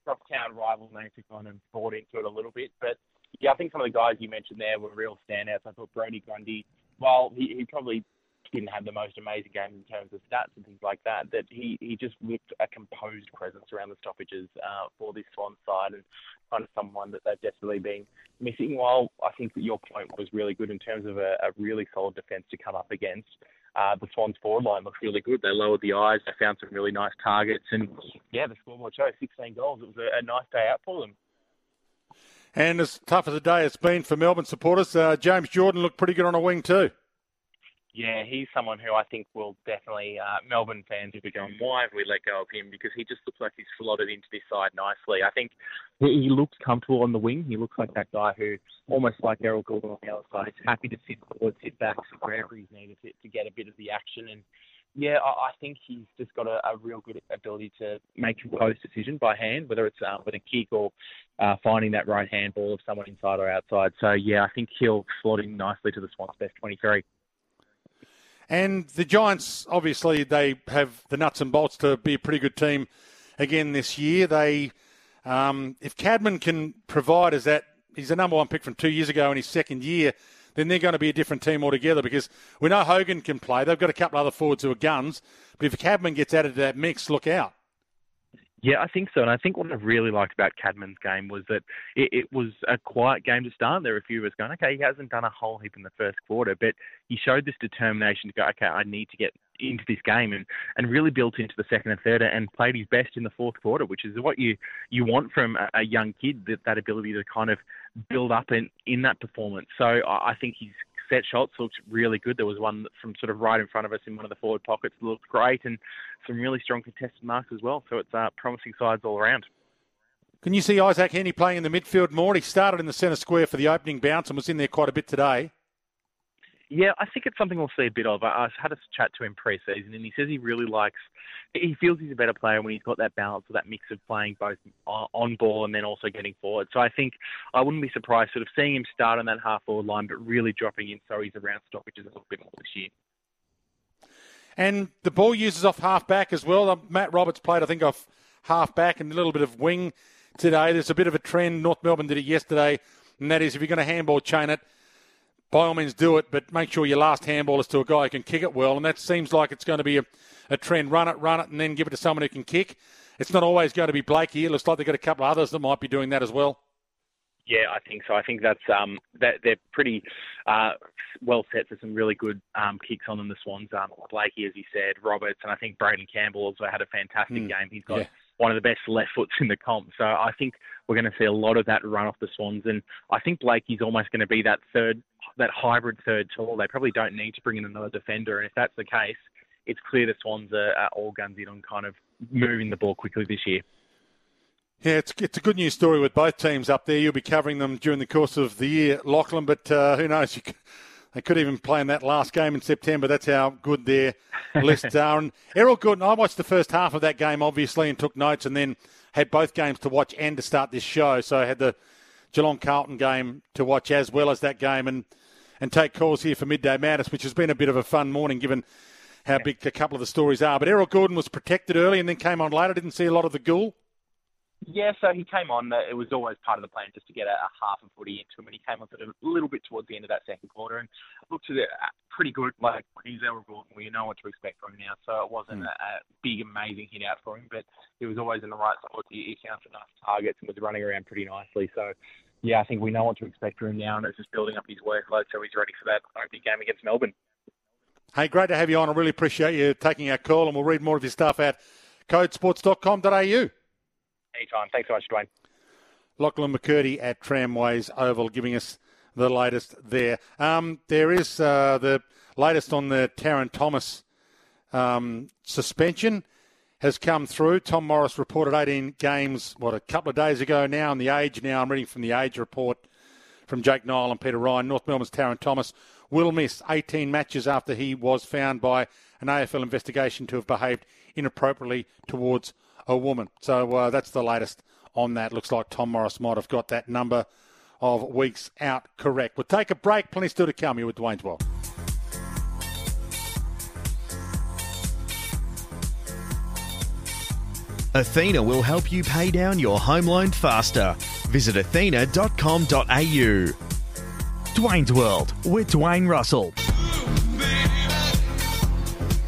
town rival names have gone and bought into it a little bit. But yeah, I think some of the guys you mentioned there were real standouts. I thought Brodie Grundy, while he, he probably didn't have the most amazing game in terms of stats and things like that, that he, he just looked a composed presence around the stoppages uh, for this Swan side and kind of someone that they've definitely been missing. While I think that your point was really good in terms of a, a really solid defence to come up against. Uh, the Swans forward line looked really good. They lowered the eyes. They found some really nice targets. And yeah, the scoreboard shows 16 goals. It was a, a nice day out for them. And as tough as a day it's been for Melbourne supporters, uh, James Jordon looked pretty good on a wing too yeah, he's someone who I think will definitely uh, Melbourne fans will be going, why have we let go of him? Because he just looks like he's slotted into this side nicely. I think he looks comfortable on the wing. He looks like that guy who, almost like Errol Gulden on the other side, is happy to sit forward, sit back wherever he's needed to, to get a bit of the action. And yeah, I, I think he's just got a, a real good ability to make a close decision by hand, whether it's uh, with a kick or uh, finding that right hand ball of someone inside or outside. So yeah, I think he'll slot in nicely to the Swans' best 23. And the Giants, obviously, they have the nuts and bolts to be a pretty good team again this year. They, um, if Cadman can provide as that, he's the number one pick from two years ago in his second year, then they're going to be a different team altogether because we know Hogan can play. They've got a couple other forwards who are guns, but if Cadman gets added to that mix, look out. Yeah, I think so. And I think what I really liked about Cadman's game was that it, it, was a quiet game to start. There were a few of us going, okay, he hasn't done a whole heap in the first quarter, but he showed this determination to go, okay, I need to get into this game and, and really built into the second and third and played his best in the fourth quarter, which is what you, you want from a, young kid, that, that ability to kind of build up in, in that performance. So I think he's set shots looked really good. There was one from sort of right in front of us in one of the forward pockets that looked great, and some really strong contested marks as well. So it's uh, promising sides all around. Can you see Isaac Heeney playing in the midfield more? He started in the centre square for the opening bounce and was in there quite a bit today. Yeah, I think it's something we'll see a bit of. I had a chat to him pre-season, and he says he really likes. He feels he's a better player when he's got that balance or that mix of playing both on ball and then also getting forward. So I think I wouldn't be surprised sort of seeing him start on that half forward line, but really dropping in so he's around stoppages a little bit more this year. And the ball uses off half back as well. Um, Matt Roberts played, I think, off half back and a little bit of wing today. There's a bit of a trend. North Melbourne did it yesterday, and that is if you're going to handball chain it by all means do it, but make sure your last handball is to a guy who can kick it well. And that seems like it's going to be a, a trend. Run it, run it, and then give it to someone who can kick. It's not always going to be Blakey. It looks like they've got a couple of others that might be doing that as well. Yeah, I think so. I think that's um, that they're pretty uh, well set for some really good um, kicks on them. The Swans, um, Blakey, as you said, Roberts, and I think Braeden Campbell also had a fantastic mm, game. He's got yeah. One of the best left foots in the comp. So I think we're going to see a lot of that run off the Swans, and I think Blakey's almost going to be that third, that hybrid third tall. They probably don't need to bring in another defender, and if that's the case, it's clear the Swans are, are all guns in on kind of moving the ball quickly this year. Yeah, it's, it's a good news story with both teams up there. You'll be covering them during the course of the year, Lachlan, but uh, who knows? You, they could even play in that last game in September. That's how good their lists are. And Errol Gulden, I watched the first half of that game, obviously, and took notes, and then had both games to watch and to start this show. So I had the Geelong Carlton game to watch as well as that game, and and take calls here for midday madness, which has been a bit of a fun morning given how big a couple of the stories are. But Errol Gulden was protected early and then came on later. Didn't see a lot of the Ghoul. Yeah, so he came on. It was always part of the plan just to get a, a half a footy into him, and he came on a little bit towards the end of that second quarter and looked the, uh, pretty good. Like he's Gulden, we know what to expect from him now. So it wasn't mm. a, a big, amazing hit out for him, but he was always in the right spot. He, he found enough targets and was running around pretty nicely. So yeah, I think we know what to expect from him now, and it's just building up his workload so he's ready for that opening game against Melbourne. Hey, great to have you on. I really appreciate you taking our call, and we'll read more of your stuff at codesports.com.au. Anytime. Thanks so much, Dwayne. Lachlan McKirdy at Tramways Oval giving us the latest there. Um, there is uh, the latest on the Tarryn Thomas um, suspension has come through. Tom Morris reported 18 games, what, a couple of days ago now, and the age now, I'm reading from the age report from Jake Niall and Peter Ryan. North Melbourne's Tarryn Thomas will miss 18 matches after he was found by an AFL investigation to have behaved inappropriately towards a woman. So uh, that's the latest on that. Looks like Tom Morris might have got that number of weeks out correct. We'll take a break. Plenty still to come here with Dwayne's World. Athena will help you pay down your home loan faster. Visit athena.com.au. Dwayne's World with Dwayne Russell.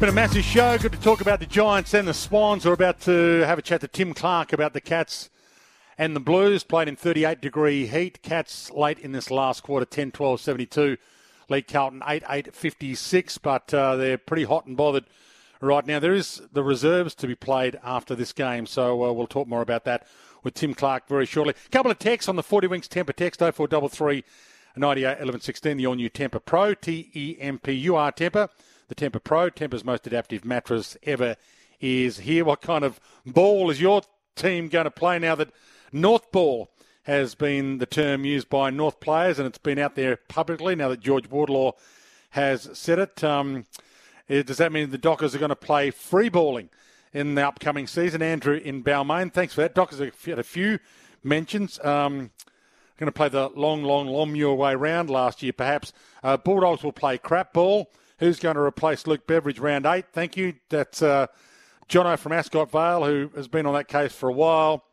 Been a massive show. Good to talk about the Giants and the Swans. We're about to have a chat to Tim Clarke about the Cats and the Blues. Played in 38 degree heat. Cats late in this last quarter, 10 12 72. Lead Carlton 8 8 56, but uh, they're pretty hot and bothered right now. There is the reserves to be played after this game, so uh, we'll talk more about that with Tim Clarke very shortly. A couple of texts on the 40 Winks Tempur text 0433 98 11 16, the all new Tempur Pro, T E M P U R Tempur. The Tempur Pro, Tempur's most adaptive mattress ever, is here. What kind of ball is your team going to play now that North Ball has been the term used by North players and it's been out there publicly now that George Wardlaw has said it? Um, does that mean the Dockers are going to play free balling in the upcoming season? Andrew in Balmain, thanks for that. Dockers had a few mentions. Um, going to play the long, long, long muir way round last year, perhaps. Uh, Bulldogs will play crap ball. Who's going to replace Luke Beveridge round eight? Thank you. That's uh, Jono from Ascot Vale, who has been on that case for a while.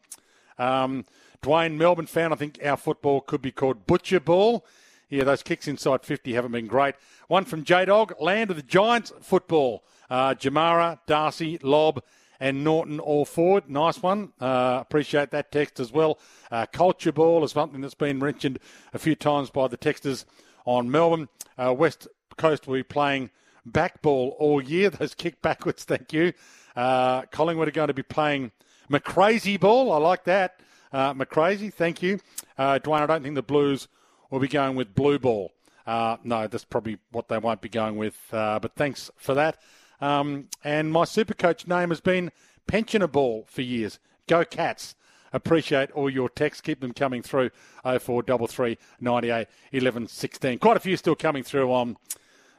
Um, Dwayne, Melbourne fan, I think our football could be called Butcher Ball. Yeah, those kicks inside 50 haven't been great. One from J Dog, Land of the Giants football. Uh, Jamarra, Darcy, Lobb, and Naughton all forward. Nice one. Uh, appreciate that text as well. Uh, culture ball is something that's been mentioned a few times by the texters on Melbourne. Uh, West Coast will be playing back ball all year. Those kick backwards, thank you. Uh, Collingwood are going to be playing McCrazy ball. I like that. Uh, McCrazy, thank you. Uh, Dwayne, I don't think the Blues will be going with blue ball. Uh, no, that's probably what they won't be going with. Uh, but thanks for that. Um, and my super coach name has been Pensioner Ball for years. Go Cats. Appreciate all your texts. Keep them coming through 0433 98 11 16. Quite a few still coming through on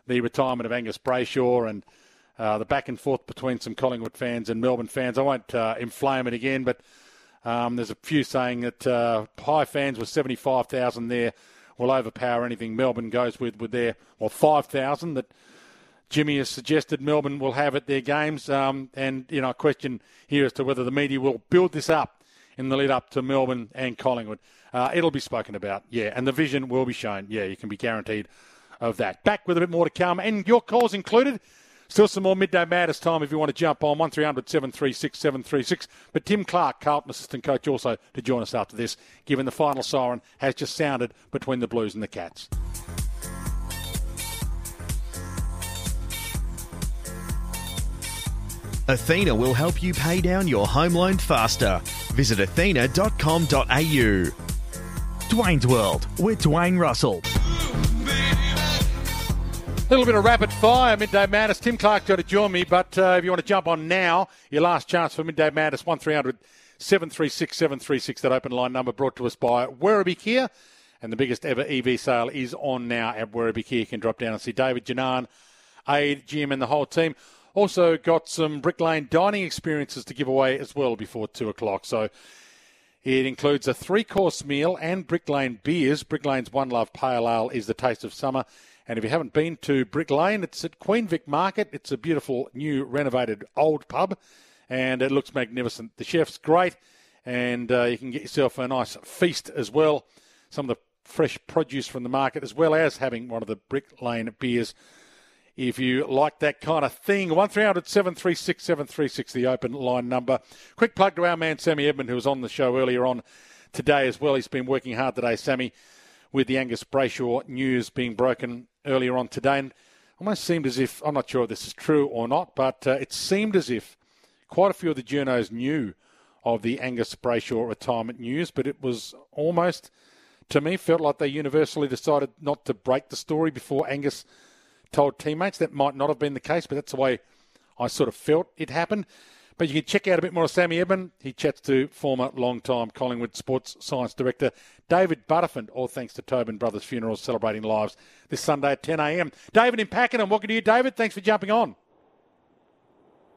the retirement of Angus Brayshaw and uh, the back and forth between some Collingwood fans and Melbourne fans. I won't uh, inflame it again, but um, there's a few saying that uh, high fans with 75,000 there will overpower anything Melbourne goes with with their, or 5,000 that Jimmy has suggested Melbourne will have at their games. Um, and, you know, a question here as to whether the media will build this up in the lead up to Melbourne and Collingwood. Uh, it'll be spoken about, yeah, and the vision will be shown. Yeah, you can be guaranteed of that. Back with a bit more to come, and your calls included. Still some more midday madness time if you want to jump on 1300 736 736. But Tim Clarke, Carlton assistant coach, also to join us after this, given the final siren has just sounded between the Blues and the Cats. Athena will help you pay down your home loan faster. Visit athena.com.au. Dwayne's World with Dwayne Russell. A little bit of rapid fire, Midday Madness. Tim Clarke got to join me, but uh, if you want to jump on now, your last chance for Midday Madness, 1300 736 736, that open line number brought to us by Werribee Kia. And the biggest ever EV sale is on now at Werribee Kia. You can drop down and see David Janan, Aid, Jim, and the whole team. Also got some Brick Lane dining experiences to give away as well before 2 o'clock. So it includes a three course meal and Brick Lane beers. Brick Lane's One Love Pale Ale is the taste of summer. And if you haven't been to Brick Lane, it's at Queen Vic Market. It's a beautiful new renovated old pub and it looks magnificent. The chef's great and uh, you can get yourself a nice feast as well. Some of the fresh produce from the market as well as having one of the Brick Lane beers if you like that kind of thing. 1300 736 736, the open line number. Quick plug to our man Sammy Edmund, who was on the show earlier on today as well. He's been working hard today, Sammy, with the Angus Brayshaw news being broken earlier on today. And almost seemed as if, I'm not sure if this is true or not, but uh, it seemed as if quite a few of the journos knew of the Angus Brayshaw retirement news, but it was almost, to me, felt like they universally decided not to break the story before Angus told teammates. That might not have been the case, but that's the way I sort of felt it happened. But you can check out a bit more of Sammy Edmund. He chats to former long-time Collingwood Sports Science Director David Butterfield, all thanks to Tobin Brothers Funerals celebrating lives this Sunday at 10am. David in Pakenham, welcome to you, David. Thanks for jumping on.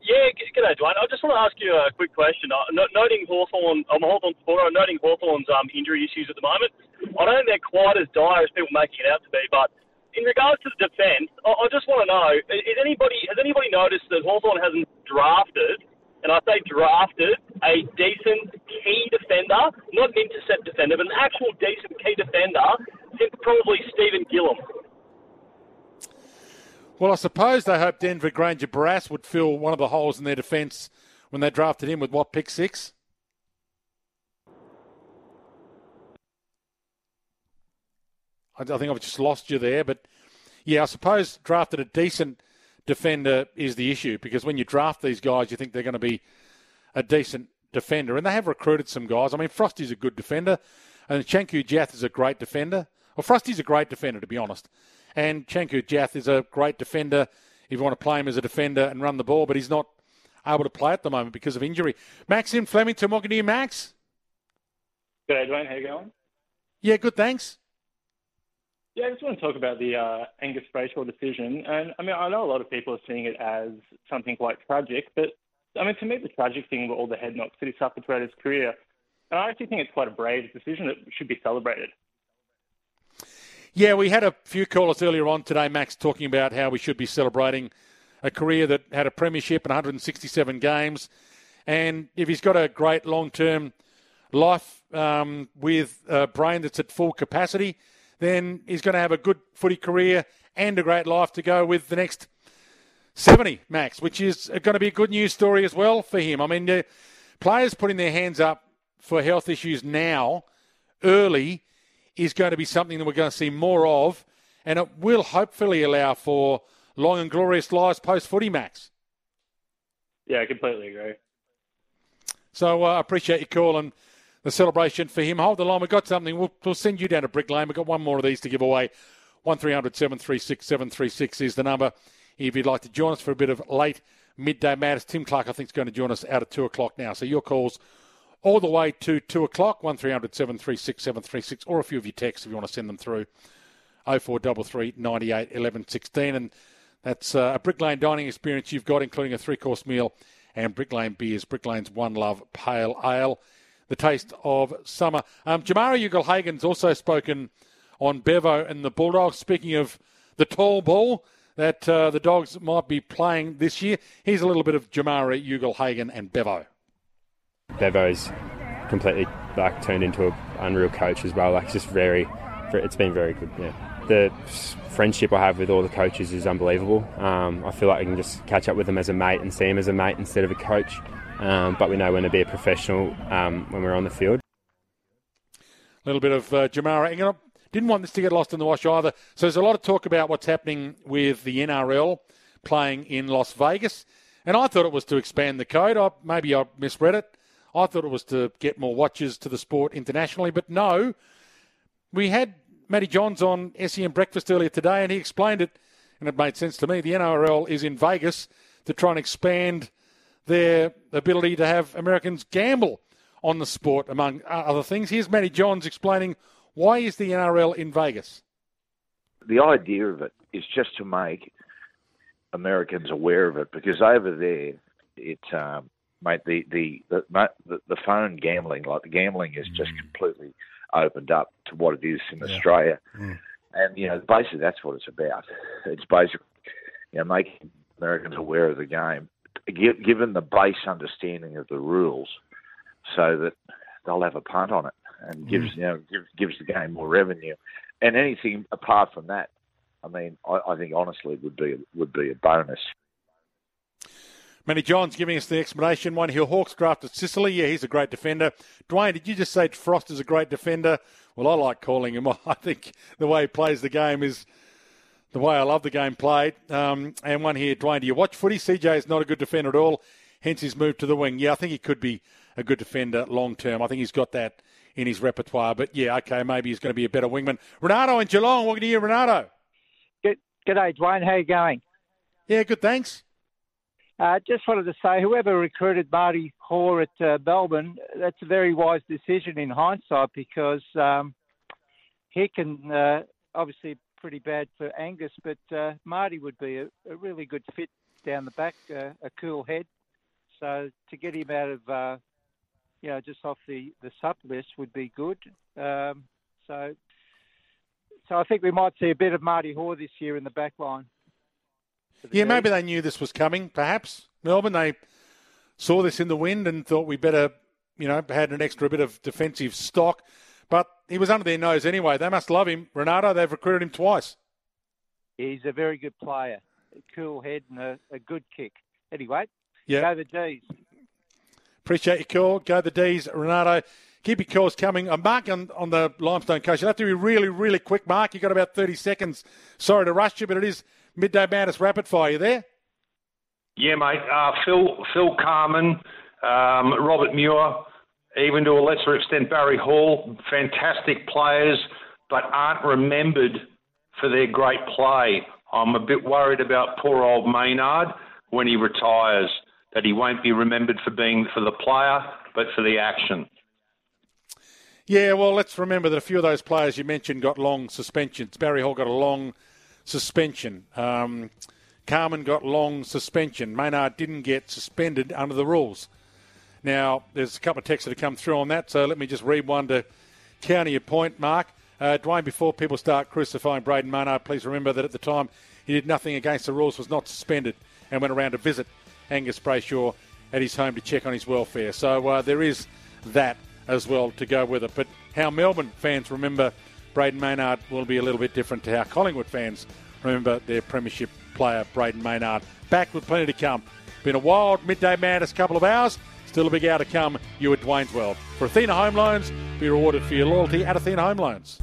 Yeah, g'day, Dwayne. I just want to ask you a quick question. Uh, noting Hawthorn, I'm a Hawthorn supporter, I'm noting Hawthorn's um, injury issues at the moment. I don't think they're quite as dire as people making it out to be, but in regards to the defence, I, I just want to know: is anybody has anybody noticed that Hawthorn hasn't drafted, and I say drafted, a decent key defender, not an intercept defender, but an actual decent key defender since probably Stephen Gilham. Well, I suppose they hoped Denver Grainger-Barras would fill one of the holes in their defence when they drafted him with what pick six? I, I think I've just lost you there, but yeah, I suppose drafted a decent defender is the issue because when you draft these guys, you think they're going to be a decent defender, and they have recruited some guys. I mean, Frosty's a good defender, and Changkuoth Jiath is a great defender. Well, Frosty's a great defender, to be honest, and Changkuoth Jiath is a great defender if you want to play him as a defender and run the ball, but he's not able to play at the moment because of injury. Max in Flemington, welcome to you, Max. G'day, Dwayne. How you going? Yeah, good, thanks. Yeah, I just want to talk about the uh, Angus Brayshaw decision. And I mean, I know a lot of people are seeing it as something quite tragic, but I mean, to me, the tragic thing were all the head knocks that he suffered throughout his career. And I actually think it's quite a brave decision that should be celebrated. Yeah, we had a few callers earlier on today, Max, talking about how we should be celebrating a career that had a premiership and 167 games. And if he's got a great long term life um, with a brain that's at full capacity, then he's going to have a good footy career and a great life to go with the next 70, Max, which is going to be a good news story as well for him. I mean, uh, players putting their hands up for health issues now, early, is going to be something that we're going to see more of, and it will hopefully allow for long and glorious lives post footy, Max. Yeah, I completely agree. So uh, I appreciate your call and the celebration for him. Hold the line. We've got something. We'll, we'll send you down to Brick Lane. We've got one more of these to give away. 1300 736 736 is the number. If you'd like to join us for a bit of late midday madness, Tim Clarke, I think, is going to join us out at 2 o'clock now. So your calls all the way to 2 o'clock, 1300 736 736, or a few of your texts if you want to send them through 0433 98 11 16. And that's uh, a Brick Lane dining experience you've got, including a three course meal and Brick Lane beers, Brick Lane's One Love Pale Ale the taste of summer. Um, Ugle-Hagan's also spoken on Bevo and the Bulldogs. Speaking of the tall ball that uh, the Dogs might be playing this year, here's a little bit of Jamarra Ugle-Hagan and Bevo. Bevo's completely like turned into an unreal coach as well. Like just very, it's been very good. Yeah, the friendship I have with all the coaches is unbelievable. Um, I feel like I can just catch up with them as a mate and see them as a mate instead of a coach um, but we know when to be a professional um, when we're on the field. A little bit of uh, Jamarra. And didn't want this to get lost in the wash either. So there's a lot of talk about what's happening with the NRL playing in Las Vegas. And I thought it was to expand the code. I, maybe I misread it. I thought it was to get more watches to the sport internationally, but no. We had Matty Johns on SEN Breakfast earlier today, and he explained it, and it made sense to me. The NRL is in Vegas to try and expand their ability to have Americans gamble on the sport, among other things. Here's Matty Johns explaining why is the NRL in Vegas. The idea of it is just to make Americans aware of it, because over there, it um, mate, the the, the the phone gambling, like the gambling, is just mm. completely opened up to what it is in yeah. Australia. Mm. And you know, basically, that's what it's about. It's basically you know making Americans aware of the game, given the base understanding of the rules, so that they'll have a punt on it and gives mm. you know gives, gives the game more revenue. And anything apart from that, I mean, I, I think honestly would be would be a bonus. Matty Johns giving us the explanation. One Hill Hawks drafted Sicily. Yeah, he's a great defender. Dwayne, did you just say Frost is a great defender? Well, I like calling him. I think the way he plays the game is the way I love the game played. Um, and one here, Dwayne, do you watch footy? CJ is not a good defender at all, hence his move to the wing. Yeah, I think he could be a good defender long term. I think he's got that in his repertoire. But yeah, okay, maybe he's going to be a better wingman. Renato in Geelong, welcome to you, Renato. Good, g'day, Dwayne. How you going? Yeah, good, thanks. Uh, just wanted to say, whoever recruited Marty Hore at uh, Melbourne, that's a very wise decision in hindsight because um, he can uh, obviously pretty bad for Angus, but uh, Marty would be a, a, really good fit down the back, uh, a cool head. So to get him out of, uh, you know, just off the the sub list would be good. Um, so, so I think we might see a bit of Marty Hore this year in the back line. Yeah, maybe they knew this was coming. Perhaps Melbourne they saw this in the wind and thought we better, you know, had an extra bit of defensive stock. But he was under their nose anyway. They must love him. Renato, they've recruited him twice. He's a very good player, a cool head and a, a good kick. Anyway, yeah. go the D's. Appreciate your call. Go the D's, Renato. Keep your calls coming. A mark on, on the limestone coast. You'll have to be really, really quick, Mark. You've got about 30 seconds. Sorry to rush you, but it is Midday Madness Rapid Fire. You there? Yeah, mate. Uh, Phil Phil Carman, um, Robert Muir, even to a lesser extent Barry Hall, fantastic players, but aren't remembered for their great play. I'm a bit worried about poor old Maynard when he retires, that he won't be remembered for being for the player, but for the action. Yeah, well, let's remember that a few of those players you mentioned got long suspensions. Barry Hall got a long suspension. Um, Carman got long suspension. Maynard didn't get suspended under the rules. Now, there's a couple of texts that have come through on that, so let me just read one to counter your point, Mark. Uh, Dwayne, before people start crucifying Brayden Maynard, please remember that at the time he did nothing against the rules, was not suspended, and went around to visit Angus Brayshaw at his home to check on his welfare. So uh, there is that as well to go with it. But how Melbourne fans remember Brayden Maynard will be a little bit different to how Collingwood fans remember their premiership player, Brayden Maynard. Back with plenty to come. Been a wild midday madness couple of hours. Still a big hour to come. You at Dwayne's World. For Athena Home Loans, be rewarded for your loyalty at Athena Home Loans.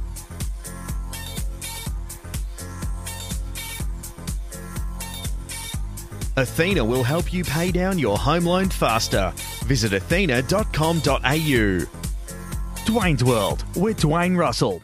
Athena will help you pay down your home loan faster. Visit athena.com.au. Dwayne's World with Dwayne Russell.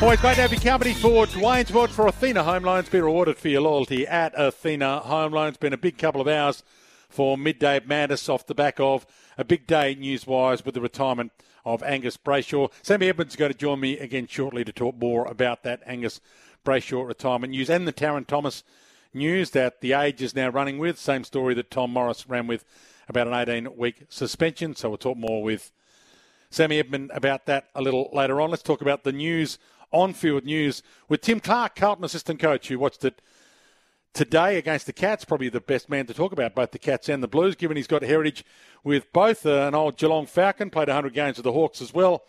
Always great to have your company for Dwayne's World for Athena Home Loans. Be rewarded for your loyalty at Athena Home Loans. Been a big couple of hours for midday madness off the back of a big day news-wise with the retirement of Angus Brayshaw. Sammy Edmonds is going to join me again shortly to talk more about that Angus Brayshaw retirement news and the Tarryn Thomas news that the age is now running with. Same story that Tom Morris ran with about an 18-week suspension. So we'll talk more with Sammy Edmund about that a little later on. Let's talk about the news on field news with Tim Clarke, Carlton assistant coach, who watched it today against the Cats. Probably the best man to talk about both the Cats and the Blues, given he's got heritage with both uh, an old Geelong Falcon, played 100 games with the Hawks as well.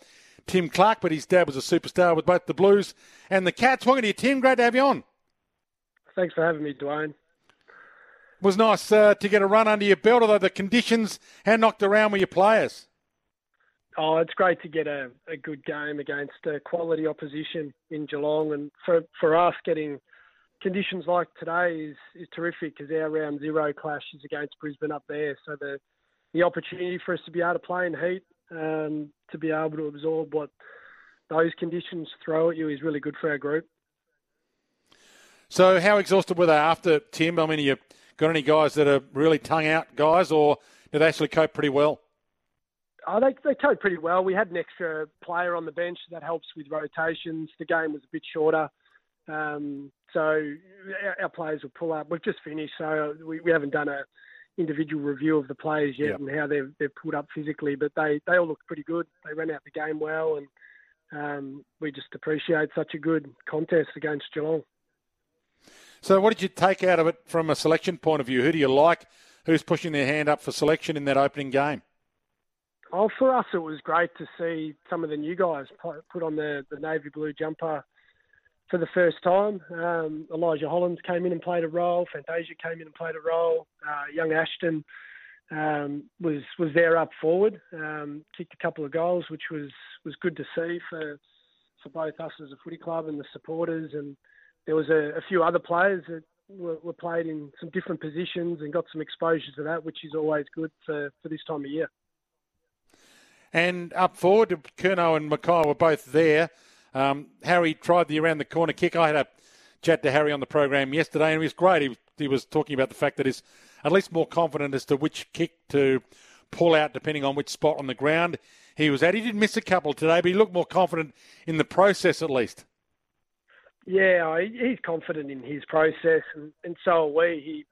Tim Clarke, but his dad was a superstar with both the Blues and the Cats. Welcome to you, Tim. Great to have you on. Thanks for having me, Dwayne. It was nice uh, to get a run under your belt, although the conditions had knocked around with your players. Oh, it's great to get a, a good game against a quality opposition in Geelong, and for for us getting conditions like today is, is terrific because our round zero clash is against Brisbane up there. So the the opportunity for us to be able to play in heat, um, to be able to absorb what those conditions throw at you is really good for our group. So, how exhausted were they after Tim? I mean, you got any guys that are really tongue out guys, or did they actually cope pretty well? Oh, they they coped pretty well. We had an extra player on the bench that helps with rotations. The game was a bit shorter, um, so our, our, players will pull up. We've just finished, so we, we haven't done a individual review of the players yet yep. and how they've they've pulled up physically. But they they all looked pretty good. They ran out the game well, and um, we just appreciate such a good contest against Geelong. So, what did you take out of it from a selection point of view? Who do you like? Who's pushing their hand up for selection in that opening game? Oh, for us, it was great to see some of the new guys put on the, the navy blue jumper for the first time. Um, Elijah Hollands came in and played a role. Fantasia came in and played a role. Uh, young Ashton um, was was there up forward, um, kicked a couple of goals, which was was good to see for for both us as a footy club and the supporters. And there was a, a few other players that were, were, played in some different positions and got some exposure to that, which is always good for, for this time of year. And up forward, Curnow and McKay were both there. Um, Harry tried the around the corner kick. I had a chat to Harry on the program yesterday, and he was great. He, he was talking about the fact that he's at least more confident as to which kick to pull out depending on which spot on the ground he was at. He did miss a couple today, but he looked more confident in the process at least. Yeah, he's confident in his process, and, and so are we. He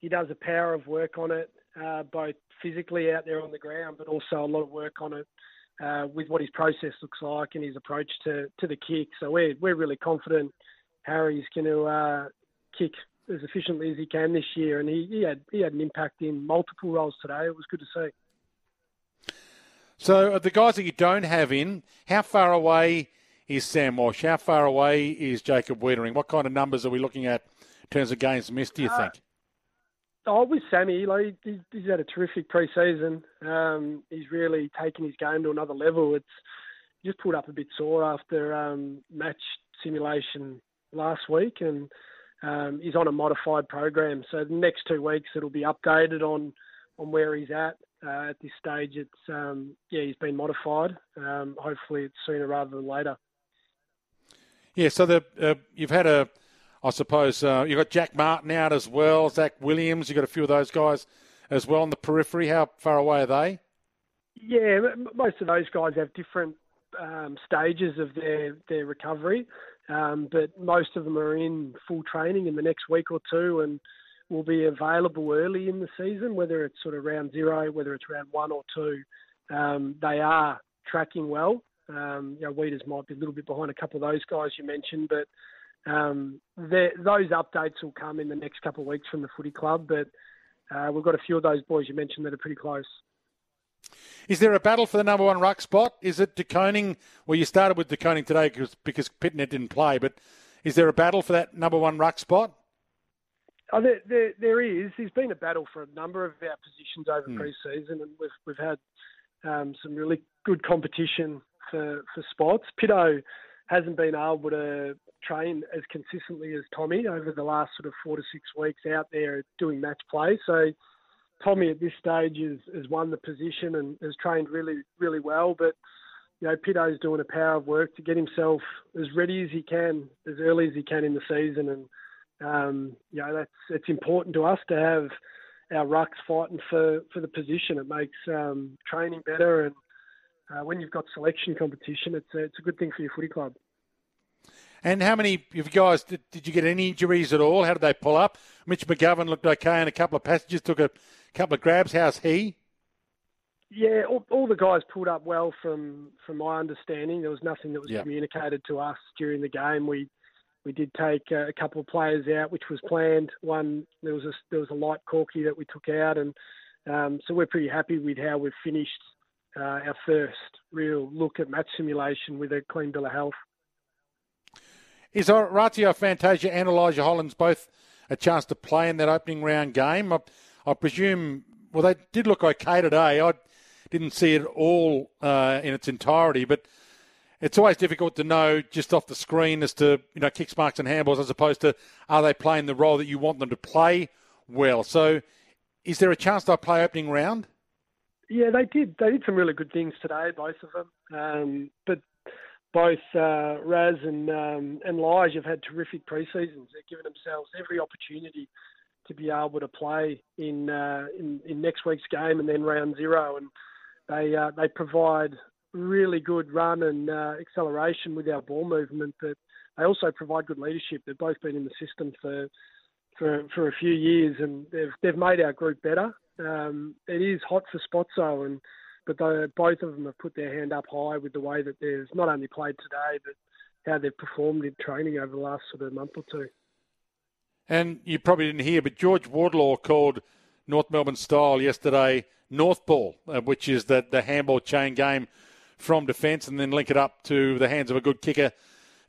he does a power of work on it, uh, both physically out there on the ground, but also a lot of work on it uh, with what his process looks like and his approach to, to the kick. So we're we're really confident Harry's going to uh, kick as efficiently as he can this year, and he, he had he had an impact in multiple roles today. It was good to see. So the guys that you don't have in, how far away is Sam Walsh? How far away is Jacob Weitering? What kind of numbers are we looking at in terms of games missed? Do you uh, think? Oh, with Sammy, like he's, had a terrific pre-season. Um, he's really taken his game to another level. It's just pulled up a bit sore after um, match simulation last week, and um, he's on a modified program. So the next two weeks it'll be updated on on where he's at. Uh, at this stage, it's um, yeah, he's been modified. Um, hopefully, it's sooner rather than later. Yeah. So the uh, you've had a I suppose uh, you've got Jack Martin out as well, Zach Williams. You've got a few of those guys as well on the periphery. How far away are they? Yeah, most of those guys have different um, stages of their, their recovery, um, but most of them are in full training in the next week or two and will be available early in the season, whether it's sort of round zero, whether it's round one or two. Um, they are tracking well. Um, you know, Weeders might be a little bit behind a couple of those guys you mentioned, but um, those updates will come in the next couple of weeks from the footy club, but uh, we've got a few of those boys you mentioned that are pretty close. Is there a battle for the number one ruck spot? Is it De Koning? Well, you started with De Koning today because, because Pittonet didn't play, but is there a battle for that number one ruck spot? Oh, there, there, there is. There's been a battle for a number of our positions over hmm. pre-season, and we've we've had um, some really good competition for for spots. Pitto hasn't been able to train as consistently as Tommy over the last sort of four to six weeks out there doing match play. So Tommy at this stage has, has won the position and has trained really, really well. But you know, Pitto's doing a power of work to get himself as ready as he can, as early as he can in the season. And um, you know, that's it's important to us to have our rucks fighting for, for the position. It makes um, training better, and uh, when you've got selection competition, it's a, it's a good thing for your footy club. And how many of you guys did, did you get any injuries at all? How did they pull up? Mitch McGovern looked okay and a couple of passages, took a couple of grabs. How's he? Yeah, all, all, the guys pulled up well from from my understanding. There was nothing that was yep. communicated to us during the game. We we did take a, a couple of players out, which was planned. One there was a there was a light corky that we took out, and um, so we're pretty happy with how we've finished uh, our first real look at match simulation with a clean bill of health. Is Orazio Fantasia and Elijah Hollands both a chance to play in that opening round game? I, I presume, well, they did look okay today. I didn't see it all uh, in its entirety, but it's always difficult to know just off the screen as to you know kicks, marks, and handballs, as opposed to are they playing the role that you want them to play well. So, is there a chance they'll play opening round? Yeah, they did. They did some really good things today, both of them. Um, but both uh, Raz and um, and Lige have had terrific pre-seasons. They've given themselves every opportunity to be able to play in uh, in, in next week's game and then round zero, and they uh, they provide really good run and uh, acceleration with our ball movement, but they also provide good leadership. They've both been in the system for for for a few years, and they've they've made our group better. Um, it is hot for Spotso, and but they, both of them have put their hand up high with the way that they've not only played today, but how they've performed in training over the last sort of month or two. And you probably didn't hear, but George Wardlaw called North Melbourne style yesterday North Ball, uh, which is the, the handball chain game from defence and then link it up to the hands of a good kicker.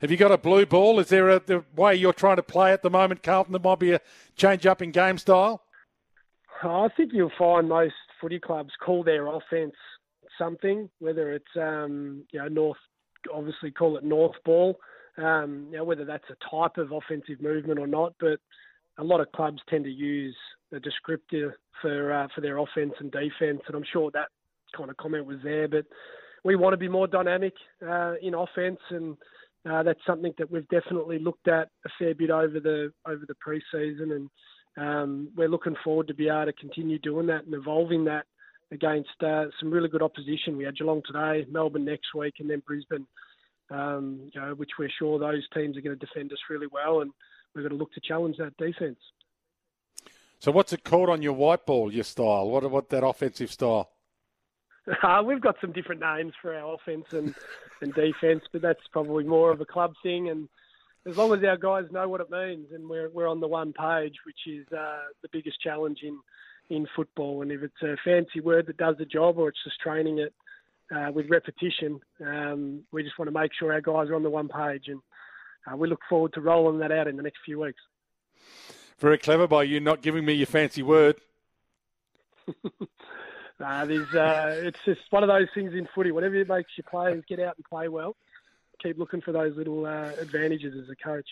Have you got a blue ball? Is there a the way you're trying to play at the moment, Carlton, that might be a change up in game style? I think you'll find most footy clubs call their offence something, whether it's um, you know North, obviously call it North ball, um, you know whether that's a type of offensive movement or not. But a lot of clubs tend to use a descriptor for uh, for their offence and defence, and I'm sure that kind of comment was there. But we want to be more dynamic uh, in offence, and uh, that's something that we've definitely looked at a fair bit over the over the pre-season, and um, we're looking forward to be able to continue doing that and evolving that against uh, some really good opposition. We had Geelong today, Melbourne next week, and then Brisbane. Um, you know, which we're sure those teams are going to defend us really well, and we're going to look to challenge that defence. So, what's it called on your white ball? Your style? What what that offensive style? Uh, we've got some different names for our offence and, and defence, but that's probably more of a club thing. And as long as our guys know what it means and we're, we're on the one page, which is uh, the biggest challenge in, in football. And if it's a fancy word that does the job or it's just training it uh, with repetition, um, we just want to make sure our guys are on the one page. And uh, we look forward to rolling that out in the next few weeks. Very clever by you not giving me your fancy word. Uh, there's, uh, it's just one of those things in footy. Whatever it makes your players get out and play well, keep looking for those little uh, advantages as a coach.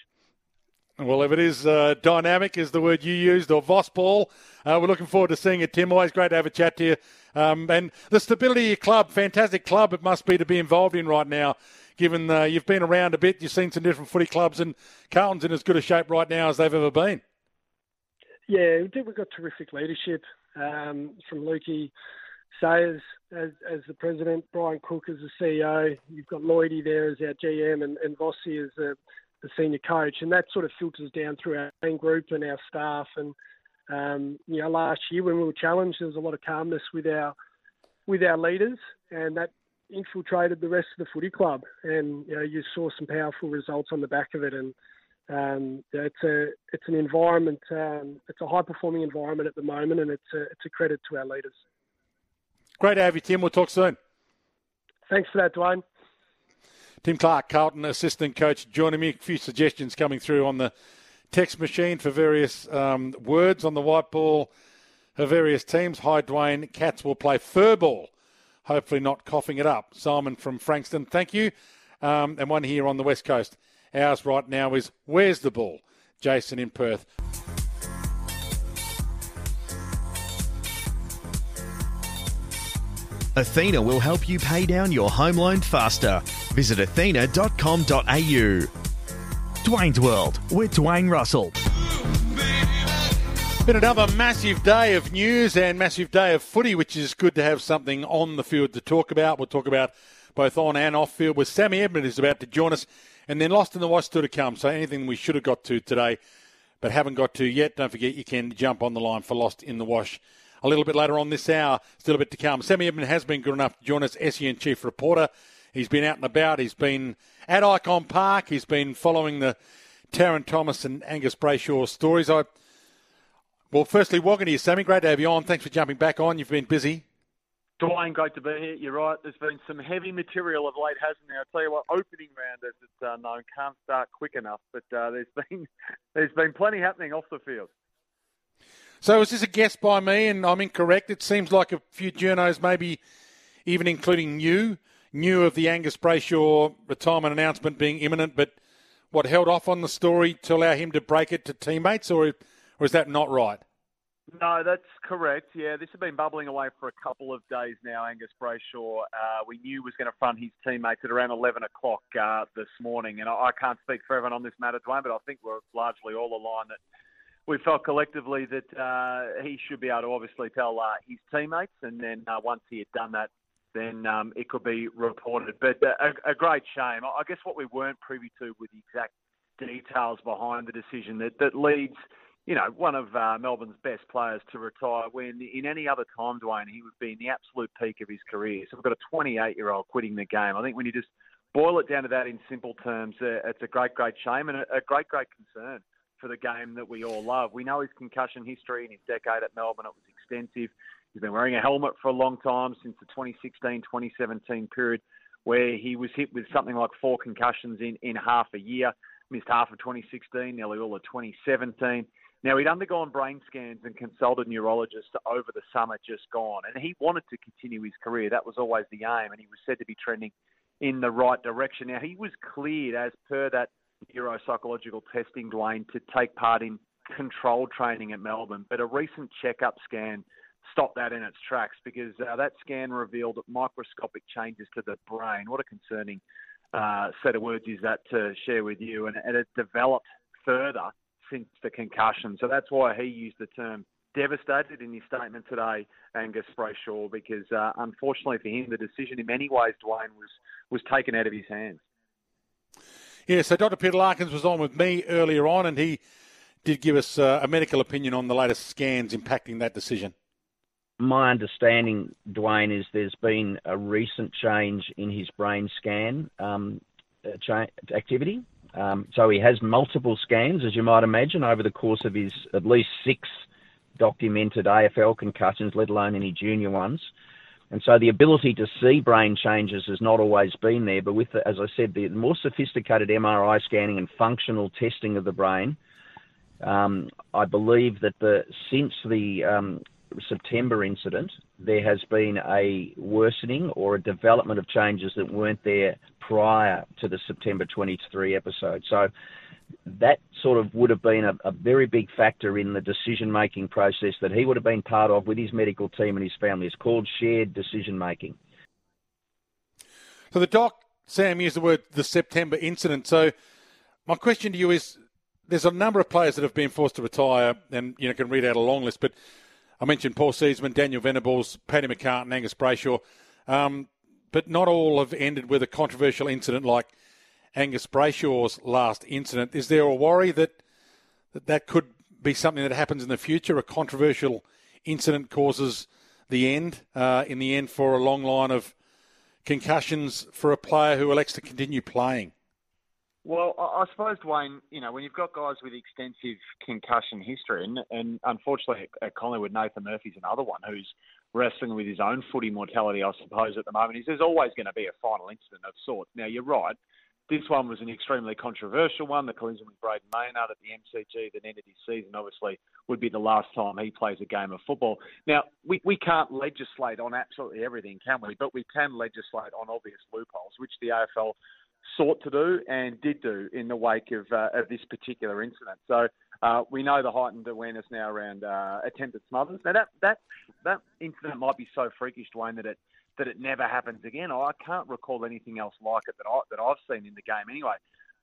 Well, if it is uh, dynamic, is the word you used, or Voss ball, uh, we're looking forward to seeing it, Tim. Always great to have a chat to you. Um, and the stability of your club, fantastic club it must be to be involved in right now, given uh, you've been around a bit, you've seen some different footy clubs, and Carlton's in as good a shape right now as they've ever been. Yeah, we've got terrific leadership um, from Lukey Sayers as, as the president, Brian Cook as the CEO. You've got Lloydie there as our GM and, and Vossi as the, the senior coach. And that sort of filters down through our main group and our staff. And, um, you know, last year when we were challenged, there was a lot of calmness with our with our leaders, and that infiltrated the rest of the footy club. And you know, you saw some powerful results on the back of it. And um, it's a it's an environment. Um, it's a high performing environment at the moment, and it's a it's a credit to our leaders. Great to have you, Tim. We'll talk soon. Thanks for that, Dwayne. Tim Clarke, Carlton assistant coach, joining me. A few suggestions coming through on the text machine for various um, words on the white ball for various teams. Hi, Dwayne. Cats will play fur ball. Hopefully, not coughing it up. Simon from Frankston, thank you. Um, and one here on the West Coast. Ours right now is Where's the Ball? Jason in Perth. Athena will help you pay down your home loan faster. Visit athena.com.au. Dwayne's World with Dwayne Russell. Been another massive day of news and massive day of footy, which is good to have something on the field to talk about. We'll talk about both on and off field with Sammy Edmund is about to join us and then lost in the wash still to come. So anything we should have got to today but haven't got to yet, don't forget you can jump on the line for Lost in the Wash a little bit later on this hour. Still a bit to come. Sammy Edmund has been good enough to join us, SEN chief reporter. He's been out and about. He's been at Ikon Park. He's been following the Tarryn Thomas and Angus Brayshaw stories. I well, firstly, welcome to you, Sammy. Great to have you on. Thanks for jumping back on. You've been busy. Dwayne, great to be here. You're right. There's been some heavy material of late, hasn't there? I tell you what, opening round, as it's uh, known, can't start quick enough. But uh, there's been there's been plenty happening off the field. So is this a guess by me, and I'm incorrect? It seems like a few journos, maybe even including you, knew of the Angus Brayshaw retirement announcement being imminent, but what held off on the story to allow him to break it to teammates, or or is that not right? No, that's correct. Yeah, this has been bubbling away for a couple of days now. Angus Brayshaw, uh, we knew was going to front his teammates at around 11 o'clock uh, this morning, and I, I can't speak for everyone on this matter, Dwayne, but I think we're largely all aligned that we felt collectively that uh, he should be able to obviously tell uh, his teammates, and then uh, once he had done that, then um, it could be reported. But uh, a, a, great shame. I guess what we weren't privy to were the exact details behind the decision that, that leads, you know, one of uh, Melbourne's best players to retire when in any other time, Dwayne, he would be in the absolute peak of his career. So we've got a 28-year-old quitting the game. I think when you just boil it down to that in simple terms, uh, it's a great, great shame and a, a great, great concern for the game that we all love. We know his concussion history in his decade at Melbourne. It was extensive. He's been wearing a helmet for a long time since the 2016-2017 period where he was hit with something like four concussions in, in half a year, missed half of 2016, nearly all of 2017. Now, he'd undergone brain scans and consulted neurologists over the summer just gone, and he wanted to continue his career. That was always the aim, and he was said to be trending in the right direction. Now, he was cleared as per that neuropsychological testing, Dwayne, to take part in controlled training at Melbourne. But a recent checkup scan stopped that in its tracks because uh, that scan revealed microscopic changes to the brain. What a concerning uh, set of words is that to share with you? And, and it developed further since the concussion. So that's why he used the term devastated in his statement today, Angus Brayshaw, because uh, unfortunately for him, the decision in many ways, Dwayne, was, was taken out of his hands. Yeah, so Dr. Peter Larkins was on with me earlier on, and he did give us uh, a medical opinion on the latest scans impacting that decision. My understanding, Dwayne, is there's been a recent change in his brain scan um, uh, activity. Um, so he has multiple scans, as you might imagine, over the course of his at least six documented AFL concussions, let alone any junior ones. And so the ability to see brain changes has not always been there, but with, the, as I said, the more sophisticated MRI scanning and functional testing of the brain, um, I believe that the since the um, September incident, there has been a worsening or a development of changes that weren't there prior to the September 23 episode. So that sort of would have been a, a very big factor in the decision making process that he would have been part of with his medical team and his family. It's called shared decision making. So the doc, Sam, used the word the September incident. So my question to you is there's a number of players that have been forced to retire, and you know can read out a long list. But I mentioned Paul Seedsman, Daniel Venables, Paddy McCartin, Angus Brayshaw, um, but not all have ended with a controversial incident like Angus Brayshaw's last incident. Is there a worry that that, that could be something that happens in the future? A controversial incident causes the end, uh, in the end, for a long line of concussions for a player who elects to continue playing? Well, I suppose, Dwayne, you know, when you've got guys with extensive concussion history, and, and unfortunately at Collingwood, Nathan Murphy's another one who's wrestling with his own footy mortality, I suppose, at the moment, is there's always going to be a final incident of sorts. Now, you're right. This one was an extremely controversial one. The collision with Brayden Maynard at the MCG that ended his season obviously would be the last time he plays a game of football. Now, we, we can't legislate on absolutely everything, can we? But we can legislate on obvious loopholes, which the AFL sought to do and did do in the wake of, uh, of this particular incident. So uh, we know the heightened awareness now around uh, attempted smothers. Now that that that incident might be so freakish, Dwayne, that it that it never happens again. I can't recall anything else like it that I that I've seen in the game anyway.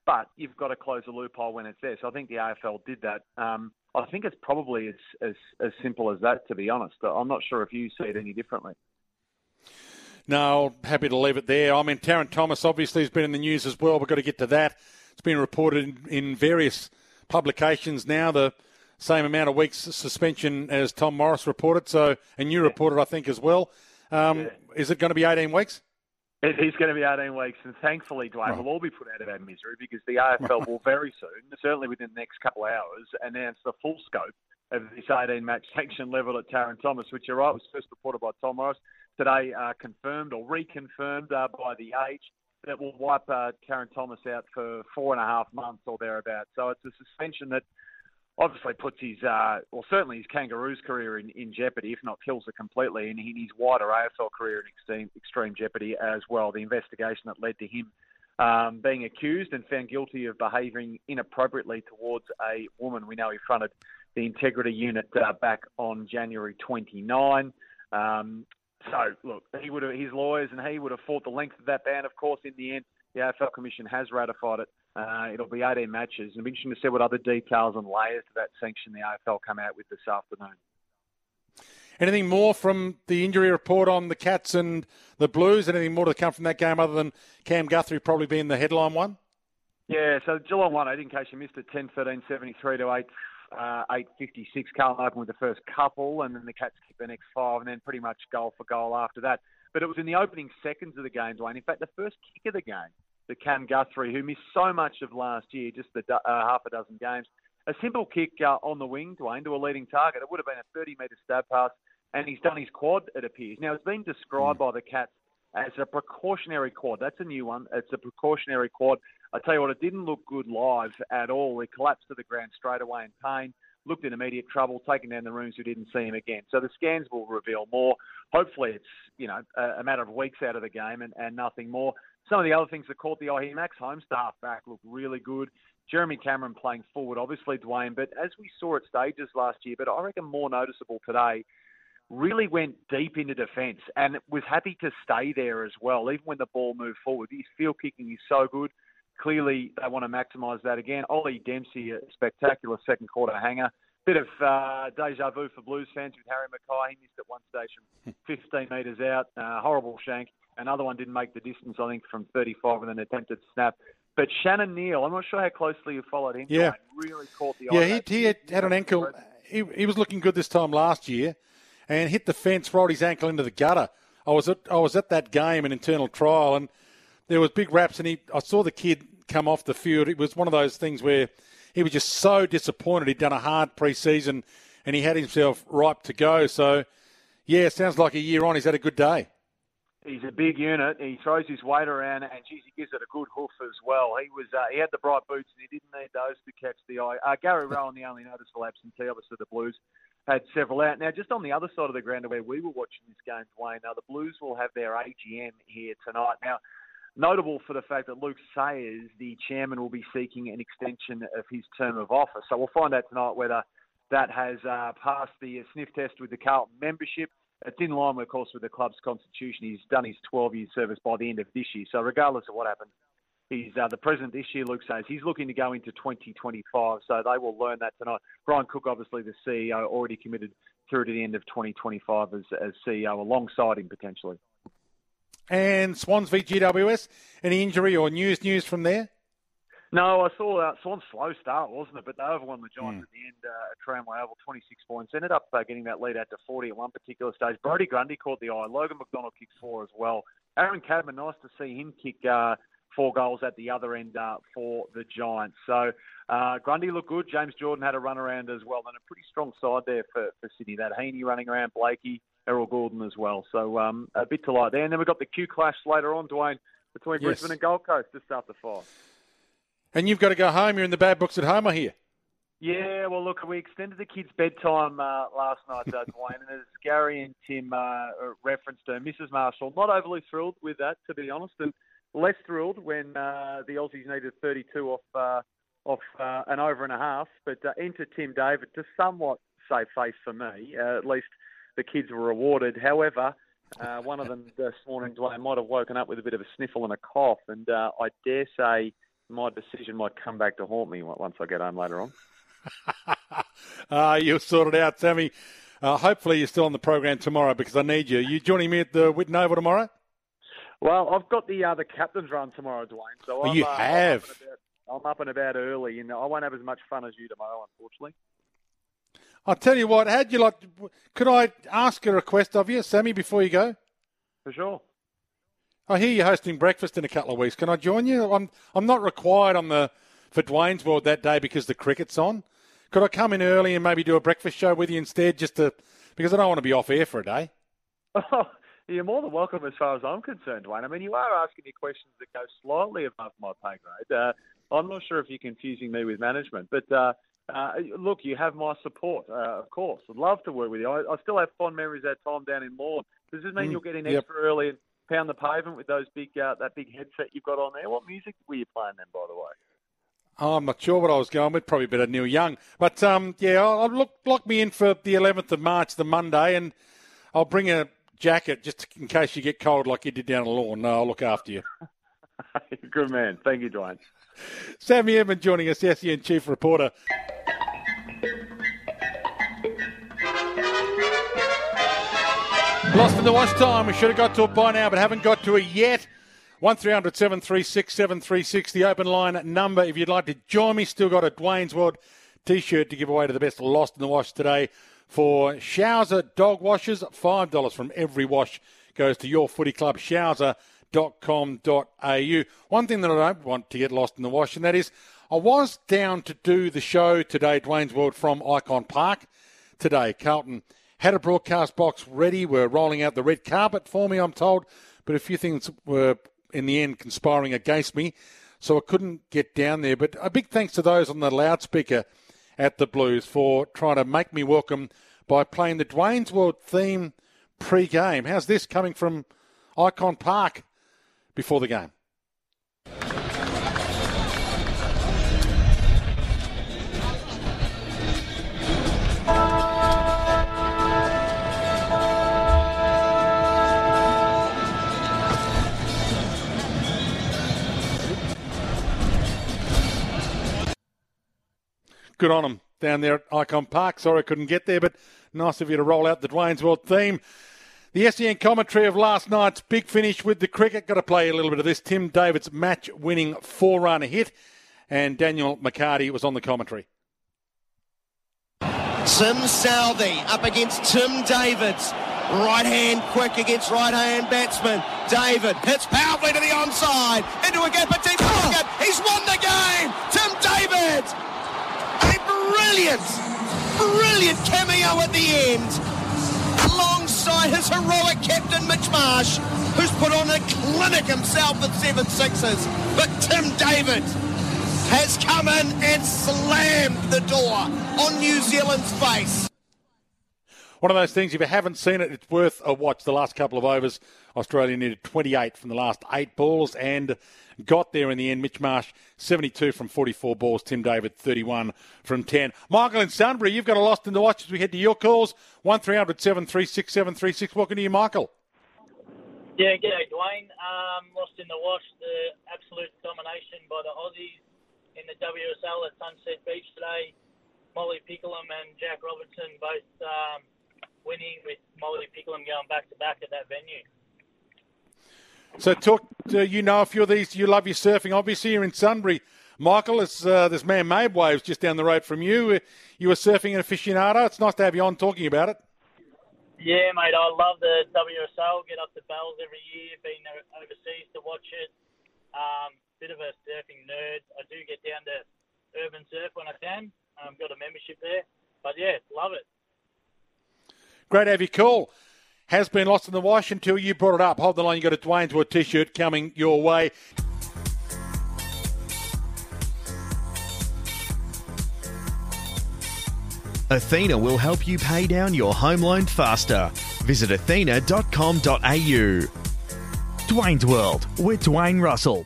But you've got to close the loophole when it's there. So I think the AFL did that. Um, I think it's probably as, as as simple as that, to be honest. I'm not sure if you see it any differently. No, happy to leave it there. I mean, Tarryn Thomas obviously has been in the news as well. We've got to get to that. It's been reported in, in various publications now. The same amount of weeks suspension as Tom Morris reported. So, and you reported, I think, as well. Um, yeah. Is it going to be 18 weeks? It is going to be 18 weeks, and thankfully, Dwayne, right. we'll all be put out of our misery because the AFL will very soon, certainly within the next couple of hours, announce the full scope of this 18 match sanction level at Tarryn Thomas, which you're right was first reported by Tom Morris. Today, uh, confirmed or reconfirmed uh, by the Age that will wipe uh, Thomas out for four and a half months or thereabouts. So it's a suspension that obviously puts his, uh, well, certainly his Kangaroos career in, in jeopardy, if not kills it completely, and his wider AFL career in extreme, extreme jeopardy as well. The investigation that led to him um, being accused and found guilty of behaving inappropriately towards a woman. We know he fronted the integrity unit uh, back on January 29. Um, so, look, he would have, his lawyers and he would have fought the length of that ban. Of course, in the end, the AFL Commission has ratified it. Uh, it'll be 18 matches. It'll be interesting to see what other details and layers to that sanction the AFL come out with this afternoon. Anything more from the injury report on the Cats and the Blues? Anything more to come from that game other than Cam Guthrie probably being the headline one? Yeah, so Geelong won eight in case you missed it, 10 13 73 to 8 uh, 8.56. Carlton opened with the first couple, and then the Cats kicked the next five, and then pretty much goal for goal after that. But it was in the opening seconds of the game, Dwayne. In fact, the first kick of the game, the Cam Guthrie, who missed so much of last year, just the, uh, half a dozen games, a simple kick uh, on the wing, Dwayne, to a leading target. It would have been a 30 metre stab pass, and he's done his quad, it appears. Now, it's been described mm. by the Cats as a precautionary quad. That's a new one. It's a precautionary quad. I tell you what, it didn't look good live at all. He collapsed to the ground straight away in pain looked in immediate trouble, taken down the rooms. We didn't see him again. So the scans will reveal more. Hopefully, it's you know a, matter of weeks out of the game and, and nothing more. Some of the other things that caught the eye here, Max back looked really good. Jeremy Cameron playing forward, obviously Dwayne, but as we saw at stages last year, but I reckon more noticeable today, really went deep into defence and was happy to stay there as well, even when the ball moved forward. His field kicking is so good. Clearly, they want to maximise that again. Ollie Dempsey, a spectacular second quarter hanger. Bit of uh, deja vu for Blues fans with Harry McKay. He missed at one station 15 metres out. Uh, horrible shank. Another one didn't make the distance, I think, from 35 with an attempted snap. But Shannon Neale, I'm not sure how closely you followed him. Yeah. Really caught the eye. Yeah, he, he had, had an ankle. He, he was looking good this time last year and hit the fence, rolled his ankle into the gutter. I was at I was at that game, an internal trial, and there was big raps, and he I saw the kid come off the field. It was one of those things where he was just so disappointed. He'd done a hard pre-season and he had himself ripe to go. So, yeah, sounds like a year on. He's had a good day. He's a big unit. He throws his weight around, and geez, he gives it a good hoof as well. He was uh, he had the bright boots, and he didn't need those to catch the eye. Uh, Gary Rohan, the only noticeable absentee, obviously the Blues had several out. Now, just on the other side of the ground where we were watching this game, Dwayne, now the Blues will have their AGM here tonight. Now, Notable for the fact that Luke Sayers, the chairman, will be seeking an extension of his term of office. So we'll find out tonight whether that has uh, passed the sniff test with the Carlton membership. It's in line, of course, with the club's constitution. He's done his 12 year service by the end of this year. So regardless of what happens, he's uh, the president this year, Luke Sayers. He's looking to go into 2025. So they will learn that tonight. Brian Cook, obviously the CEO, already committed through to the end of 2025 as, as CEO alongside him potentially and Swans v GWS. Any injury or news news from there? No, I saw that Swans slow start, wasn't it? But they overwon the Giants mm. at the end uh, at Tramway Oval, 26 points. Ended up uh, getting that lead out to 40 at one particular stage. Brodie Grundy caught the eye. Logan McDonald kicked four as well. Aaron Cadman, nice to see him kick uh, four goals at the other end uh, for the Giants. So uh, Grundy looked good. James Jordon had a run around as well. And a pretty strong side there for, for Sydney. That Heeney running around, Blakey, Errol Gulden as well. So um, a bit to like there. And then we've got the Q clash later on, Dwayne, between yes. Brisbane and Gold Coast just after five. And you've got to go home. You're in the bad books at home, I hear. Yeah, well, look, we extended the kids' bedtime uh, last night, uh, Dwayne, and as Gary and Tim uh, referenced to, Mrs. Marshall, not overly thrilled with that, to be honest, and less thrilled when uh, the Aussies needed 32 off uh, off uh, an over and a half. But uh, enter Tim David to somewhat save face for me, uh, at least the kids were rewarded. However, uh, one of them this morning, Dwayne, might have woken up with a bit of a sniffle and a cough, and uh, I dare say my decision might come back to haunt me once I get home later on. uh, you'll sort it out, Sammy. Uh, hopefully, you're still on the program tomorrow because I need you. You joining me at the Whitten Oval tomorrow? Well, I've got the uh, the captain's run tomorrow, Dwayne. So well, you uh, have. I'm up, about, I'm up and about early, and I won't have as much fun as you tomorrow, unfortunately. I'll tell you what, how'd you like? Could I ask a request of you, Sammy, before you go? For sure. I hear you're hosting breakfast in a couple of weeks. Can I join you? I'm I'm not required on the for Dwayne's World that day because the cricket's on. Could I come in early and maybe do a breakfast show with you instead, just to because I don't want to be off air for a day. Oh, you're more than welcome as far as I'm concerned, Dwayne. I mean, you are asking me questions that go slightly above my pay grade. Uh, I'm not sure if you're confusing me with management, but uh, Uh, look, you have my support, uh, of course. I'd love to work with you. I, I still have fond memories of that time down in Lorne. Does this mean Mm, you'll get in yep. extra early and pound the pavement with those big uh, that big headset you've got on there? What music were you playing then, by the way? Oh, I'm not sure what I was going with. Probably a bit of Neil Young. But um, yeah, I'll, I'll look lock me in for the 11th of March, the Monday, and I'll bring a jacket just in case you get cold like you did down the lawn. No, I'll look after you. Good man. Thank you, Dwayne. Sammy Edmund joining us, SEN Chief Reporter. Lost in the Wash time. We should have got to it by now, but haven't got to it yet. 1300 736 736, the open line number. If you'd like to join me, still got a Dwayne's World t shirt to give away to the best Lost in the Wash today for Showser Dog Washes. $5 from every wash goes to your footy club, showser.com.au. One thing that I don't want to get lost in the wash, and that is I was down to do the show today, Dwayne's World, from Ikon Park today. Carlton had a broadcast box ready. We're rolling out the red carpet for me, I'm told, but a few things were in the end conspiring against me, so I couldn't get down there. But a big thanks to those on the loudspeaker at the Blues for trying to make me welcome by playing the Dwayne's World theme pre-game. How's this coming from Ikon Park before the game? Good on them down there at Ikon Park. Sorry I couldn't get there, but nice of you to roll out the Dwayne's World theme. The SEN commentary of last night's big finish with the cricket. Got to play a little bit of this. Tim David's match winning four run hit, and Daniel McCarty was on the commentary. Tim Southee up against Tim Davids. Right hand quick against right hand batsman. David hits powerfully to the onside. Into a gap at deep pocket. He's won the game. Tim David. Brilliant, brilliant cameo at the end. Alongside his heroic captain Mitch Marsh, who's put on a clinic himself with seven sixes. But Tim David has come in and slammed the door on New Zealand's face. One of those things, if you haven't seen it, it's worth a watch. The last couple of overs, Australia needed 28 from the last eight balls and got there in the end. Mitch Marsh, 72 from 44 balls. Tim David, 31 from 10. Michael in Sunbury, you've got a lost in the wash as we head to your calls. 1300 736 736. Welcome to you, Michael. Yeah, g'day, Dwayne. Um, lost in the wash, the absolute domination by the Aussies in the WSL at Sunset Beach today. Molly Picklum and Jack Robinson both um, winning, with Molly Picklum going back to back at. So, talk. Uh, you know a few of these. You love your surfing, obviously. You're in Sunbury. Michael, it's, uh, there's man-made waves just down the road from you. Uh, You were surfing an aficionado. It's nice to have you on talking about it. Yeah, mate, I love the WSL. Get up to Bells every year. Been overseas to watch it. Um, bit of a surfing nerd. I do get down to Urban Surf when I can. I've um, got a membership there. But yeah, love it. Great to have you call. Has been lost in the wash until you brought it up. Hold the line. You got a Dwayne's World t-shirt coming your way. Athena will help you pay down your home loan faster. Visit athena.com.au. Dwayne's World with Dwayne Russell.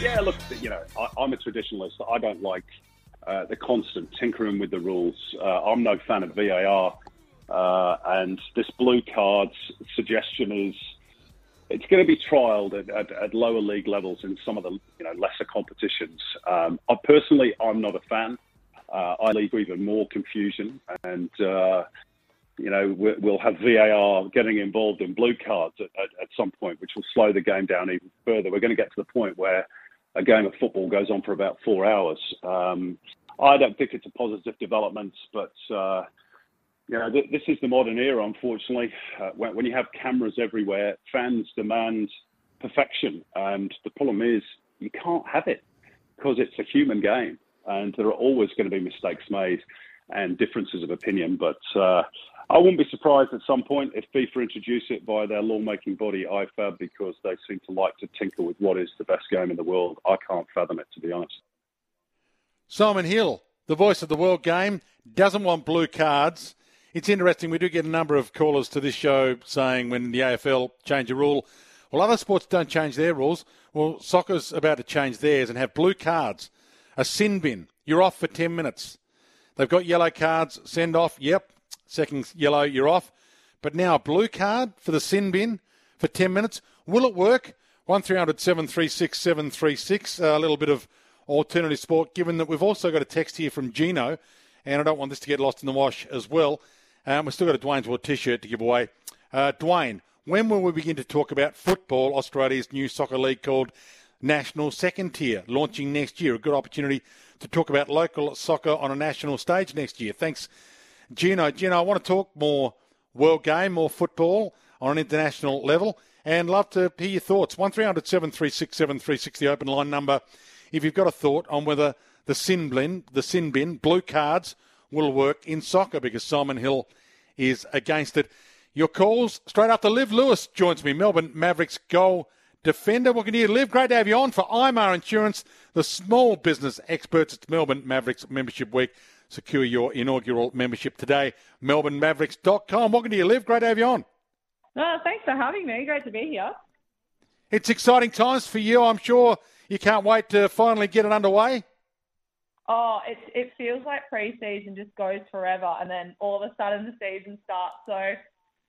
Yeah, look, you know, I, I'm a traditionalist. I don't like uh, the constant tinkering with the rules. Uh, I'm no fan of VAR, uh, and this blue cards suggestion is it's going to be trialled at, at, at lower league levels in some of the you know lesser competitions. Um, I personally, I'm not a fan. Uh, I leave even more confusion, and uh, you know we- we'll have VAR getting involved in blue cards at, at, at some point, which will slow the game down even further. We're going to get to the point where a game of football goes on for about four hours. Um, I don't think it's a positive development, but uh, th- this is the modern era. Unfortunately, uh, when, when you have cameras everywhere, fans demand perfection, and the problem is you can't have it because it's a human game, and there are always going to be mistakes made and differences of opinion. But uh, I wouldn't be surprised at some point if FIFA introduce it by their lawmaking body IFAB because they seem to like to tinker with what is the best game in the world. I can't fathom it to be honest. Simon Hill, the voice of the world game, doesn't want blue cards. It's interesting. We do get a number of callers to this show saying when the AFL change a rule, well, other sports don't change their rules. Well, soccer's about to change theirs and have blue cards, a sin bin. You're off for 10 minutes. They've got yellow cards, send off, yep. Second yellow, you're off. But now a blue card for the sin bin for 10 minutes. Will it work? 1300 736 736. A little bit of alternative sport, given that we've also got a text here from Gino, and I don't want this to get lost in the wash as well. Um, we've still got a Dwayne's World t shirt to give away. Uh, Dwayne, when will we begin to talk about football, Australia's new soccer league called National Second Tier, launching next year? A good opportunity to talk about local soccer on a national stage next year. Thanks, Gino. Gino, I want to talk more world game, more football on an international level, and love to hear your thoughts. 1300 736 736, the open line number. If you've got a thought on whether the sin bin, the sin bin, blue cards will work in soccer, because Simon Hill is against it. Your calls straight after Liv Lewis joins me, Melbourne Mavericks goal defender. Welcome to you, Liv. Great to have you on for IMAR Insurance, the small business experts. It's Melbourne Mavericks Membership Week. Secure your inaugural membership today. MelbourneMavericks.com. Welcome to you, Liv. Great to have you on. Oh, thanks for having me. Great to be here. It's exciting times for you. I'm sure you can't wait to finally get it underway. Oh, it it feels like pre-season just goes forever, and then all of a sudden the season starts. So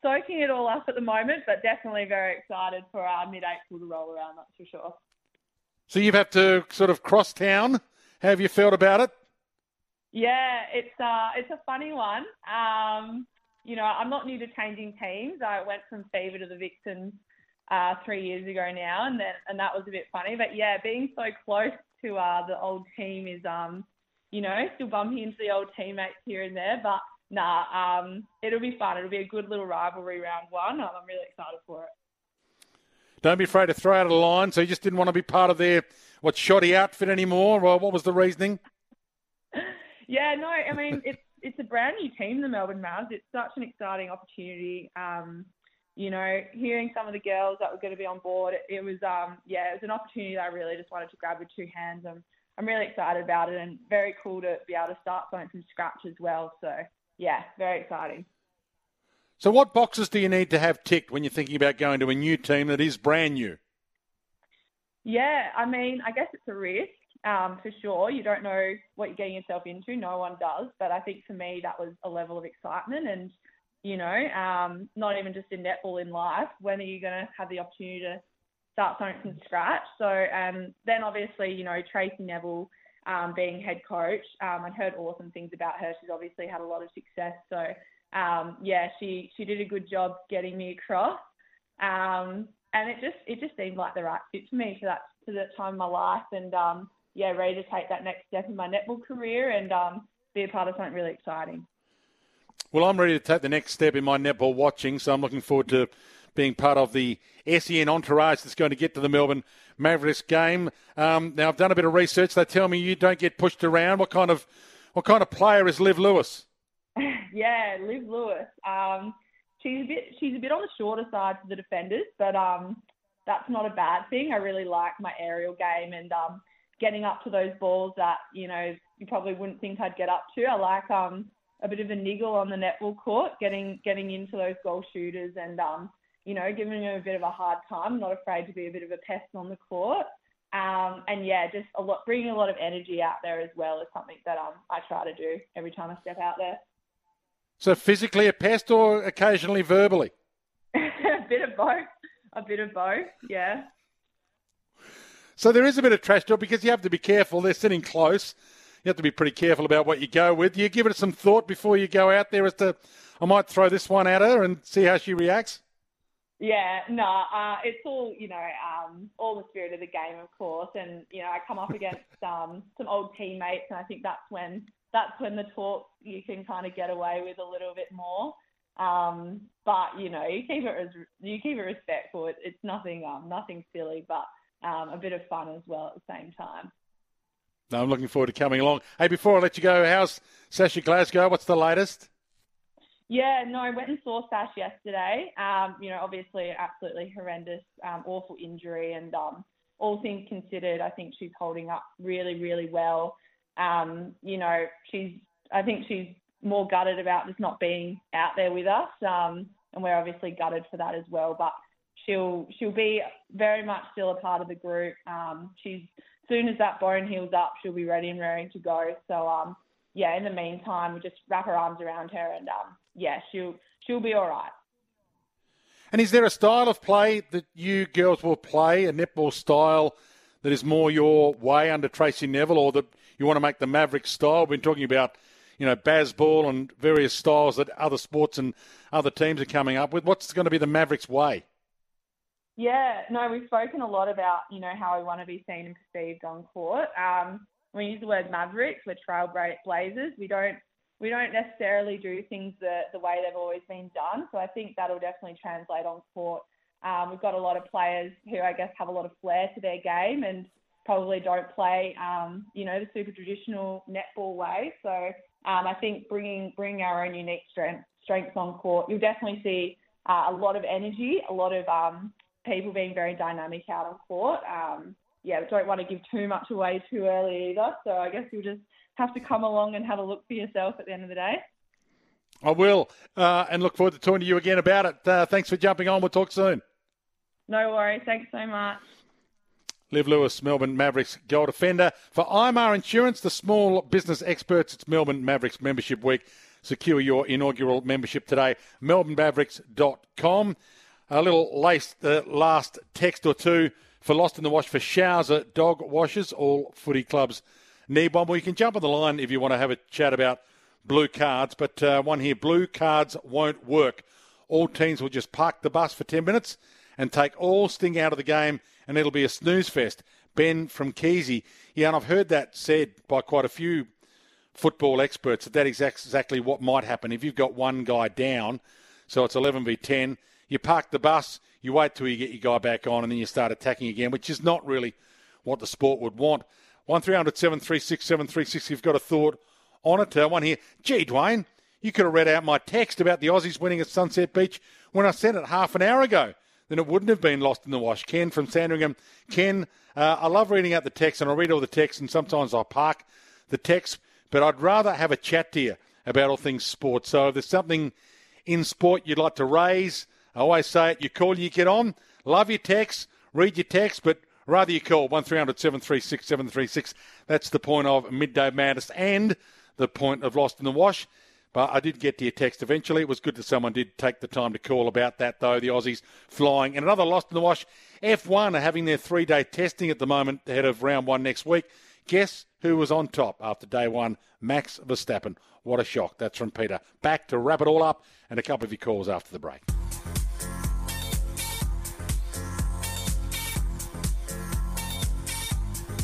soaking it all up at the moment, but definitely very excited for our mid-April to roll around. That's for sure. So you've had to sort of cross town. How have you felt about it? Yeah, it's uh, it's a funny one. Um, you know, I'm not new to changing teams. I went from Fever to the Vixens uh, three years ago now, and then and that was a bit funny. But yeah, being so close to uh, the old team is um, you know, still bumping into the old teammates here and there, but nah, um, it'll be fun. It'll be a good little rivalry round one. I'm really excited for it. Don't be afraid to throw out a line. So you just didn't want to be part of their what shoddy outfit anymore, or what was the reasoning? yeah, no, I mean it's it's a brand new team, the Melbourne Mavs. It's such an exciting opportunity. Um, you know, hearing some of the girls that were going to be on board, it, it was um, yeah, it was an opportunity that I really just wanted to grab with two hands. I'm I'm really excited about it, and very cool to be able to start something from scratch as well. So yeah, very exciting. So, what boxes do you need to have ticked when you're thinking about going to a new team that is brand new? Yeah, I mean, I guess it's a risk um, for sure. You don't know what you're getting yourself into. No one does. But I think for me, that was a level of excitement. And, you know, um, not even just in netball, in life, when are you going to have the opportunity to start something from scratch? So, um, then obviously, you know, Tracey Neville um, being head coach. Um, I'd heard awesome things about her. She's obviously had a lot of success. So um, yeah, she she did a good job getting me across. Um, and it just it just seemed like the right fit for me for that for that time of my life. And um, yeah, ready to take that next step in my netball career and be a part of something really exciting. Well, I'm ready to take the next step in my netball watching, so I'm looking forward to being part of the SEN entourage that's going to get to the Melbourne Mavericks game. Um, now, I've done a bit of research. They tell me you don't get pushed around. What kind of what kind of player is Liv Lewis? yeah, Liv Lewis. Um, she's a bit she's a bit on the shorter side for the defenders, but um, that's not a bad thing. I really like my aerial game and um, getting up to those balls that you know you probably wouldn't think I'd get up to. I like um, a bit of a niggle on the netball court, getting getting into those goal shooters and um, you know, giving them a bit of a hard time, not afraid to be a bit of a pest on the court. Um, and yeah, just a lot, bringing a lot of energy out there as well is something that um, I try to do every time I step out there. So physically a pest or occasionally verbally? a bit of both. A bit of both, yeah. So there is a bit of trash talk because you have to be careful. They're sitting close. You have to be pretty careful about what you go with. You give it some thought before you go out there as to, I might throw this one at her and see how she reacts. Yeah, no, uh, it's all you know, um, all the spirit of the game, of course. And you know, I come up against um, some old teammates, and I think that's when that's when the talk you can kind of get away with a little bit more. Um, but you know, you keep it as you keep it respectful. It, it's nothing, um, nothing silly, but um, a bit of fun as well at the same time. No, I'm looking forward to coming along. Hey, before I let you go, how's Sasha Glasgow? What's the latest? Yeah, no, I went and saw Sash yesterday. Um, you know, obviously, absolutely horrendous, um, awful injury, and um, all things considered, I think she's holding up really, really well. um, you know, she's I think she's more gutted about just not being out there with us, um, and we're obviously gutted for that as well. But she'll she'll be very much still a part of the group. Um, she's soon as that bone heals up, she'll be ready and raring to go. So um, yeah, in the meantime, we just wrap our arms around her, and um, yeah, she'll she'll be all right. And is there a style of play that you girls will play, a netball style that is more your way under Tracey Neville, or that you want to make the Maverick style? We've been talking about, you know, Bazball and various styles that other sports and other teams are coming up with. What's going to be the Mavericks way? Yeah, no, we've spoken a lot about, you know, how we want to be seen and perceived on court. Um, we use the word Mavericks, we're trailblazers. We don't we don't necessarily do things the, the way they've always been done. So I think that'll definitely translate on court. Um, we've got a lot of players who I guess have a lot of flair to their game and probably don't play, um, you know, the super traditional netball way. So um, I think bringing bringing our own unique strength, strengths on court, you'll definitely see uh, a lot of energy, a lot of um, people being very dynamic out on court. Um, yeah, don't want to give too much away too early either. So I guess you'll just have to come along and have a look for yourself at the end of the day. I will, uh, and look forward to talking to you again about it. Uh, thanks for jumping on. We'll talk soon. No worries. Thanks so much. Liv Lewis, Melbourne Mavericks goal defender. For IMR Insurance, the small business experts, it's Melbourne Mavericks Membership Week. Secure your inaugural membership today. MelbourneMavericks.com. A little last, last text or two for Lost in the Wash for Showser Dog Washers, all footy clubs one. Well, you can jump on the line if you want to have a chat about blue cards, but uh, one here blue cards won't work. All teams will just park the bus for 10 minutes and take all sting out of the game, and it'll be a snooze fest. Ben from Keesey. Yeah, and I've heard that said by quite a few football experts that that is exactly what might happen. If you've got one guy down, so it's 11 v 10, you park the bus, you wait till you get your guy back on, and then you start attacking again, which is not really what the sport would want. 1300 736 736 you've got a thought on it. Uh, one here. Gee, Dwayne, you could have read out my text about the Aussies winning at Sunset Beach when I sent it half an hour ago. Then it wouldn't have been lost in the wash. Ken from Sandringham. Ken, uh, I love reading out the text, and I read all the text, and sometimes I park the text, but I'd rather have a chat to you about all things sport. So if there's something in sport you'd like to raise, I always say it, you call, you get on. Love your text, read your text, but Rather you call 1300 736 736. That's the point of Midday Madness and the point of Lost in the Wash. But I did get to your text eventually. It was good that someone did take the time to call about that, though. The Aussies flying. And another Lost in the Wash. F1 are having their three day testing at the moment ahead of round one next week. Guess who was on top after day one? Max Verstappen. What a shock. That's from Peter. Back to wrap it all up and a couple of your calls after the break.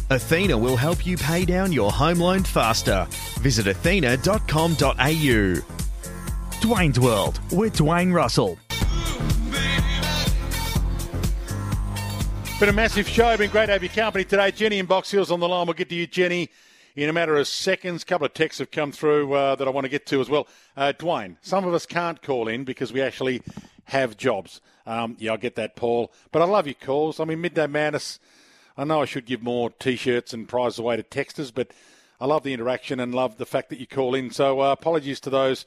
Athena will help you pay down your home loan faster. Visit athena.com.au. Dwayne's World with Dwayne Russell. Been a massive show. Been great to have your company today. Jenny in Box Hills on the line. We'll get to you, Jenny, in a matter of seconds. A couple of texts have come through uh, that I want to get to as well. Uh, Dwayne, some of us can't call in because we actually have jobs. Um, yeah, I get that, Paul. But I love your calls. I mean, Midday Madness I know I should give more T-shirts and prizes away to texters, but I love the interaction and love the fact that you call in. So uh, apologies to those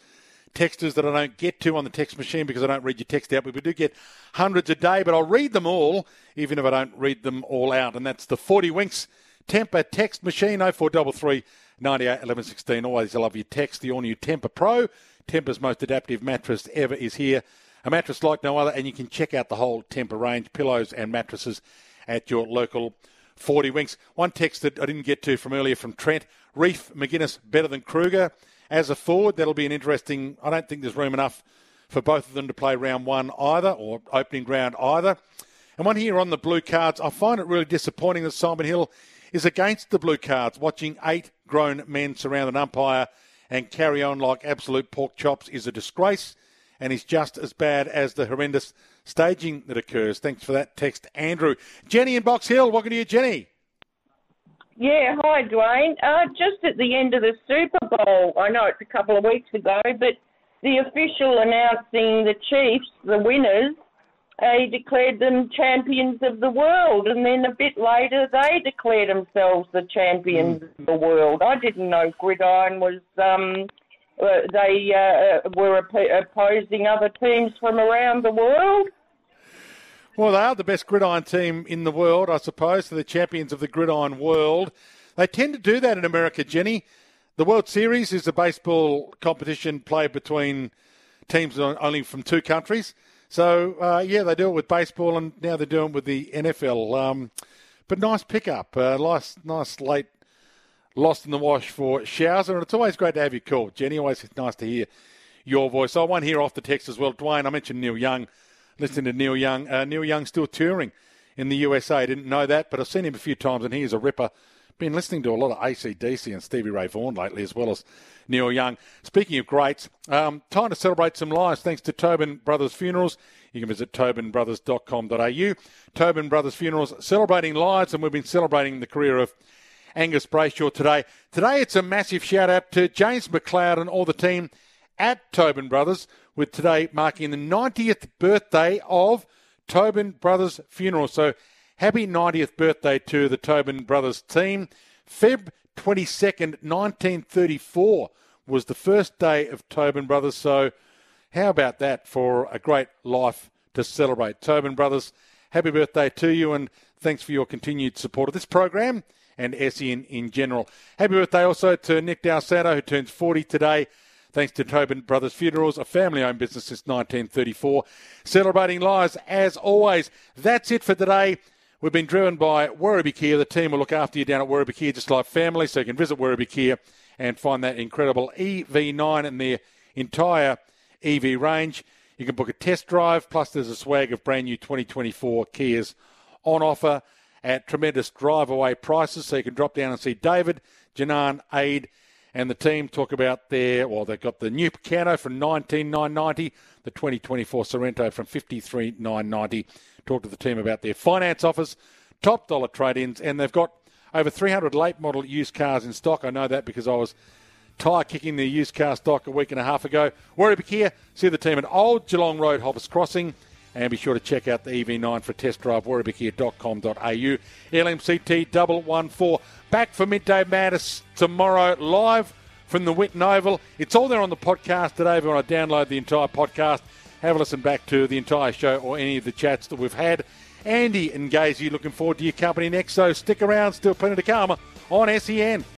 texters that I don't get to on the text machine because I don't read your text out. But we do get hundreds a day, but I'll read them all, even if I don't read them all out. And that's the 40 Winks Tempur text machine, 0433 98 11 16. Always love your text. The all new Tempur Pro, Tempur's most adaptive mattress ever, is here. A mattress like no other, and you can check out the whole Tempur range, pillows and mattresses at your local 40 Winks. One text that I didn't get to from earlier from Trent Reef McInnes better than Kreuger as a forward. That'll be an interesting. I don't think there's room enough for both of them to play round one either or opening round either. And one here on the blue cards, I find it really disappointing that Simon Hill is against the blue cards. Watching eight grown men surround an umpire and carry on like absolute pork chops is a disgrace and is just as bad as the horrendous staging that occurs. Thanks for that text, Andrew. Jenny in Box Hill, welcome to you, Jenny. Yeah, hi, Dwayne. Uh, just at the end of the Super Bowl, I know it's a couple of weeks ago, but the official announcing the Chiefs, the winners, he declared them champions of the world, and then a bit later they declared themselves the champions of the world. I didn't know gridiron was. Um, uh, they uh, were op- opposing other teams from around the world. Well, they are the best gridiron team in the world, I suppose. They're the champions of the gridiron world. They tend to do that in America, Jenny. The World Series is a baseball competition played between teams only from two countries. So, uh, yeah, they do it with baseball, and now they're doing it with the NFL. Um, but nice pickup. Uh, nice, nice late lost in the wash for Showser, and it's always great to have you call, Jenny. Always nice to hear your voice. I want to hear off the text as well. Dwayne, I mentioned Neil Young listening to Neil Young. Uh, Neil Young still touring in the USA. Didn't know that, but I've seen him a few times, and he is a ripper. Been listening to a lot of ACDC and Stevie Ray Vaughan lately, as well as Neil Young. Speaking of greats, um, time to celebrate some lives thanks to Tobin Brothers Funerals. You can visit tobinbrothers.com.au. Tobin Brothers Funerals celebrating lives, and we've been celebrating the career of Angus Brayshaw today. Today it's a massive shout out to James McLeod and all the team at Tobin Brothers with today marking the 90th birthday of Tobin Brothers Funeral. So happy 90th birthday to the Tobin Brothers team. Feb 22nd, 1934 was the first day of Tobin Brothers. So how about that for a great life to celebrate? Tobin Brothers, happy birthday to you and thanks for your continued support of this program and SEN in general. Happy birthday also to Nick Dal Santo, who turns 40 today thanks to Tobin Brothers Funerals, a family owned business since 1934. Celebrating lives as always. That's it for today. We've been driven by Werribee Kia. The team will look after you down at Werribee Kia just like family, so you can visit Werribee Kia and find that incredible EV9 and their entire EV range. You can book a test drive, plus there's a swag of brand new 2024 Kias on offer at tremendous drive away prices, so you can drop down and see David, Janan, Aid, and the team talk about their, well, they've got the new Picanto from 19990, the 2024 Sorento from 53990. Talk to the team about their finance offers, top dollar trade-ins, and they've got over 300 late model used cars in stock. I know that because I was tyre kicking the used car stock a week and a half ago. Werribee Kia, see the team at Old Geelong Road, Hoppers Crossing. And be sure to check out the EV9 for test drive, werribeekia.com.au. LMCT 114. Back for Midday Madness tomorrow, live from the Whitten Oval. It's all there on the podcast today. If you want to download the entire podcast, have a listen back to the entire show or any of the chats that we've had. Andy and Gazy looking forward to your company next, so stick around. Still plenty to come on SEN.